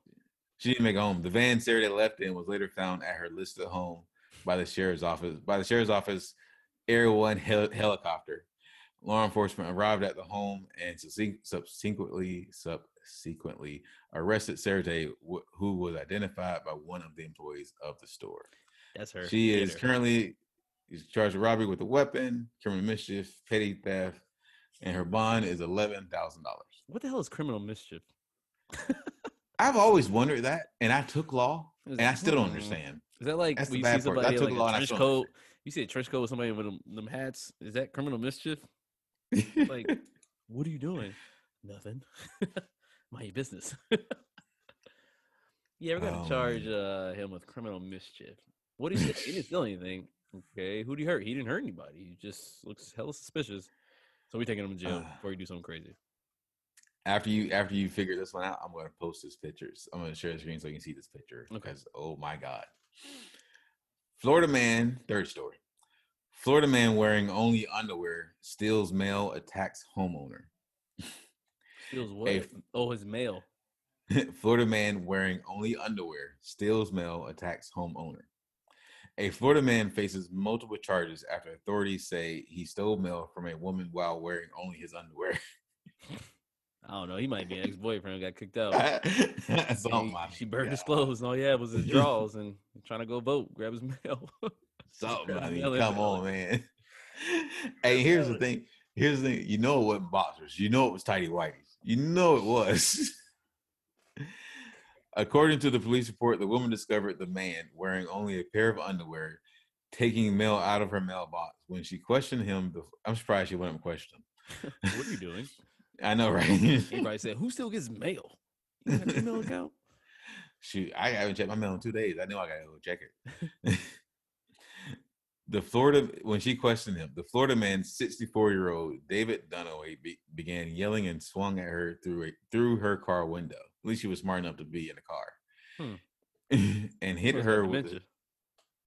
She didn't make it home. The van Sarah Day left in was later found at her listed home by the sheriff's office. By the sheriff's office, Air One hel- helicopter. Law enforcement arrived at the home and subse- subsequently subsequently arrested Sarah Day, wh- who was identified by one of the employees of the store. That's her. She is her. currently is charged with robbery with a weapon, criminal mischief, petty theft, and her bond is eleven thousand dollars. What the hell is criminal mischief? I've always wondered that, and I took law, and I still don't hmm. understand. Is that like That's when you see. I somebody in, took like law a trench coat? understand. You see a trench coat with somebody with them, them hats. Is that criminal mischief? Like, what are you doing? Nothing. Mind your business. yeah, we're gonna Oh, charge uh, him with criminal mischief. What did he? he didn't steal anything. Okay, who did he hurt? He didn't hurt anybody. He just looks hella suspicious. So we taking him to jail Ah. before he do something crazy. after you after you figure this one out, I'm going to post his pictures. I'm going to share the screen so you can see this picture. Okay. Because oh my god, Florida man, third story. Florida man wearing only underwear steals mail, attacks homeowner. Steals what? Hey, oh, his mail. Florida man wearing only underwear steals mail, attacks homeowner. A Florida man faces multiple charges after authorities say he stole mail from a woman while wearing only his underwear. I don't know. He might be an ex-boyfriend. Got kicked out. That's And oh he- my she burned his God. clothes. All yeah, was his drawers and trying to go vote, grab his mail. Something. Grab I his mean, mail and come mail on, man. hey, here's the thing. Here's the thing. You know it wasn't boxers. You know it was tidy whities. You know it was. According to the police report, the woman discovered the man wearing only a pair of underwear, taking mail out of her mailbox. When she questioned him, the, I'm surprised she went up and questioned him. what are you doing? I know, right? He probably said, "Who still gets mail? You got an email account?" Shoot, I haven't checked my mail in two days. I know I gotta go check it. The Florida, when she questioned him, the Florida man, 64 year old David Dunaway, be, began yelling and swung at her through a, through her car window. At least she was smart enough to be in the car, hmm. and hit her with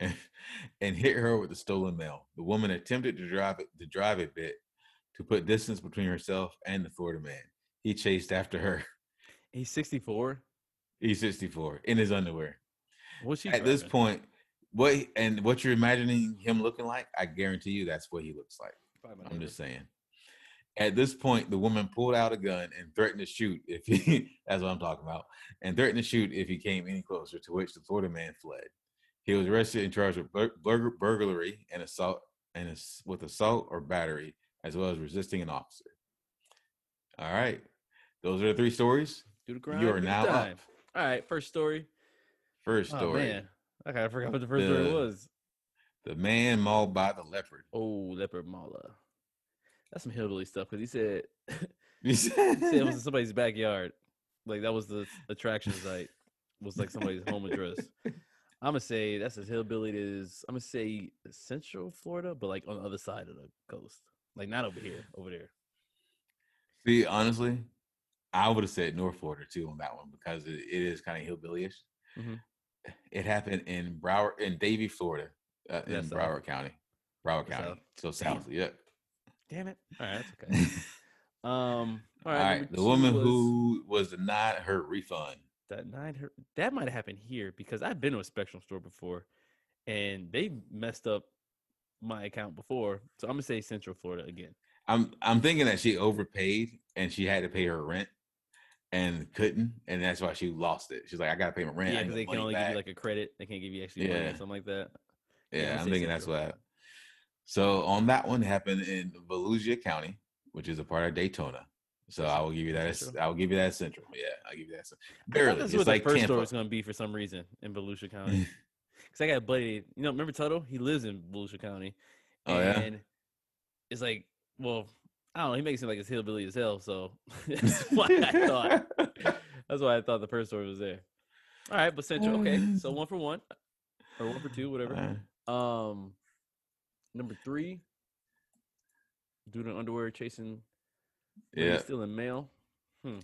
the, and hit her with the stolen mail. The woman attempted to drive it to drive a bit to put distance between herself and the Florida man. He chased after her. He's 64. He's 64 in his underwear. What's she At this point, what and what you're imagining him looking like, I guarantee you that's what he looks like. I'm neighbor. just saying. At this point, the woman pulled out a gun and threatened to shoot if he that's what I'm talking about. And threatened to shoot if he came any closer, to which the Florida man fled. He was arrested and charged with bur- burg- burglary and assault and ass- with assault or battery, as well as resisting an officer. All right. Those are the three stories. Do the grind. You are now up. All right, first story. First Oh man, I forgot what the first The- was. The man mauled by the leopard. Oh, leopard mala. That's some hillbilly stuff because he said he said it was in somebody's backyard. Like that was the attraction site. Was like somebody's home address. I'm gonna say that's as hillbilly as I'm gonna say Central Florida, but like on the other side of the coast. Like not over here, over there. See, honestly, I would have said North Florida too on that one because it, it is kind of hillbillyish. Mhm. It happened in Broward, in Davie, Florida, uh, in That's. Broward County. Broward That's County, so south. Yeah. Damn it. All right, that's okay. Um, all All right. right. The woman was- who was denied her refund that nine that might have happened here because I've been to a Spectrum store before, and they messed up my account before. So I'm gonna say Central Florida again. I'm I'm thinking that she overpaid and she had to pay her rent and couldn't, and that's why she lost it. She's like, I gotta pay my rent. Yeah, because they can only back. give you like a credit. They can't give you extra yeah. money or something like that. Yeah, yeah I'm thinking that's what. So on that one happened in Volusia County, which is a part of Daytona. So I will give you that. I will give you that central. Yeah, I'll give you that. Barely. That's what like the first Tampa. store is going to be for some reason in Volusia County. Because I got a buddy. You know, remember Tuttle? He lives in Volusia County. Oh yeah. And it's like, well, I don't know. He makes it like it's hillbilly as hell. So that's why I thought. That's why I thought the first store was there. All right, but Central. Okay, so one for one, or one for two, whatever. Um, number three, dude in underwear chasing. Yeah, stealing mail. Hmm.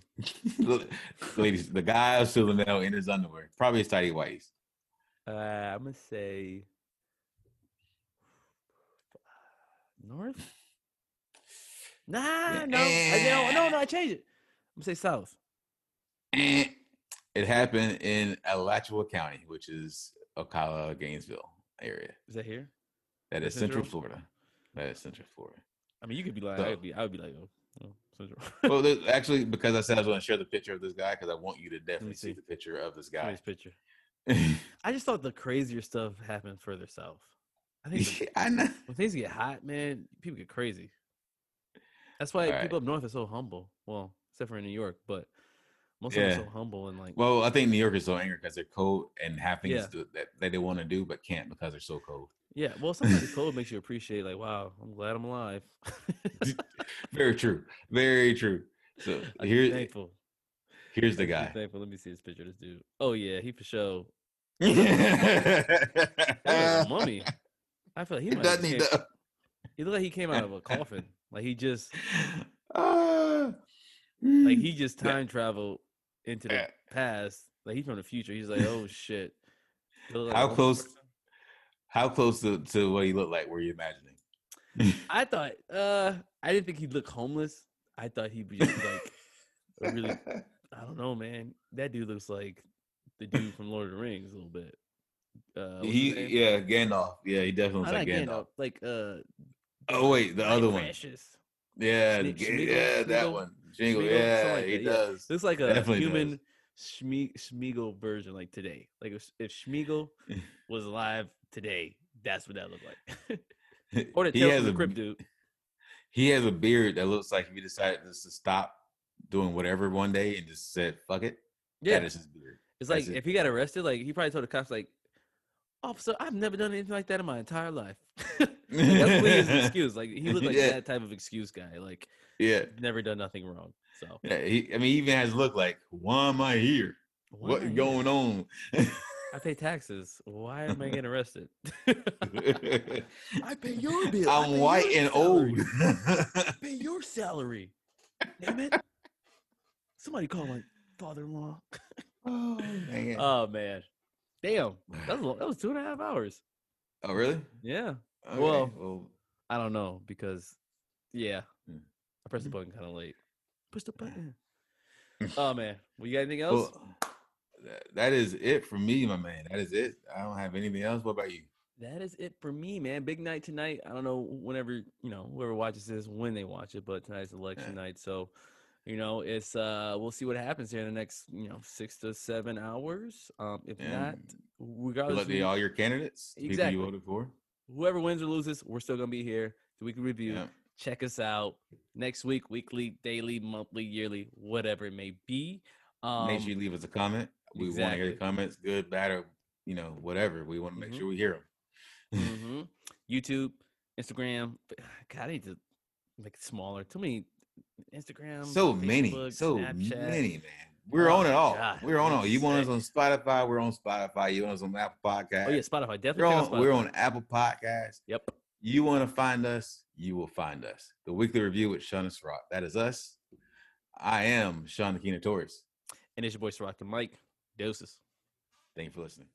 Ladies, the guy stealing still in there in his underwear, probably his tidy whities. Uh, I'm gonna say north. Nah, no, I, no, no, no. I changed it. I'm gonna say south. It happened in Alachua County, which is Ocala, Gainesville area. Is that here? That is Central? Central Florida. That is Central Florida. I mean, you could be like, so, I would be, I would be like, oh, oh Central. well, actually, because I said I was going to share the picture of this guy, because I want you to definitely see. see. the picture of this guy. Nice picture. I just thought the crazier stuff happened further south. I think the, I know. when things get hot, man, people get crazy. That's why All people right. up north are so humble. Well, except for in New York, but most yeah. of them are so humble and like. Well, I think New York is so angry because they're cold and have things yeah. to, that, that they want to do but can't because they're so cold. Yeah, well, sometimes cold makes you appreciate like, wow, I'm glad I'm alive. Very true. Very true. So here's eh, thankful. Here's the guy. Thankful. Let me see this picture of this dude. Oh yeah, he for sure. mummy. I feel like he, he doesn't He looked like he came out of a coffin. Like he just, uh, like he just time traveled into the past. Like he's from the future. He's like, oh shit. Like how close? Person. How close to, to what he looked like were you imagining? I thought. uh I didn't think he'd look homeless. I thought he'd be just like a really. I don't know, man. That dude looks like the dude from Lord of the Rings a little bit. Uh, he yeah Gandalf yeah he definitely looks like Gandalf. Gandalf. like uh oh wait the other one. Yeah yeah that one Jingle yeah like he that. does. Yeah. looks like a definitely human Smeagol version like today. Like if, if Smeagol was alive today that's what that looked like. Or the he has a crypt dude. he has a beard that looks like if he decided just to stop doing whatever one day and just said fuck it yeah. that is his beard. It's like if he got arrested, like he probably told the cops, like, officer, I've never done anything like that in my entire life. that's his excuse. Like he looked like yeah. that type of excuse guy. Like, yeah, never done nothing wrong. So yeah, he, I mean, he even has look like, why am I here? Why What's going on? I pay taxes. Why am I getting arrested? I pay your bill. I'm white and salary. old. pay your salary. Damn it. Somebody call my father-in-law. oh man. Oh man. Damn, that was that was two and a half hours. Oh really? Yeah. Okay. Well, well, I don't know because, yeah. I pressed the mm-hmm. button kind of late. Push the button. oh man, well, you got anything else? Well, that is it for me, my man. That is it. I don't have anything else. What about you? That is it for me, man. Big night tonight. I don't know whenever you know whoever watches this when they watch it, but tonight's election yeah. night, so you know, it's uh we'll see what happens here in the next, you know, six to seven hours. Um, if and not, regardless of all your candidates, exactly. you voted for. Whoever wins or loses, we're still gonna be here. The weekly review. Yeah. Check us out next week, weekly, daily, monthly, yearly, whatever it may be. Um, Make sure you leave us a comment. We exactly. want to hear the comments, good, bad, or you know, whatever. We want to make mm-hmm. sure we hear them. mm-hmm. YouTube, Instagram. God, I need to make it smaller. Too many Instagram, so Facebook, many, so Snapchat. many, man. We're oh on it all. God, we're on all. You want us on Spotify? We're on Spotify. You want us on Apple Podcast? Oh yeah, Spotify definitely. We're on, on we're on Apple Podcast. Yep. You want to find us? You will find us. The weekly review with Sean and Rock. That is us. I am Sean Aquino Torres. And it's your boy Rock and Mike. Doses. Thank you for listening.